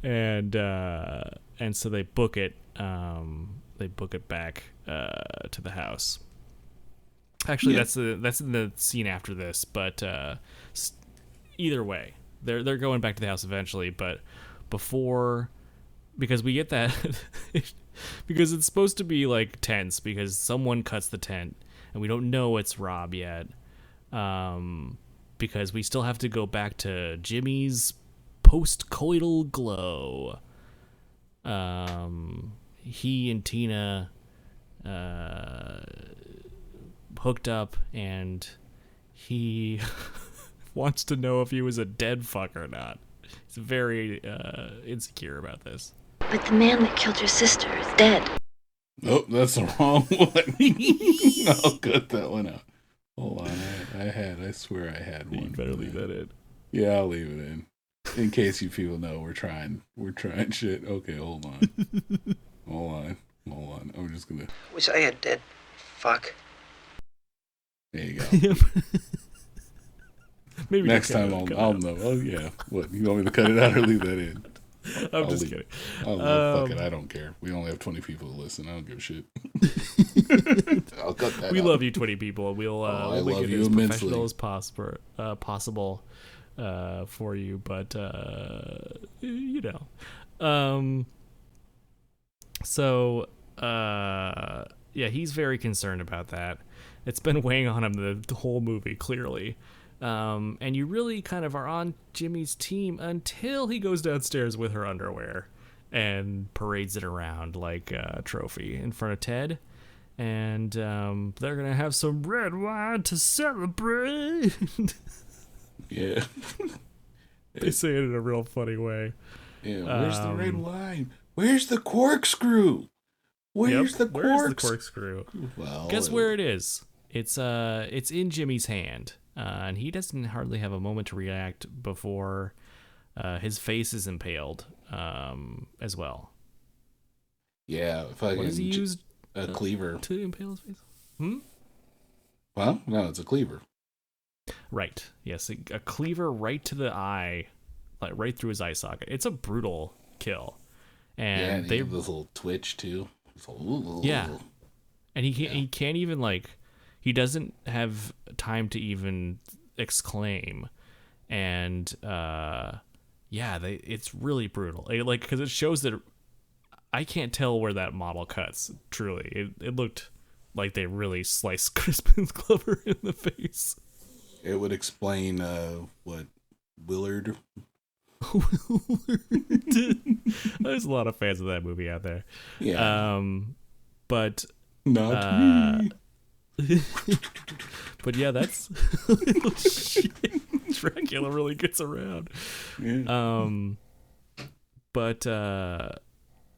And uh, and so they book it. Um, they book it back uh, to the house. Actually, Yeah. that's the that's in the scene after this. But uh, either way, they're they're going back to the house eventually. But before, because we get that, because it's supposed to be like tense because someone cuts the tent and we don't know it's Rob yet um, because we still have to go back to Jimmy's post-coital glow. Um, he and Tina uh, hooked up, and he wants to know if he was a dead fuck or not. He's very uh, insecure about this. But the man that killed your sister is dead. Oh, that's the wrong one. I'll cut that one out. Hold on, I, I had. I swear I had one. You better leave that in. Yeah, I'll leave it in. In case you people know we're trying. We're trying shit. Okay, hold on. Hold on. Hold on. I'm just gonna. Wish I had dead fuck. There you go. Yep. Maybe Next time I'll, I'll know. Oh yeah. What you want me to cut it out or leave that in? I'm I'll just leave- kidding. Oh no, fuck Um, it. I don't care. We only have 20 people to listen. I don't give a shit. I'll cut that. we out. love you 20 people we'll, uh, Oh, we'll make it as immensely. professional as possible uh, possible uh, for you but uh, you know um so uh yeah he's very concerned about that it's been weighing on him the, the whole movie clearly um and you really kind of are on Jimmy's team until he goes downstairs with her underwear and parades it around like a trophy in front of Ted and um, they're gonna have some red wine to celebrate. Yeah. they say it in a real funny way. Yeah. Where's the red Um, wine? Where's the corkscrew? Where's Yep, the where's the corkscrew? Well, Guess where it is? It's uh, it's in Jimmy's hand, uh, and he doesn't hardly have a moment to react before uh, his face is impaled um, as well. Yeah. If I What does he use A cleaver. to impale his face? Hmm. Well, no, it's a cleaver. Right. Yes, a, a cleaver right to the eye, like right through his eye socket. It's a brutal kill, and and they they this little twitch too. Like. Yeah. and he can't, he can't even like he doesn't have time to even exclaim and uh yeah they it's really brutal It- like because it shows that i can't tell where that model cuts truly it, it looked like they really sliced crispin glover in the face It would explain uh, what Willard. there's a lot of fans of that movie out there Yeah. um but not uh, me. but yeah that's shit. dracula really gets around Yeah. um but uh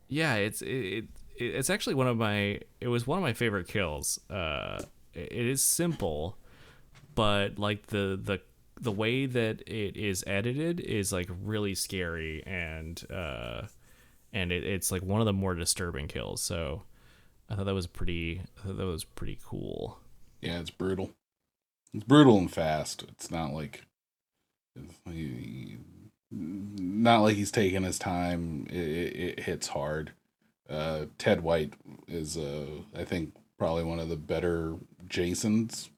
yeah it's it, it it's actually one of my it was one of my favorite kills uh it it is simple but like the the the way that it is edited is like really scary and uh and it, it's like one of the more disturbing kills so i thought that was pretty i thought that was pretty cool yeah, it's brutal. It's brutal and fast. It's not like. Not like he's taking his time. It, it, it hits hard. Uh, Ted White is, uh, I think, probably one of the better Jasons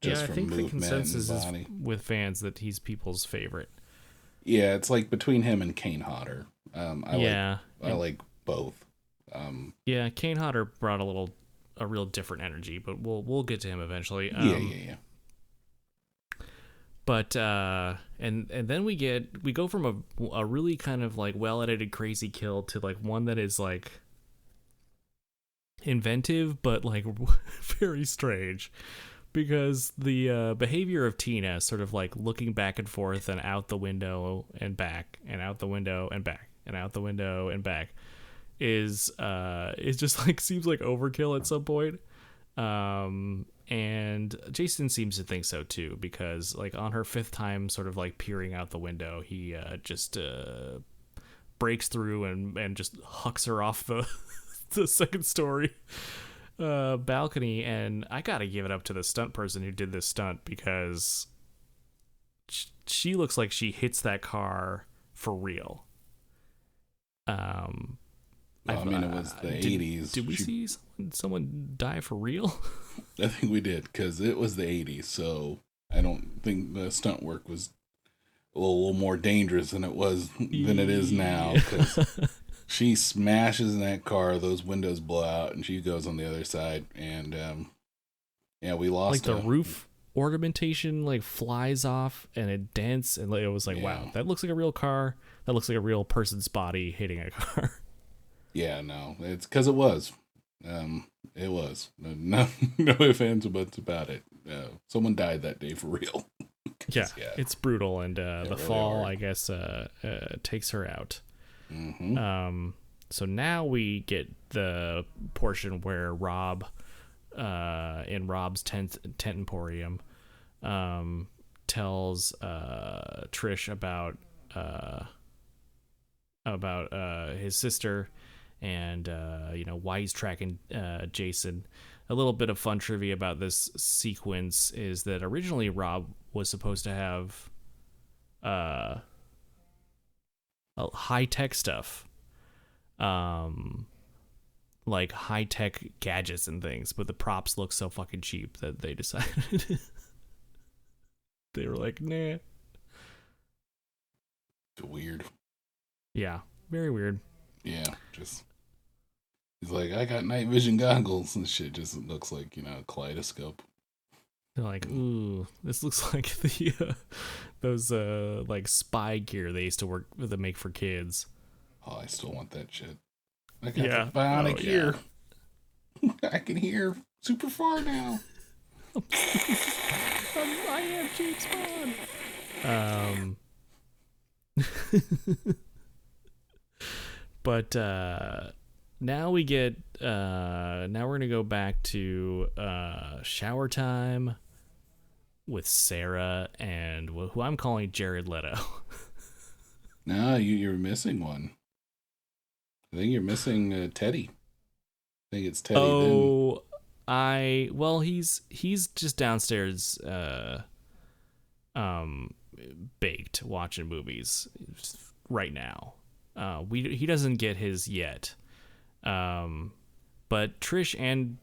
just yeah, I from think the consensus and is with fans that he's people's favorite. Yeah, it's like between him and Kane Hodder. Um, I yeah, like I like both. Um, yeah. Kane Hodder brought a little, a real different energy, but we'll we'll get to him eventually. yeah, Um, yeah, yeah. But uh, and and then we get we go from a a really kind of like well edited crazy kill to like one that is like inventive but like very strange because the uh, behavior of Tina sort of like looking back and forth and out the window and back and out the window and back and out the window and back is uh just like seems like overkill at some point. Um and Jason seems to think so too because like on her fifth time sort of like peering out the window he uh just uh breaks through and and just hucks her off the the second story uh balcony and I got to give it up to the stunt person who did this stunt because sh- she looks like she hits that car for real um Well, I I've, mean, it uh, was the did- '80s. Did we She- see someone, someone die for real? I think we did because it was the '80s. So I don't think the stunt work was a little, little more dangerous than it was than it is now. Because she smashes in that car, those windows blow out, and she goes on the other side. And um, yeah, we lost like the a- roof ornamentation like flies off and it dents and it was like Yeah. wow that looks like a real car that looks like a real person's body hitting a car Yeah, no, it's because it was. Um, it was. No, no ifs, ands, or buts about it. Uh, someone died that day for real. yeah, yeah. it's brutal and uh, the really fall hard. i guess uh, uh, takes her out hmm um so now we get the portion where rob uh in rob's tent tent emporium um tells uh trish about uh about uh his sister and uh you know why he's tracking uh jason. A little bit of fun trivia about this sequence is that originally rob was supposed to have uh high tech stuff um like high tech gadgets and things, but the props look so fucking cheap that they decided they were like, nah. Weird. Yeah, very weird. Yeah, just he's like, I got night vision goggles and shit. Just looks like you know a kaleidoscope. They're like, ooh, this looks like the uh, those uh like spy gear they used to work to make for kids. Oh, I still want that shit. I got Yeah. the bionic Oh, yeah. ear. I can hear super far now. Um, I am James Bond. Um, but uh, now we get uh, now we're gonna go back to uh, shower time with Sarah and who I'm calling Jared Leto. No, you you're missing one. I think you're missing uh, Teddy. I think it's Teddy. then. oh, I well he's he's just downstairs uh um baked watching movies right now. Uh we he doesn't get his yet. Um but Trish and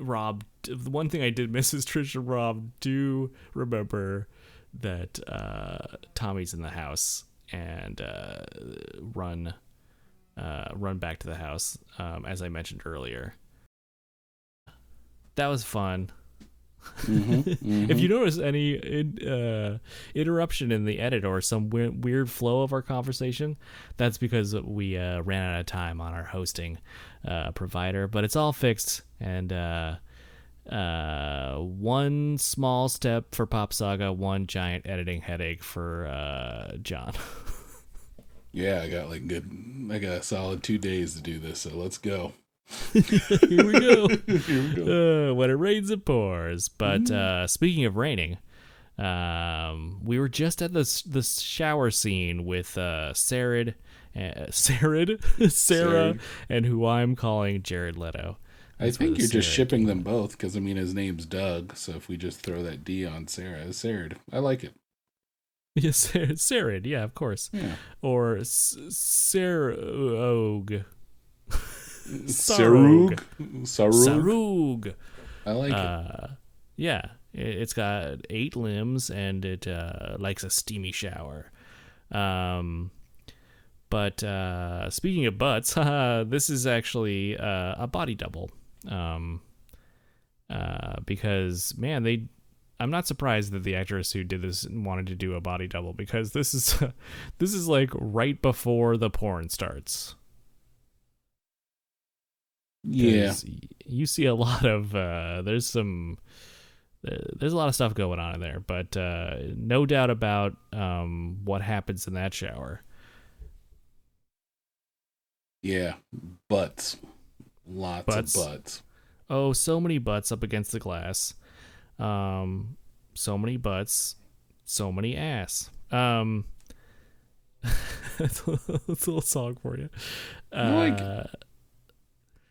Rob the one thing I did miss is Trish and Rob do remember that uh Tommy's in the house and uh run uh, run back to the house, um, as I mentioned earlier. That was fun. Mhm, if mhm. you notice any uh, interruption in the edit or some weird, weird flow of our conversation, that's because we uh, ran out of time on our hosting uh, provider. But it's all fixed, and uh, uh, one small step for Pop Saga, one giant editing headache for uh, John. Yeah, I got like good. I got a solid two days to do this, so let's go. Here we go. Here we go. Uh, when it rains, it pours. But uh, speaking of raining, um, we were just at the the shower scene with uh, Sarid, uh, Sarid, Sarah, and who I'm calling Jared Leto. I think you're just shipping them both because I mean his name's Doug, so if we just throw that D on Sarah, Sarah. I like it. Yes, Sarid, Sarid, yeah, of course. Yeah. Or S- Sarog. Sarug. Sarug. Sarug. I like it. Uh, yeah, It- It's got eight limbs and it uh, likes a steamy shower. Um, but uh, speaking of butts, this is actually uh, a body double. Um, uh, because man, they. I'm not surprised that the actress who did this wanted to do a body double because this is this is like right before the porn starts. Yeah, you see a lot of uh, there's some there's a lot of stuff going on in there, but uh, no doubt about um, what happens in that shower. Yeah. Butts. Lots Butts. of butts. Oh, so many butts up against the glass. Um, so many butts, so many ass. Um, that's a little song for you. Like Uh,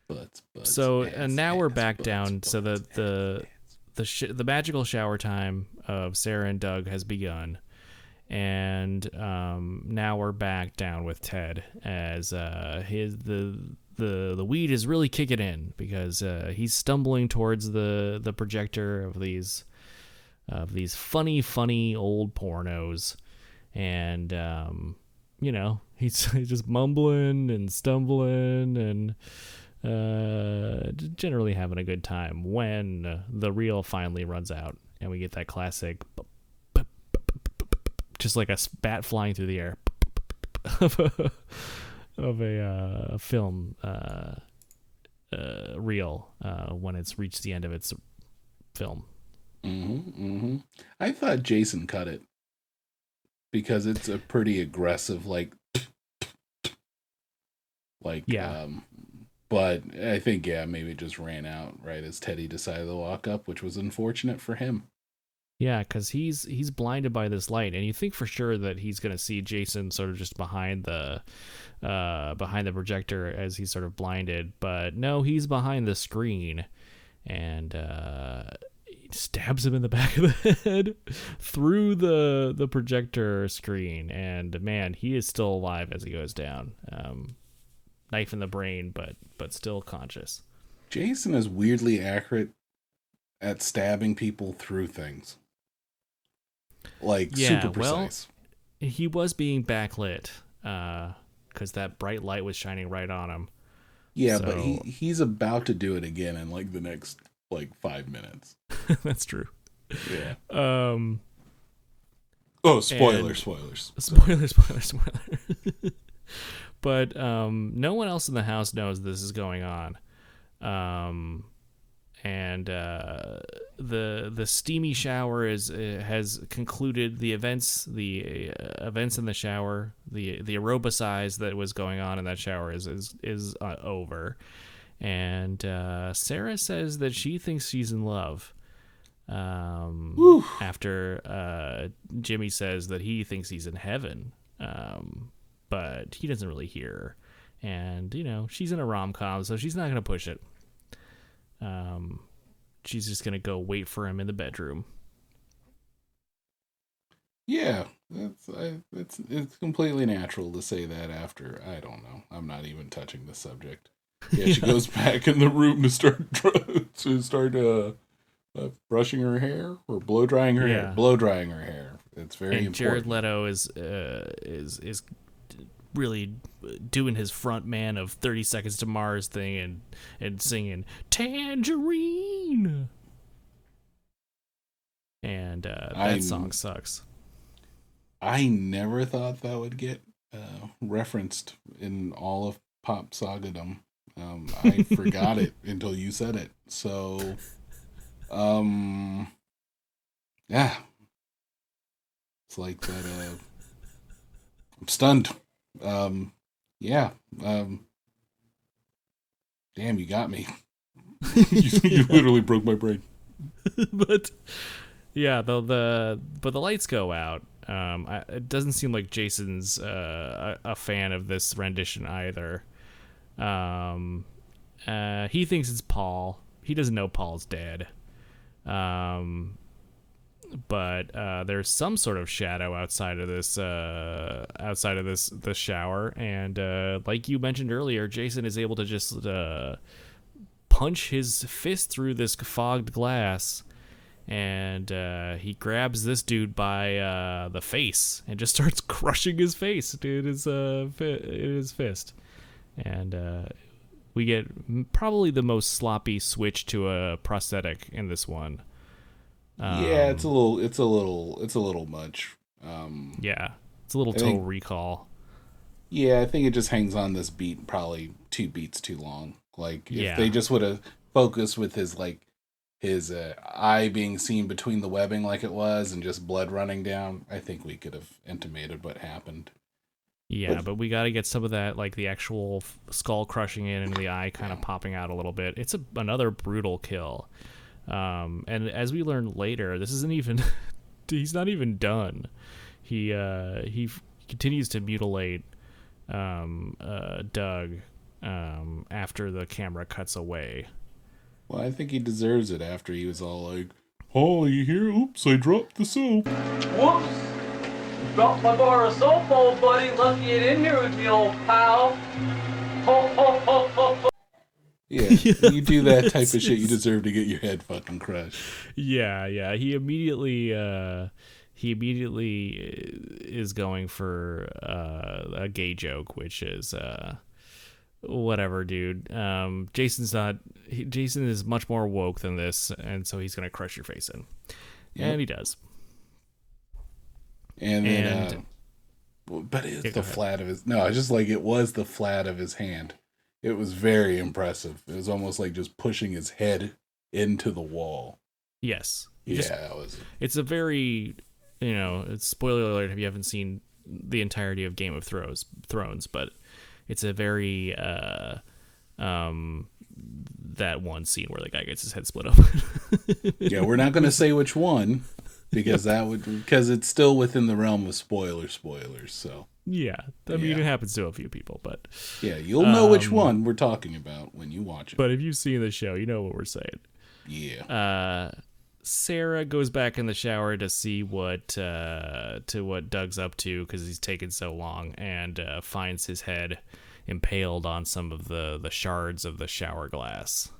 Butts, butts. so ass, and now we're back butts, down. so the the ass. the sh- the magical shower time of Sarah and Doug has begun, and um, now we're back down with Ted as uh, his the the the weed is really kicking in because uh, he's stumbling towards the the projector of these of these funny funny old pornos, and um, you know he's, he's just mumbling and stumbling and uh, generally having a good time when the reel finally runs out and we get that classic, just like a bat flying through the air of a, of a uh, film uh, uh, reel uh, when it's reached the end of its film. Mhm, mhm. I thought Jason cut it because it's a pretty aggressive, like, like, Yeah. Um, but I think yeah, maybe it just ran out right as Teddy decided to walk up, which was unfortunate for him. Yeah, because he's he's blinded by this light, and you think for sure that he's gonna see Jason sort of just behind the uh, behind the projector as he's sort of blinded, but no, he's behind the screen, and uh, he stabs him in the back of the head through the the projector screen, and man, he is still alive as he goes down. Um, knife in the brain, but but still conscious. Jason is weirdly accurate at stabbing people through things, like Yeah, super well, he was being backlit uh, because that bright light was shining right on him. yeah, but he so- he's about to do it again in like the next like five minutes. That's true. Yeah. Um, Oh, spoiler, And- spoilers. spoiler, spoiler, spoiler. but um, no one else in the house knows this is going on. Um, and uh, the the steamy shower is uh, has concluded the events the uh, events in the shower the the aerobicize that was going on in that shower is is is uh, over. And uh, Sarah says that she thinks she's in love um, after uh, Jimmy says that he thinks he's in heaven um, but he doesn't really hear. Her and you know she's in a rom-com so she's not going to push it um, she's just gonna go wait for him in the bedroom. Yeah, that's I, it's it's completely natural to say that after I don't know. I'm not even touching the subject. Yeah, she goes back in the room to start to start uh, uh brushing her hair or blow drying her Yeah. hair. Blow drying her hair. It's very and Jared. Leto is uh, is is really doing his front man of Thirty Seconds to Mars thing and and singing Tangerine. And uh, that I'm- song sucks. I never thought that would get uh, referenced in all of pop sagadom. Um, I forgot it until you said it. So, um, yeah, it's like that. Uh, I'm stunned. Um, yeah. Um, damn, you got me. you, you literally broke my brain. but yeah, the the but the lights go out. Um, I, it doesn't seem like Jason's uh, a, a fan of this rendition either. Um, uh, he thinks it's Paul. He doesn't know Paul's dead. Um, but uh, there's some sort of shadow outside of this uh, outside of this the shower, and uh, like you mentioned earlier, Jason is able to just uh, punch his fist through this fogged glass. And uh, he grabs this dude by uh, the face and just starts crushing his face in his uh, fi- in his fist, and we get probably the most sloppy switch to a prosthetic in this one. Yeah, it's a little, it's a little, it's a little much. Um, Yeah, it's a little I total think- recall. yeah, I think it just hangs on this beat probably two beats too long. Like if Yeah. they just would have focused with his like his uh, eye being seen between the webbing like it was and just blood running down, I think we could have intimated what happened. Yeah, But- but we got to get some of that, like the actual skull crushing in and the eye kind of popping out a little bit. It's a, another brutal kill. Um, and as we learn later, this isn't even, he's not even done. He, uh, he f- continues to mutilate, um, uh, Doug, um, after the camera cuts away. Well, I think he deserves it after he was all like, "Oh, you here? Oops, I dropped the soap." Whoops! Dropped my bar of soap, old buddy. Lucky it in here with me, old pal. Ho, ho, ho, Yeah, you do that type of shit, you deserve to get your head fucking crushed. Yeah, yeah. He immediately uh he immediately is going for uh, a gay joke, which is uh whatever, dude. Um Jason's not he, Jason is much more woke than this and so he's going to crush your face in. And he does. And then, And- uh, but it's Yeah, the ahead. flat of his. No, I just like it was the flat of his hand. It was very impressive. It was almost like just pushing his head into the wall. Yes. Yeah, Just- that was. it's a very you know it's spoiler alert if you haven't seen the entirety of game of thrones thrones but it's a very uh um that one scene where the guy gets his head split open Yeah, we're not going to say which one because that would because it's still within the realm of spoiler spoilers. So yeah i mean Yeah. it happens to a few people but yeah, you'll know which Um, one we're talking about when you watch it. but if you've seen the show you know what we're saying yeah, uh Sarah goes back in the shower to see what uh, to what Doug's up to because he's taken so long, and uh, finds his head impaled on some of the the shards of the shower glass.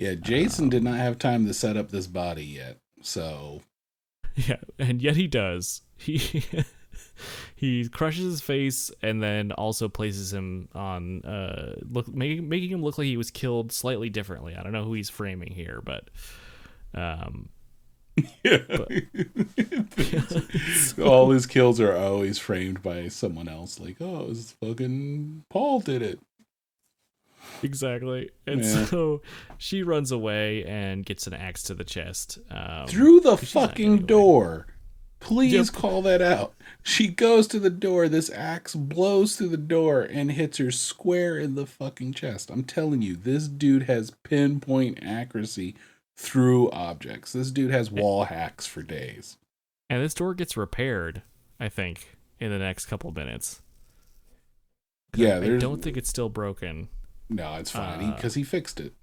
yeah. Jason did not have time to set up this body yet, so Yeah, and yet he does. He he crushes his face and then also places him on uh look making making him look like he was killed slightly differently. I don't know who he's framing here, but um yeah all his kills are always framed by someone else. Like, oh, this fucking Paul did it. exactly. And Yeah. so she runs away and gets an axe to the chest. Um, Through the fucking door. Please Yep. call that out. She goes to the door. This axe blows through the door and hits her square in the fucking chest. I'm telling you, this dude has pinpoint accuracy through objects. This dude has wall hacks for days. And this door gets repaired, I think, in the next couple minutes. Yeah, I don't think it's still broken. no, it's fine uh, because he fixed it.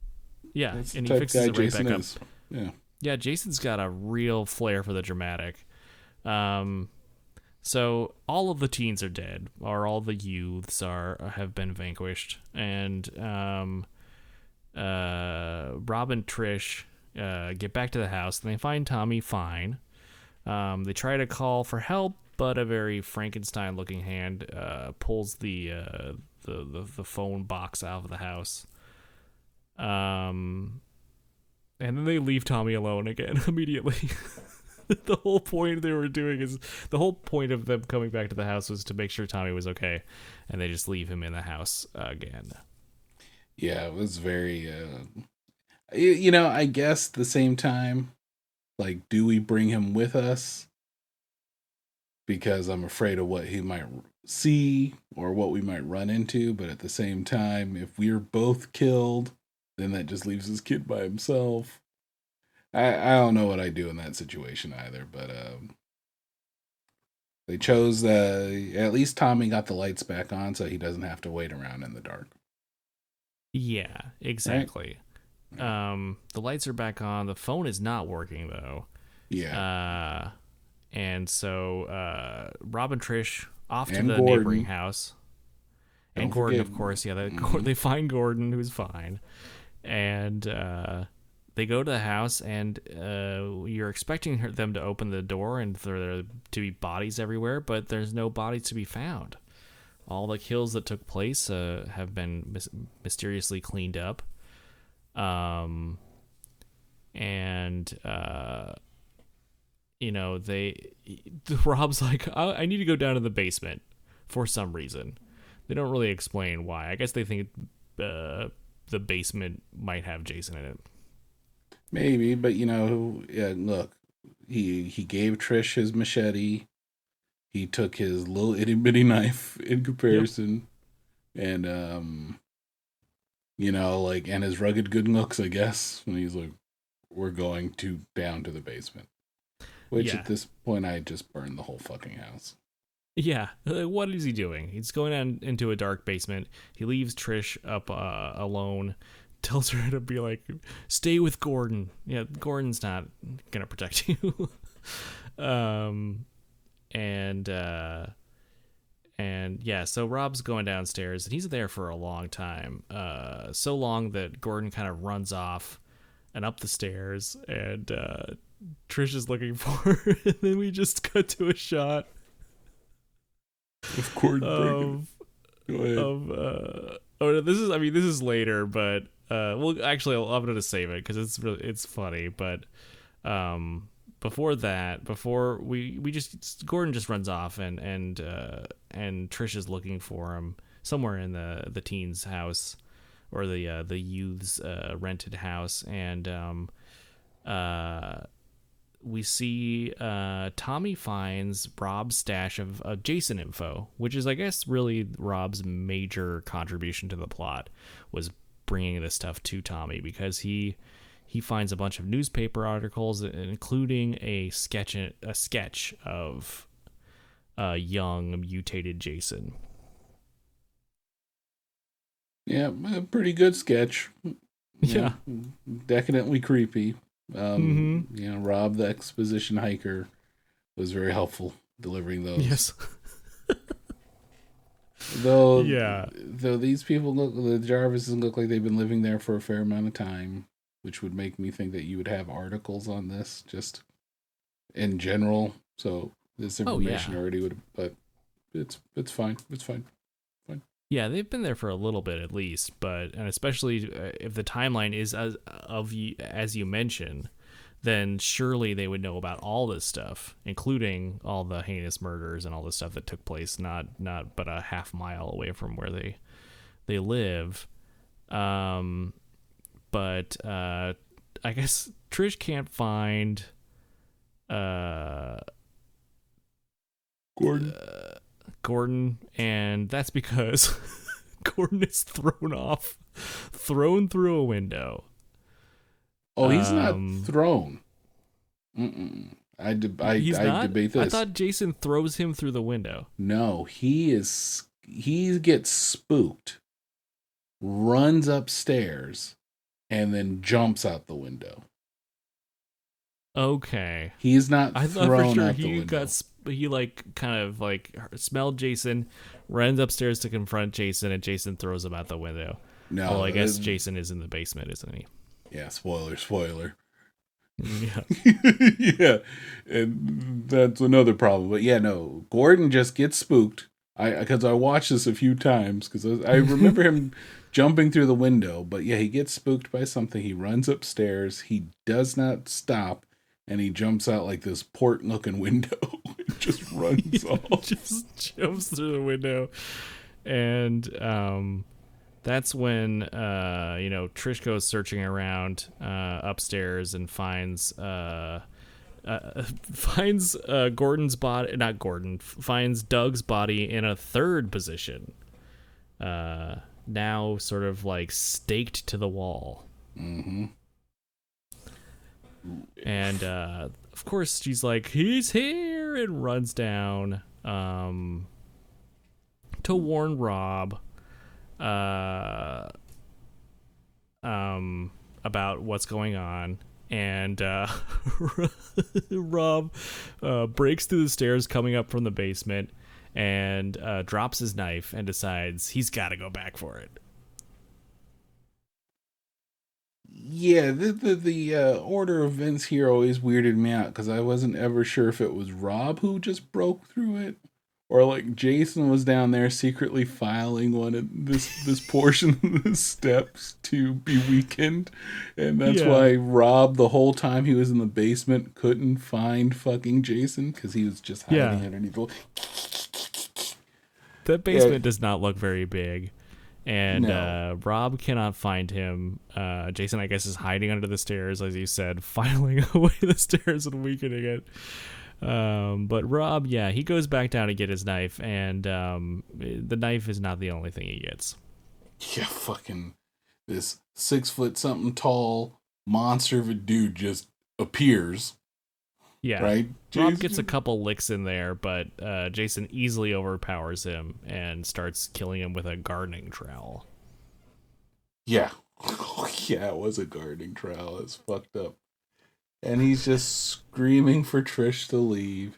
Yeah, That's and he fixes it right Jason back up. Yeah. Yeah, Jason's got a real flair for the dramatic. Um, so all of the teens are dead, or all the youths are have been vanquished, and um, uh, Rob and Trish uh, get back to the house, and they find Tommy fine. Um, they try to call for help, but a very Frankenstein-looking hand uh, pulls the, uh, the the the phone box out of the house. Um, and then they leave Tommy alone again immediately. the whole point they were doing is the whole point of them coming back to the house was to make sure Tommy was okay, and they just leave him in the house again. Yeah, it was very uh you, you know, I guess the same time like do we bring him with us? Because I'm afraid of what he might see or what we might run into, but at the same time if we're both killed, then that just leaves his kid by himself. I I don't know what I do in that situation either, but um they chose the at least Tommy got the lights back on so he doesn't have to wait around in the dark. Yeah, exactly. Um, the lights are back on. The phone is not working though. Yeah. Uh, and so uh, Rob and Trish off to And the Gordon. neighboring house. And Don't Gordon, of course, yeah. They, Mhm. they find Gordon, who's fine, and uh, they go to the house, and uh, you're expecting her, them to open the door and there to be bodies everywhere, but there's no bodies to be found. All the kills that took place uh, have been mis- mysteriously cleaned up. Um, and uh, you know they rob's like I, I need to go down to the basement for some reason they don't really explain why i guess they think uh, the basement might have jason in it Maybe, but you know, yeah, look, he he gave Trish his machete. He took his little itty bitty knife in comparison, and um, you know, like and his rugged good looks, I guess. When he's like, "We're going to down to the basement," which Yeah. at this point I just burned the whole fucking house. yeah uh, what is he doing he's going down into a dark basement he leaves trish up uh, alone tells her to be like stay with gordon. Yeah gordon's not gonna protect you. Um and uh and yeah so rob's going downstairs and he's there for a long time uh so long that gordon kind of runs off and up the stairs and uh trish is looking for her and then we just cut to a shot Of course, of of uh oh no, this is i mean this is later but uh well actually I'll, i'm gonna save it because it's really it's funny but um before that before we we just gordon just runs off and and uh and trish is looking for him somewhere in the the teens house or the uh the youth's uh rented house. And um uh we see uh, Tommy finds Rob's stash of, of Jason info, which is, I guess, really Rob's major contribution to the plot was bringing this stuff to Tommy because he he finds a bunch of newspaper articles, including a sketch a sketch of a young mutated Jason. Yeah, a pretty good sketch. Yeah. decadently creepy. Um, Mhm. You know, Rob, the exposition hiker, was very helpful delivering those. Though, Yeah. Though these people look, the Jarvises look like they've been living there for a fair amount of time, which would make me think that you would have articles on this just in general. So this Oh, information yeah. already would, but it's it's fine. It's fine. Fine. Yeah, they've been there for a little bit at least, but and especially uh, if the timeline is as of y- as you mentioned, then surely they would know about all this stuff, including all the heinous murders and all the stuff that took place not not but a half mile away from where they they live. Um, but uh, I guess Trish can't find uh Gordon. Gordon, and that's because Gordon is thrown off, thrown through a window. Oh, he's um, not thrown. Mm-mm. I, deb I, I not. debate this. I thought Jason throws him through the window. No, he is. He gets spooked, runs upstairs, and then jumps out the window. Okay, He's not I thought thrown for sure he got sp- he like kind of like smelled Jason, runs upstairs to confront Jason, and Jason throws him out the window. no, well, I guess uh, Jason is in the basement, isn't he? Yeah, spoiler, spoiler. Yeah. yeah, and that's another problem. But yeah, no, Gordon just gets spooked. I because I watched this a few times because I, I remember him jumping through the window. But yeah, he gets spooked by something. He runs upstairs. He does not stop, and he jumps out like this port-looking window. and just runs off. just jumps through the window and um that's when uh you know trish goes searching around uh upstairs and finds uh uh, finds uh, Gordon's body, not Gordon, finds Doug's body in a third position. Uh, now sort of like staked to the wall. hmm and uh, of course she's like he's here and runs down um, to warn rob uh, um, about what's going on. And uh, rob uh, breaks through the stairs coming up from the basement and uh, drops his knife and decides he's got to go back for it. Yeah, the the, the uh, order of events here always weirded me out because I wasn't ever sure if it was Rob who just broke through it, or like Jason was down there secretly filing one of this this portion of the steps to be weakened, and that's Yeah. why Rob the whole time he was in the basement couldn't find fucking Jason because he was just hiding Yeah. underneath. The, The basement does not look very big. And No. uh, Rob cannot find him. Uh, Jason, I guess, is hiding under the stairs, as you said, filing away the stairs and weakening it. Um, but Rob, yeah, he goes back down to get his knife, and um, the knife is not the only thing he gets. yeah, fucking this six foot something tall monster of a dude just appears. Yeah, Right? Rob gets a couple licks in there, but uh, Jason easily overpowers him and starts killing him with a gardening trowel. Yeah. yeah, it was a gardening trowel. It's fucked up. And he's just screaming for Trish to leave.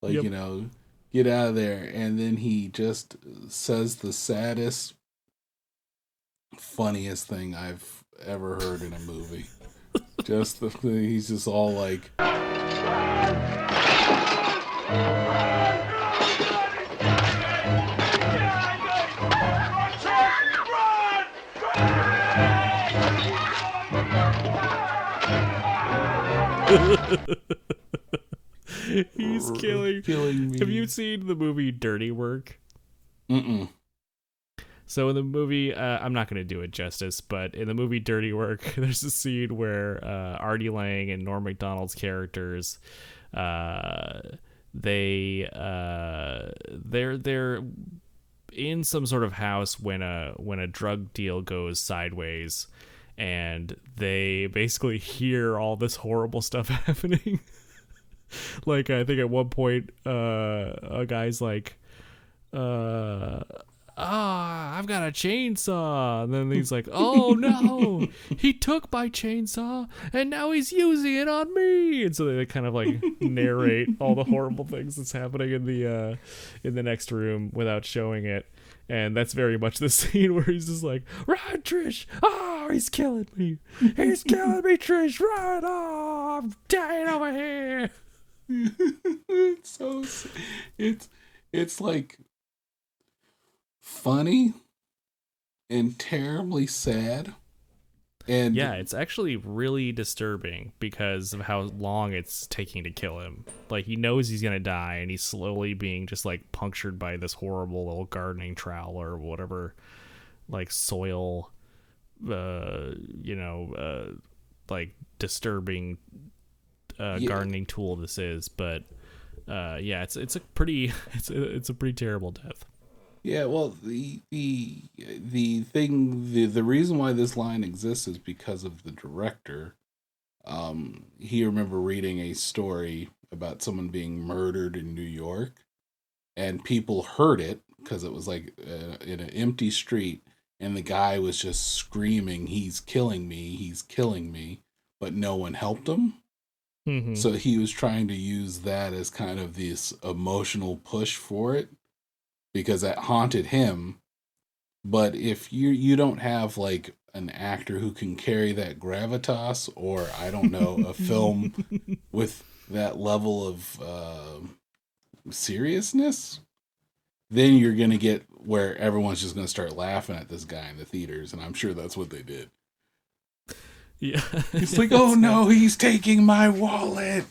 Like, Yep. you know, get out of there. And then he just says the saddest, funniest thing I've ever heard in a movie. just the he's just all like He's killing. killing me. Have you seen the movie Dirty Work? Mm-mm. So in the movie, uh, I'm not going to do it justice, but in the movie Dirty Work, there's a scene where uh, Artie Lange and Norm Macdonald's characters, uh, they uh, they're they're in some sort of house when a when a drug deal goes sideways, and they basically hear all this horrible stuff happening. like I think at one point, uh, a guy's like uh ah i've got a chainsaw. And then he's like oh no he took my chainsaw and now he's using it on me. And so they kind of like narrate all the horrible things that's happening in the uh in the next room without showing it. And that's very much the scene where he's just like run trish oh he's killing me. He's killing me trish. Run oh i'm dying over here it's so s- it's it's like funny and terribly sad and Yeah, it's actually really disturbing because of how long it's taking to kill him. Like he knows he's gonna die, and he's slowly being just like punctured by this horrible little gardening trowel or whatever, like soil, uh, you know, uh, like disturbing uh, Yeah. gardening tool this is. But uh, yeah, it's it's a pretty it's a, it's a pretty terrible death. yeah well the the the thing the the reason why this line exists is because of the director um he remember reading a story about someone being murdered in new york and people heard it because it was like uh, in an empty street and the guy was just screaming he's killing me he's killing me but no one helped him Mhm. so he was trying to use that as kind of this emotional push for it because that haunted him but if you you don't have like an actor who can carry that gravitas or i don't know a film with that level of uh, seriousness then you're going to get where everyone's just going to start laughing at this guy in the theaters and i'm sure that's what they did yeah, it's like, oh no, he's taking my wallet.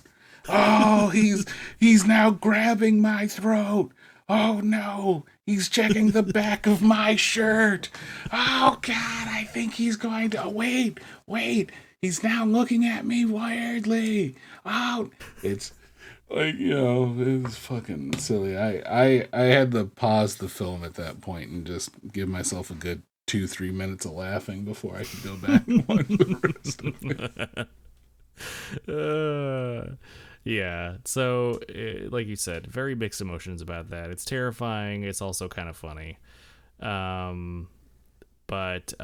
Oh, he's he's now grabbing my throat. Oh no, he's checking the back of my shirt. Oh god, I think he's going to wait, wait. He's now looking at me weirdly. Oh, it's like you know, it's fucking silly. I I I had to pause the film at that point and just give myself a good two three minutes of laughing before I could go back and watch the rest of it. uh, yeah. So, uh, like you said, very mixed emotions about that. It's terrifying. It's also kind of funny. Um, but uh,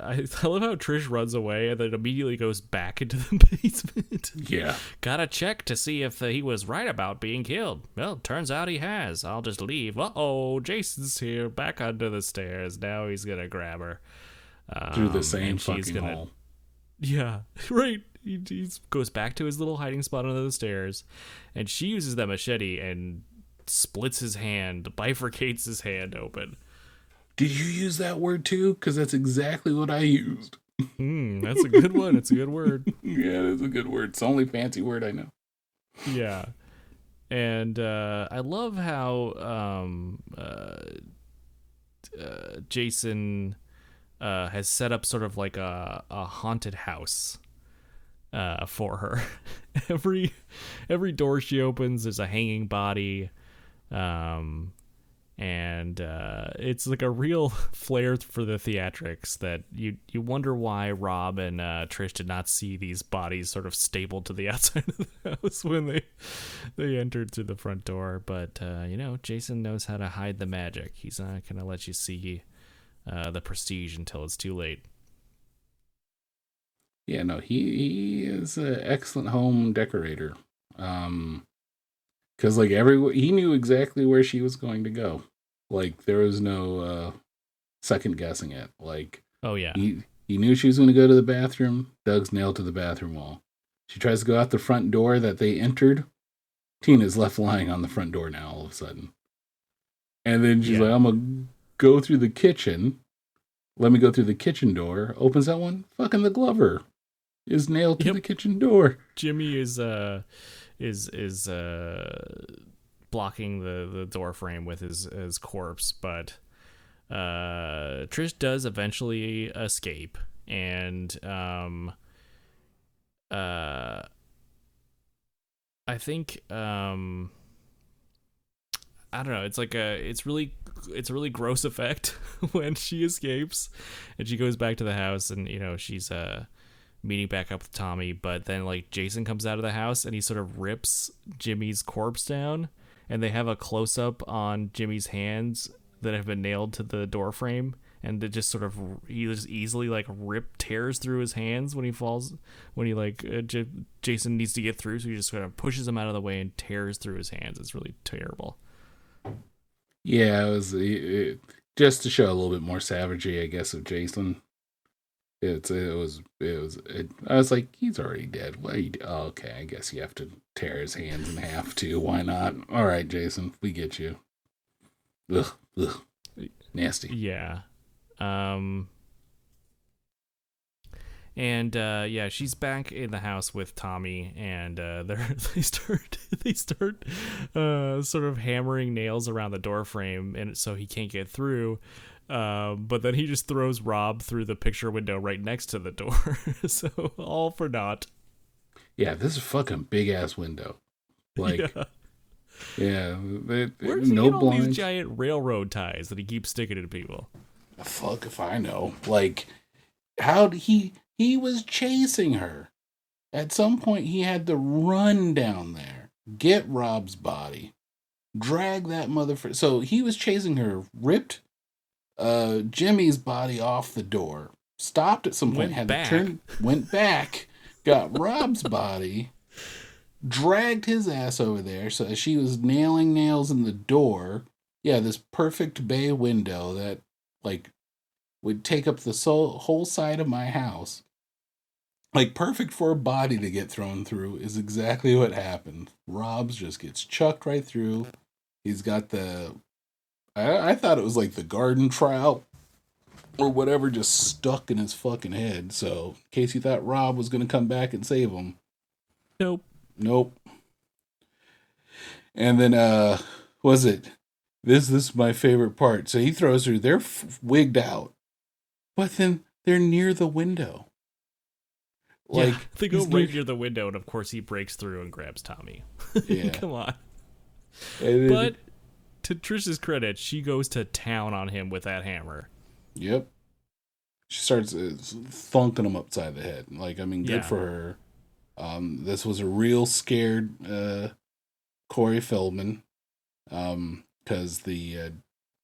I, I love how Trish runs away and then immediately goes back into the basement. Yeah. Gotta check to see if he was right about being killed. Well, turns out he has. I'll just leave. Uh oh, Jason's here, back under the stairs. Now he's gonna grab her. Through the Um, same fucking gonna- hole. Yeah, right. He, he goes back to his little hiding spot under the stairs, and she uses that machete and splits his hand, bifurcates his hand open. Did you use that word too? Because that's exactly what I used. Hmm, that's a good one. It's a good word. yeah, that's a good word. It's the only fancy word I know. Yeah, and uh, I love how um, uh, uh, Jason uh, has set up sort of like a, a haunted house uh, for her. every every door she opens, there's a hanging body, um, and uh, it's like a real flair for the theatrics that you you wonder why Rob and uh, Trish did not see these bodies sort of stapled to the outside of the house when they they entered through the front door. But uh, you know, Jason knows how to hide the magic. He's not gonna let you see uh, the prestige until it's too late. Yeah, no, he he is an excellent home decorator. Um, because like every he knew exactly where she was going to go. Like there was no uh second guessing it. Like Oh yeah, he he knew she was going to go to the bathroom. Doug's nailed to the bathroom wall. She tries to go out the front door that they entered. Tina's left lying on the front door now. All of a sudden, and then she's Yeah. like, "I'm gonna go through the kitchen. Let me go through the kitchen door." Opens that one. Fucking the Glover is nailed to Yep. the kitchen door. Jimmy is uh is is uh blocking the the door frame with his his corpse, but uh Trish does eventually escape and um uh I think um I don't know. It's like a it's really it's a really gross effect when she escapes and she goes back to the house and you know she's uh meeting back up with Tommy, but then like Jason comes out of the house and he sort of rips Jimmy's corpse down and they have a close up on Jimmy's hands that have been nailed to the door frame and it just sort of he just easily like rip tears through his hands when he falls when he like uh, J- Jason needs to get through so he just kind of pushes him out of the way and tears through his hands. It's really terrible. Yeah, it was it, it- just to show a little bit more savagery, I guess, of Jason. It's it was it was it, I was like, he's already dead. Do- oh, okay, I guess you have to tear his hands in half too. Why not? All right, Jason, we get you. Ugh, ugh, nasty. Yeah. Um and uh yeah, she's back in the house with Tommy and uh they start they start uh sort of hammering nails around the door frame and so he can't get through. Um, but then he just throws Rob through the picture window right next to the door. so all for naught. Yeah, this is a fucking big ass window. Like, yeah. yeah, it, Where does no he get all these giant railroad ties that he keeps sticking to people? Fuck if I know. Like, how he he was chasing her. At some point, he had to run down there, get Rob's body, drag that motherfucker. So he was chasing her, ripped uh Jimmy's body off the door, stopped at some point, Went had back. to turn, went back, got Rob's body, dragged his ass over there. So as she was nailing nails in the door, yeah, this perfect bay window that like would take up the so- whole side of my house. Like perfect for a body to get thrown through is exactly what happened. Rob's just gets chucked right through. He's got the I, I thought it was like the garden trowel or whatever just stuck in his fucking head. So in case you thought Rob was gonna come back and save him, Nope. Nope. And then uh was it this this is my favorite part. So he throws her they're f- wigged out. But then they're near the window. Like yeah, they go right near- near the window, and of course he breaks through and grabs Tommy. Yeah. Come on. and then- But to Trish's credit, she goes to town on him with that hammer. Yep. She starts uh, thunking him upside the head. Like, I mean, good Yeah. for her. Um, this was a real scared uh, Corey Feldman, um, because the uh,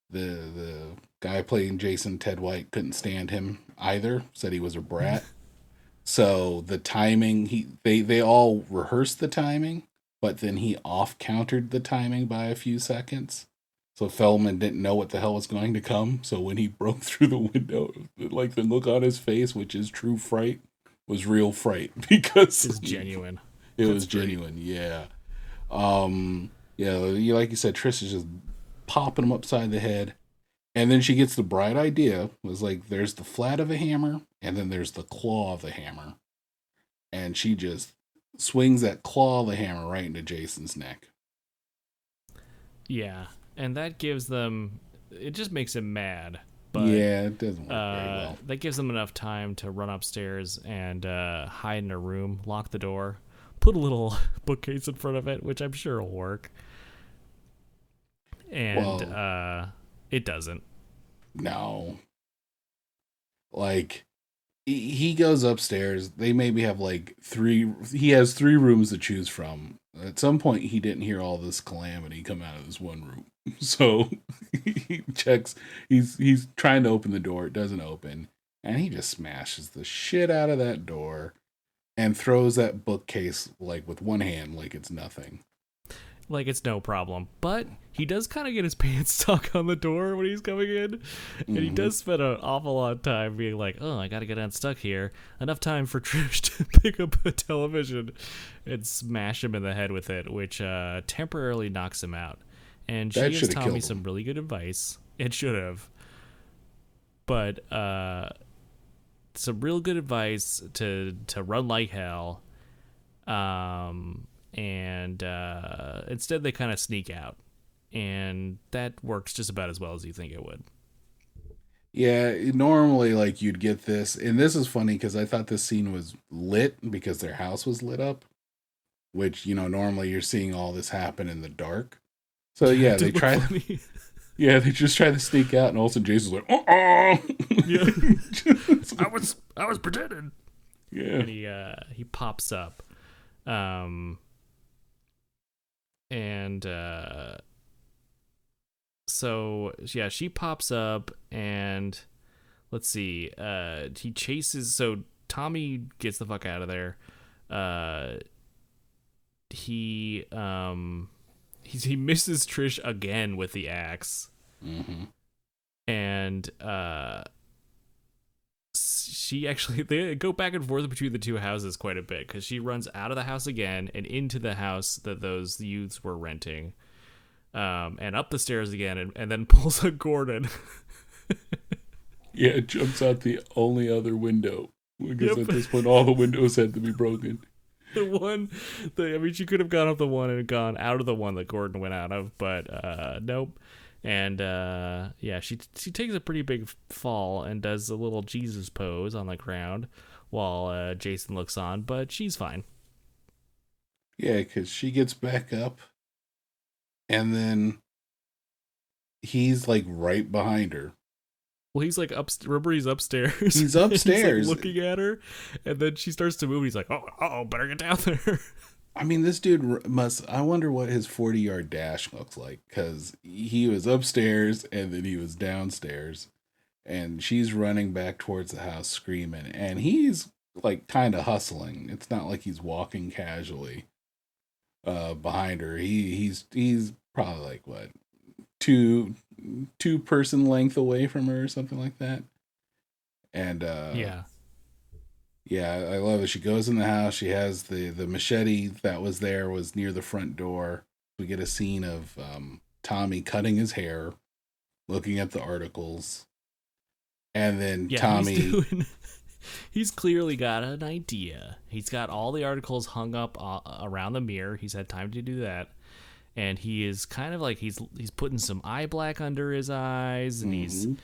the the guy playing Jason Ted White couldn't stand him either. Said he was a brat. so the timing, he they they all rehearsed the timing, but then he off countered the timing by a few seconds. So Feldman didn't know what the hell was going to come. So when he broke through the window, like the look on his face, which is true fright, was real fright because It's genuine. It was That's great. genuine, yeah. Um, yeah, like you said, Trish is just popping him upside the head, and then she gets the bright idea. Was like, there's the flat of a hammer, and then there's the claw of the hammer, and she just swings that claw of the hammer right into Jason's neck. Yeah, and that gives them. It just makes him mad. But yeah, it doesn't work very uh, well. that gives them enough time to run upstairs and uh, hide in a room, lock the door, put a little bookcase in front of it, which I'm sure will work. And uh, it doesn't. No. Like he he goes upstairs. They maybe have like three he has three rooms to choose from. At some point he didn't hear all this calamity come out of this one room. So he checks he's he's trying to open the door, it doesn't open, and he just smashes the shit out of that door and throws that bookcase like with one hand like it's nothing. Like it's no problem. But he does kind of get his pants stuck on the door when he's coming in. And he Mhm. does spend an awful lot of time being like, oh, I got to get unstuck here. Enough time for Trish to pick up a television and smash him in the head with it, which uh, temporarily knocks him out. And she That gives shoulda Tommy some really good advice. It should have. But uh, some real good advice to to run like hell. Um, and uh, instead they kind of sneak out, and that works just about as well as you think it would. Yeah, normally like you'd get this, and this is funny because I thought this scene was lit because their house was lit up, which you know normally you're seeing all this happen in the dark. So yeah, they try. funny. Yeah, they just try to sneak out, and all of a sudden Jason's like, "Uh oh!" Yeah. I was I was pretending. yeah, And he uh he pops up. Um and uh so yeah, she pops up and let's see. Uh he chases so Tommy gets the fuck out of there. Uh he um he, he misses Trish again with the axe hmm and uh she actually they go back and forth between the two houses quite a bit because she runs out of the house again and into the house that those youths were renting um and up the stairs again and, and then pulls a gordon yeah. It jumps out the only other window because Yep. at this point all the windows had to be broken. The one the i mean she could have gone up the one and gone out of the one that gordon went out of but uh nope and uh yeah she she takes a pretty big fall and does a little jesus pose on the ground while uh jason looks on but she's fine Yeah, because she gets back up, and then he's like right behind her. Well he's like up remember he's upstairs He's like, upstairs. looking at her and then she starts to move and he's like oh oh better get down there I mean, this dude must. I wonder what his 40 yard dash looks like because he was upstairs and then he was downstairs. And she's running back towards the house screaming. And he's like kind of hustling. It's not like he's walking casually uh, behind her. He He's he's probably like what? Two two person length away from her or something like that. And uh, yeah yeah, I love it. She goes in the house. She has the the machete that was there was near the front door. We get a scene of um, Tommy cutting his hair, looking at the articles, and then yeah Tommy. he's doing he's clearly got an idea he's got all the articles hung up uh, around the mirror he's had time to do that and he is kind of like he's he's putting some eye black under his eyes and he's Mhm.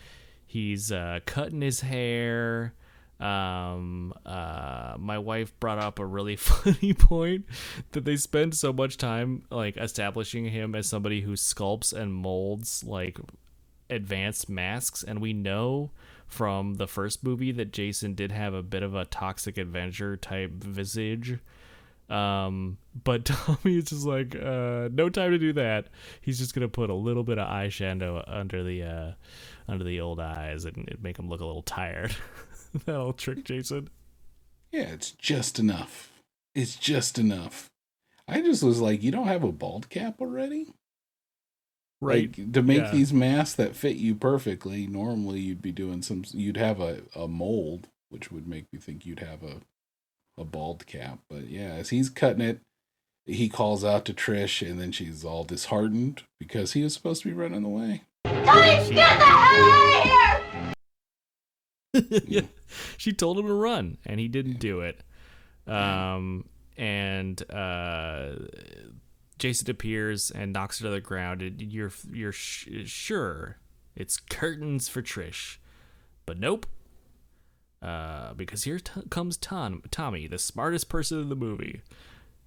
he's uh, cutting his hair. Um uh my wife brought up a really funny point that they spend so much time like establishing him as somebody who sculpts and molds like advanced masks. And we know from the first movie that Jason did have a bit of a Toxic Avenger type visage um but Tommy is just like uh no time to do that he's just gonna put a little bit of eyeshadow under the uh under the old eyes and it'd make him look a little tired that'll trick Jason Yeah, it's just enough. It's just enough. I just was like, you don't have a bald cap already? Like to make yeah. these masks that fit you perfectly, normally you'd be doing some you'd have a, a mold, which would make me think you'd have a a bald cap. But yeah, as he's cutting it, he calls out to Trish, and then she's all disheartened because he was supposed to be running away. Guys, get the hell out of here! yeah. She told him to run, and he didn't do it. Um, and uh, Jason appears and knocks her to the ground. And you're you're sh- sure it's curtains for Trish, but nope. Uh, because here t- comes Tom, Tommy, the smartest person in the movie.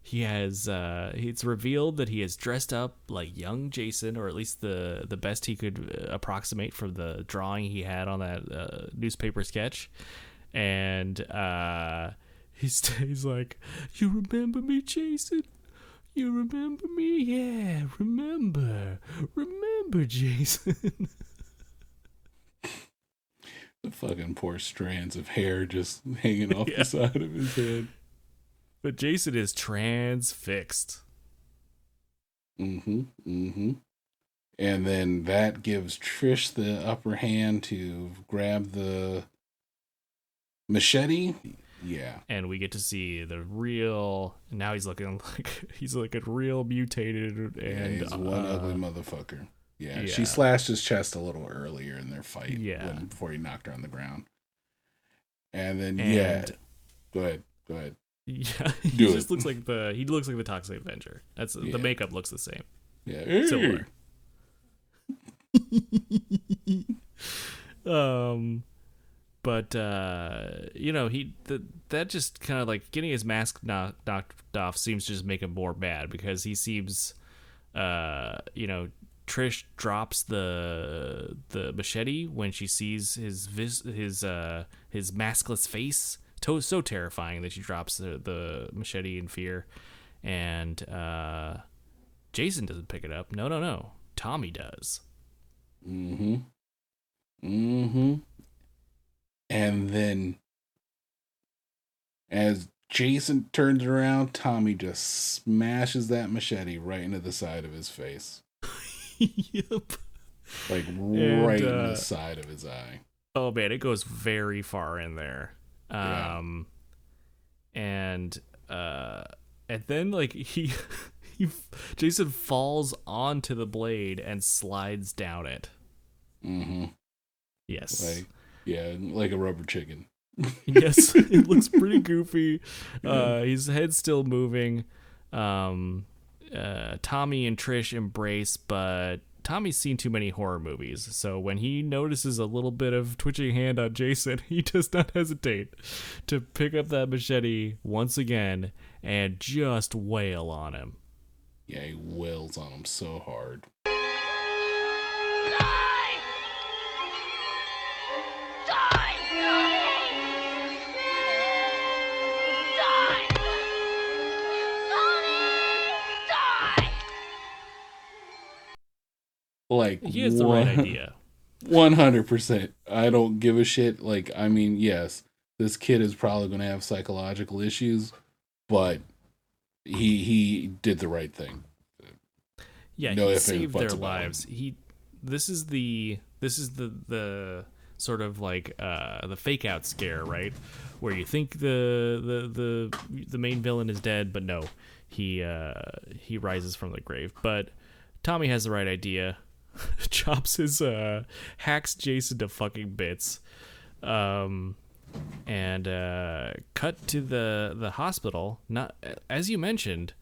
He has uh, it's revealed that he has dressed up like young Jason, or at least the the best he could approximate from the drawing he had on that uh, newspaper sketch. And uh, he's he's like, "You remember me, Jason? You remember me? Yeah, remember, remember, Jason." The fucking poor strands of hair just hanging off Yeah. the side of his head. but Jason is transfixed. Mm-hmm. Mm-hmm. And then that gives Trish the upper hand to grab the machete. Yeah. and we get to see the real. Now he's looking like he's looking real mutated and yeah he's one uh, ugly motherfucker. Yeah, yeah. She slashed his chest a little earlier in their fight. Yeah. when- before he knocked her on the ground. And then And- yeah. Go ahead. Go ahead. Yeah, he Do just it. looks like the he looks like the Toxic Avenger. That's Yeah. the makeup looks the same. Yeah. Similar. um, but uh, you know he the, that just kind of like getting his mask knocked, knocked off seems to just make him more mad because he seems, uh, you know. Trish drops the the machete when she sees his vis- his uh his maskless face. To- so terrifying that she drops the, the machete in fear, and uh, Jason doesn't pick it up. No, no, no. Tommy does. Mm-hmm. Mm-hmm. And then as Jason turns around, Tommy just smashes that machete right into the side of his face. yep. Like And, right in uh, the side of his eye. Oh man, it goes very far in there. Yeah. Um and uh and then like he he Jason falls onto the blade and slides down it. Mm-hmm. Yes. Like yeah, like a rubber chicken. yes, it looks pretty goofy. Uh, his head's still moving. Um, uh, Tommy and Trish embrace, but Tommy's seen too many horror movies, so when he notices a little bit of twitching hand on Jason, he does not hesitate to pick up that machete once again and just wail on him. Yeah, he wails on him so hard. Like He has the right idea. One hundred percent. I don't give a shit. Like, I mean, yes, this kid is probably going to have psychological issues, but he he did the right thing. Yeah, No he saved their lives. He this is the this is the the sort of like uh the fake out scare, right? Where you think the the the the main villain is dead, but no. He uh he rises from the grave. But Tommy has the right idea. Chops his uh hacks Jason to fucking bits. Um and uh cut to the the hospital. Not as you mentioned,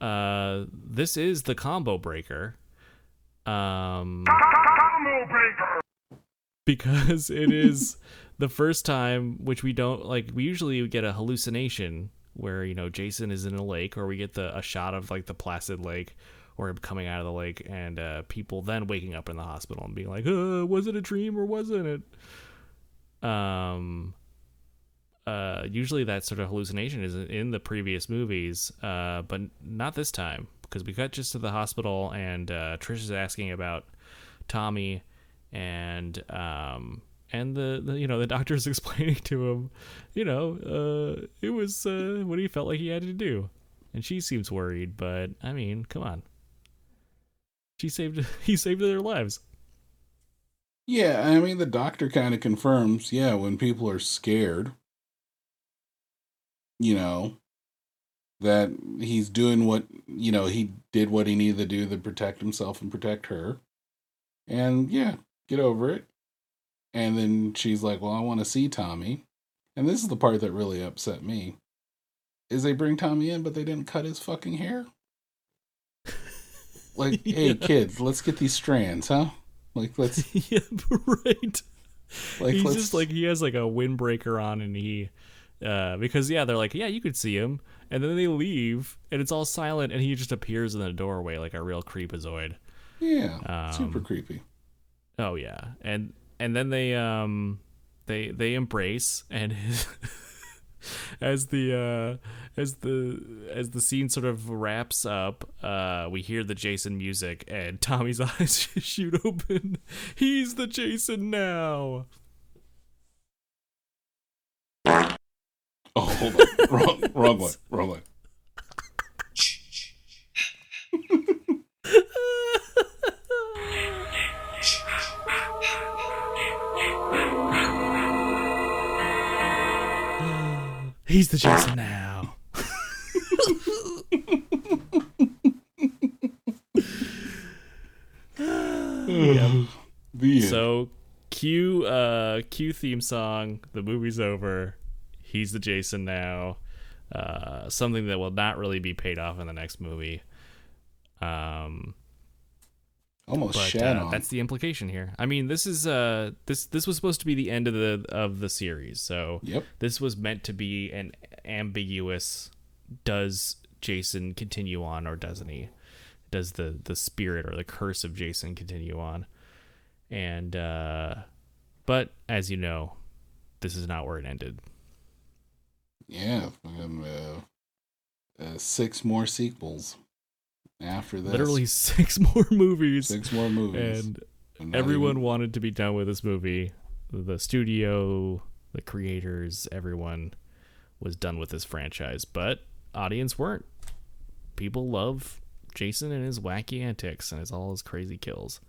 uh this is the combo breaker um because it is the first time which we don't like we usually get a hallucination where you know jason is in a lake or we get the a shot of like the placid lake or him coming out of the lake and uh people then waking up in the hospital and being like uh was it a dream or wasn't it? Um uh, usually that sort of hallucination is in the previous movies, uh, but not this time because we cut just to the hospital and uh, Trish is asking about Tommy and um, and the, the you know the doctor's explaining to him, you know, uh, it was uh, what he felt like he had to do, and she seems worried, but I mean, come on, she saved he saved their lives. Yeah, I mean, the doctor kind of confirms. Yeah, when people are scared, you know, that he's doing what, you know, he did what he needed to do to protect himself and protect her. And yeah, get over it. And then she's like, Well, I want to see Tommy. And this is the part that really upset me. Is they bring Tommy in, but they didn't cut his fucking hair. Like, hey Yeah. kids, let's get these strands, huh? Like let's yeah, right. like He's let's just like he has like a windbreaker on, and he, uh, because yeah, they're like, yeah, you could see him, and then they leave, and it's all silent, and he just appears in the doorway like a real creepazoid. Yeah. super Um, creepy. Oh yeah, and and then they um they they embrace, and his, as the uh as the as the scene sort of wraps up, uh we hear the Jason music, and Tommy's eyes shoot open. He's the Jason now. Oh, hold on. wrong, wrong one. Wrong one. He's the Jason now. The end. So cue uh cue theme song, the movie's over. He's the Jason now. Uh something that will not really be paid off in the next movie. Um Almost but uh, that's the implication here. I mean, this is uh this this was supposed to be the end of the of the series. So Yep. this was meant to be an ambiguous does Jason continue on or doesn't he? Does the the spirit or the curse of Jason continue on? And uh but as you know, this is not where it ended. Yeah. Um, uh, uh, six more sequels after this. Literally six more movies. six more movies. and everyone even- wanted to be done with this movie. The studio, the creators, everyone was done with this franchise, but audience weren't. People love Jason and his wacky antics and his all his crazy kills.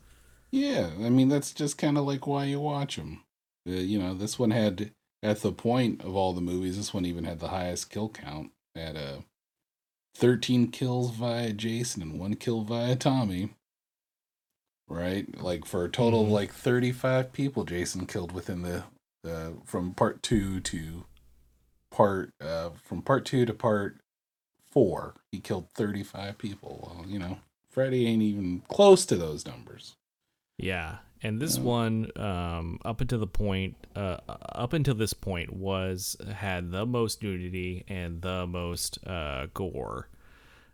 Yeah, I mean that's just kind of like why you watch them. Uh, you know, this one had at the point of all the movies, this one even had the highest kill count at uh, 13 kills via Jason and one kill via Tommy. Right, like for a total of Mhm. like 35 people, Jason killed within the uh, from part two to part uh from part two to part four. He killed 35 people. Well, you know, Freddy ain't even close to those numbers. Yeah, and this one, um, up until the point, uh, up until this point, was had the most nudity and the most uh, gore,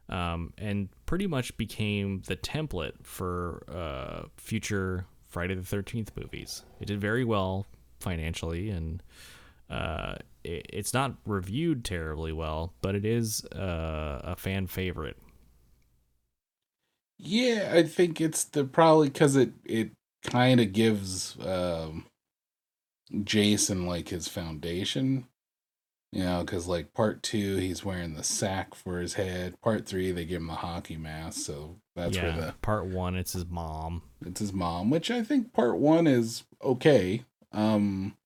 um, and pretty much became the template for uh, future Friday the Thirteenth movies. It did very well financially, and uh, it, it's not reviewed terribly well, but it is uh, a fan favorite. Yeah, I think it's the probably because it it kind of gives um, Jason like his foundation. You know, because like part two, he's wearing the sack for his head. Part three, they give him the hockey mask, so that's yeah, where the part one, it's his mom. it's his mom, which I think part one is okay. Um,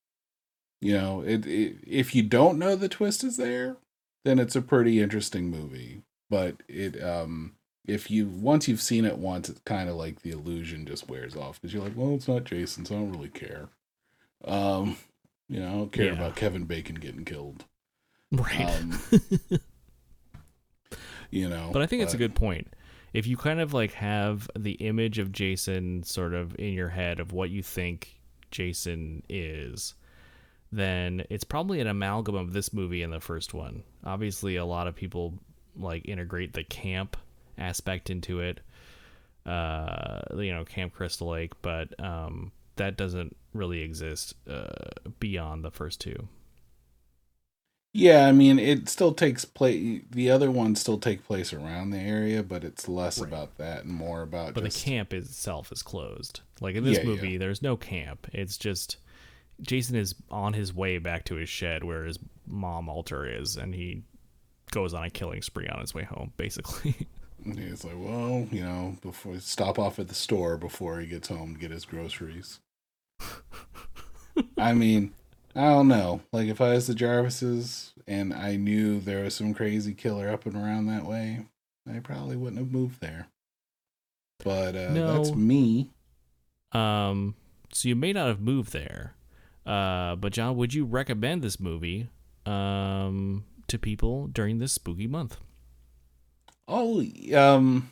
you know, it, it if you don't know the twist is there, then it's a pretty interesting movie. But it um if you once you've seen it once, it's kind of like the illusion just wears off because you're like, well, it's not Jason, so I don't really care. Um, you know, I don't care Yeah. about Kevin Bacon getting killed. Right. Um, You know, But I think it's a good point. If you kind of like have the image of Jason sort of in your head of what you think Jason is, then it's probably an amalgam of this movie and the first one. Obviously, a lot of people like integrate the camp aspect into it. Uh, you know, Camp Crystal Lake, but um, that doesn't really exist uh, beyond the first two. Yeah, I mean, it still takes place. The other ones still take place around the area, but it's less Right. about that and more about But just the camp itself is closed. Like in this Yeah, yeah. movie, there's no camp. It's just Jason is on his way back to his shed where his mom altar is, and he goes on a killing spree on his way home, basically. He's like, well, you know, before stop off at the store before he gets home to get his groceries. I mean, I don't know. Like if I was the Jarvises and I knew there was some crazy killer up and around that way, I probably wouldn't have moved there. But uh, that's me. Um, so you may not have moved there, uh, but John, would you recommend this movie um, to people during this spooky month? Oh, um,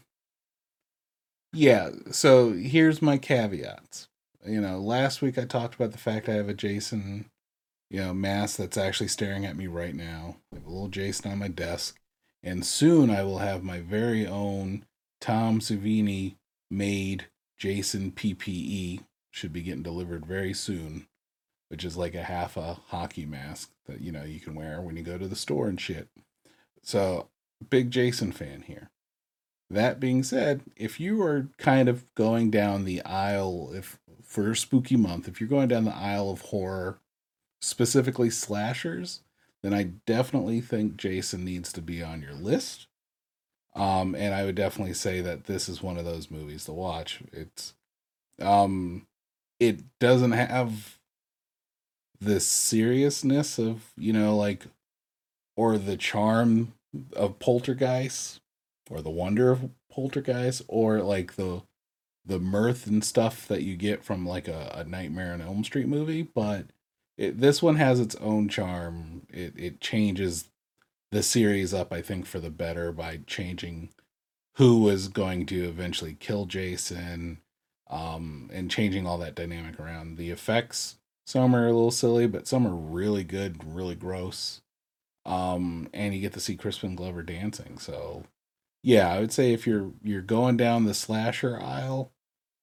yeah. So here's my caveats. You know, last week I talked about the fact I have a Jason, you know, mask that's actually staring at me right now. I have a little Jason on my desk, and soon I will have my very own Tom Savini made Jason PPE. Should be getting delivered very soon, which is like a half a hockey mask that you know you can wear when you go to the store and shit. So big Jason fan here. That being said, if you are kind of going down the aisle if for spooky month, if you're going down the aisle of horror, specifically slashers, then I definitely think Jason needs to be on your list. Um, and I would definitely say that this is one of those movies to watch. It's um it doesn't have the seriousness of, you know, like or the charm of poltergeist or the wonder of poltergeist or like the the mirth and stuff that you get from like a, a nightmare on elm street movie but it, this one has its own charm. It, it changes the series up i think for the better by changing who was going to eventually kill jason um and changing all that dynamic around. The effects some are a little silly but some are really good really gross um and you get to see crispin glover dancing. So yeah i would say if you're you're going down the slasher aisle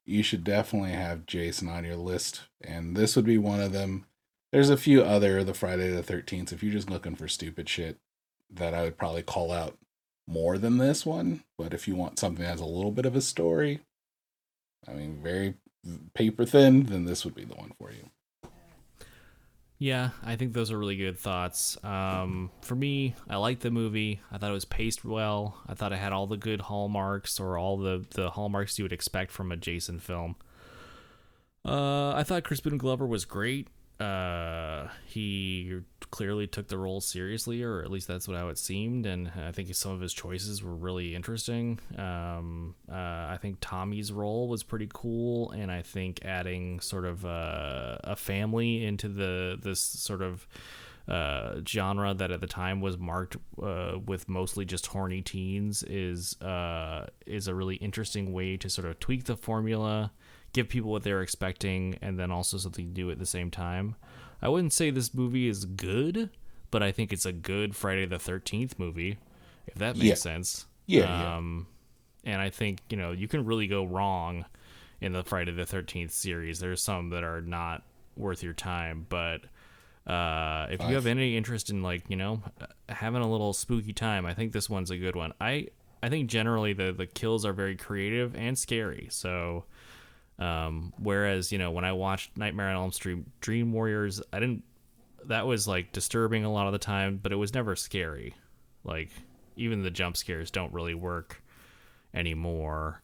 you should definitely have jason on your list. And this would be one of them. There's a few other the friday the 13th if you're just looking for stupid shit that i would probably call out more than this one. But if you want something that has a little bit of a story i mean very paper thin then this would be the one for you Yeah, I think those are really good thoughts. Um, for me, I liked the movie. I thought it was paced well. I thought it had all the good hallmarks or all the, the hallmarks you would expect from a Jason film. Uh, I thought Crispin Glover was great. Uh, he clearly took the role seriously, or at least that's what how it seemed. And I think some of his choices were really interesting. Um, uh, I think Tommy's role was pretty cool, and I think adding sort of uh, a family into the this sort of uh, genre that at the time was marked uh, with mostly just horny teens is uh, is a really interesting way to sort of tweak the formula, give people what they're expecting, and then also something new at the same time. I wouldn't say this movie is good, but I think it's a good Friday the Thirteenth movie, if that makes Yeah. sense. Yeah, yeah. Um, and I think you know you can really go wrong in the Friday the Thirteenth series. There's some that are not worth your time, but uh, if you have any interest in like you know having a little spooky time, I think this one's a good one. I I think generally the the kills are very creative and scary. So um, whereas you know when I watched Nightmare on Elm Street, Dream Warriors, I didn't. That was like disturbing a lot of the time, but it was never scary. Like even the jump scares don't really work anymore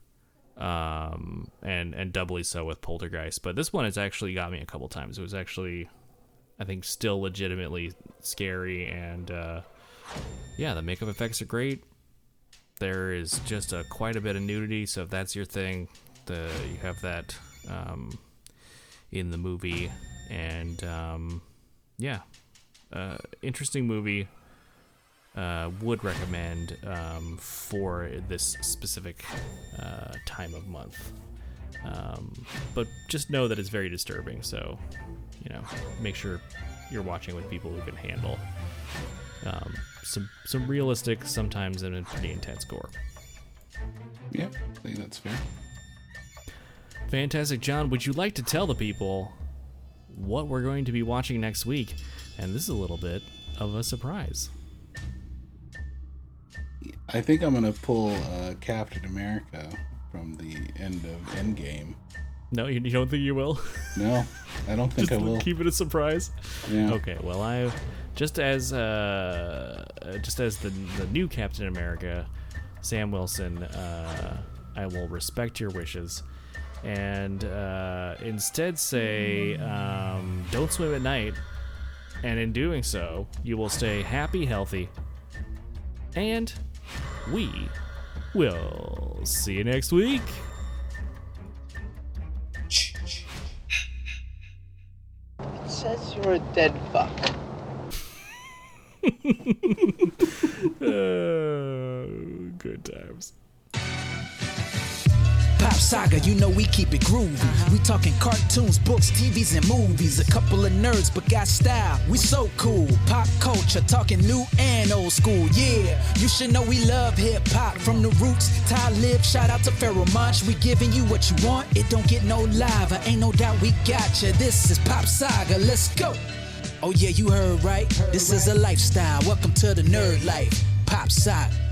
um and and doubly so with poltergeist but this one has actually got me a couple times it was actually i think still legitimately scary and uh yeah the makeup effects are great there is just a quite a bit of nudity so if that's your thing the you have that um in the movie and um yeah uh interesting movie uh, would recommend um, for this specific uh, time of month. Um, but just know that it's very disturbing. So, you know, make sure you're watching with people who can handle um, some some realistic, sometimes and pretty intense gore. yeah i think that's fair Fantastic, John. Would you like to tell the people what we're going to be watching next week? And this is a little bit of a surprise. I think I'm gonna pull uh, Captain America from the end of Endgame. No, you, you don't think you will? No, I don't think Just I will. keep it a surprise. Yeah. Okay, well, I just as uh, uh, just as the the new Captain America, Sam Wilson, uh, I will respect your wishes, and uh, instead say, um, "Don't swim at night." And in doing so, you will stay happy, healthy, and we will see you next week. It says you're a dead fuck. Uh, good times. Saga, you know we keep it groovy. We talking cartoons, books, TVs, and movies. A couple of nerds, but got style. We so cool. Pop culture, talking new and old school. Yeah, you should know we love hip hop from the roots. Talib, shout out to Pharoahe Monch. We giving you what you want. It don't get no lava. Ain't no doubt we got you. This is Pop Saga. Let's go. Oh yeah, you heard right. This is a lifestyle. Welcome to the nerd life. Pop Saga.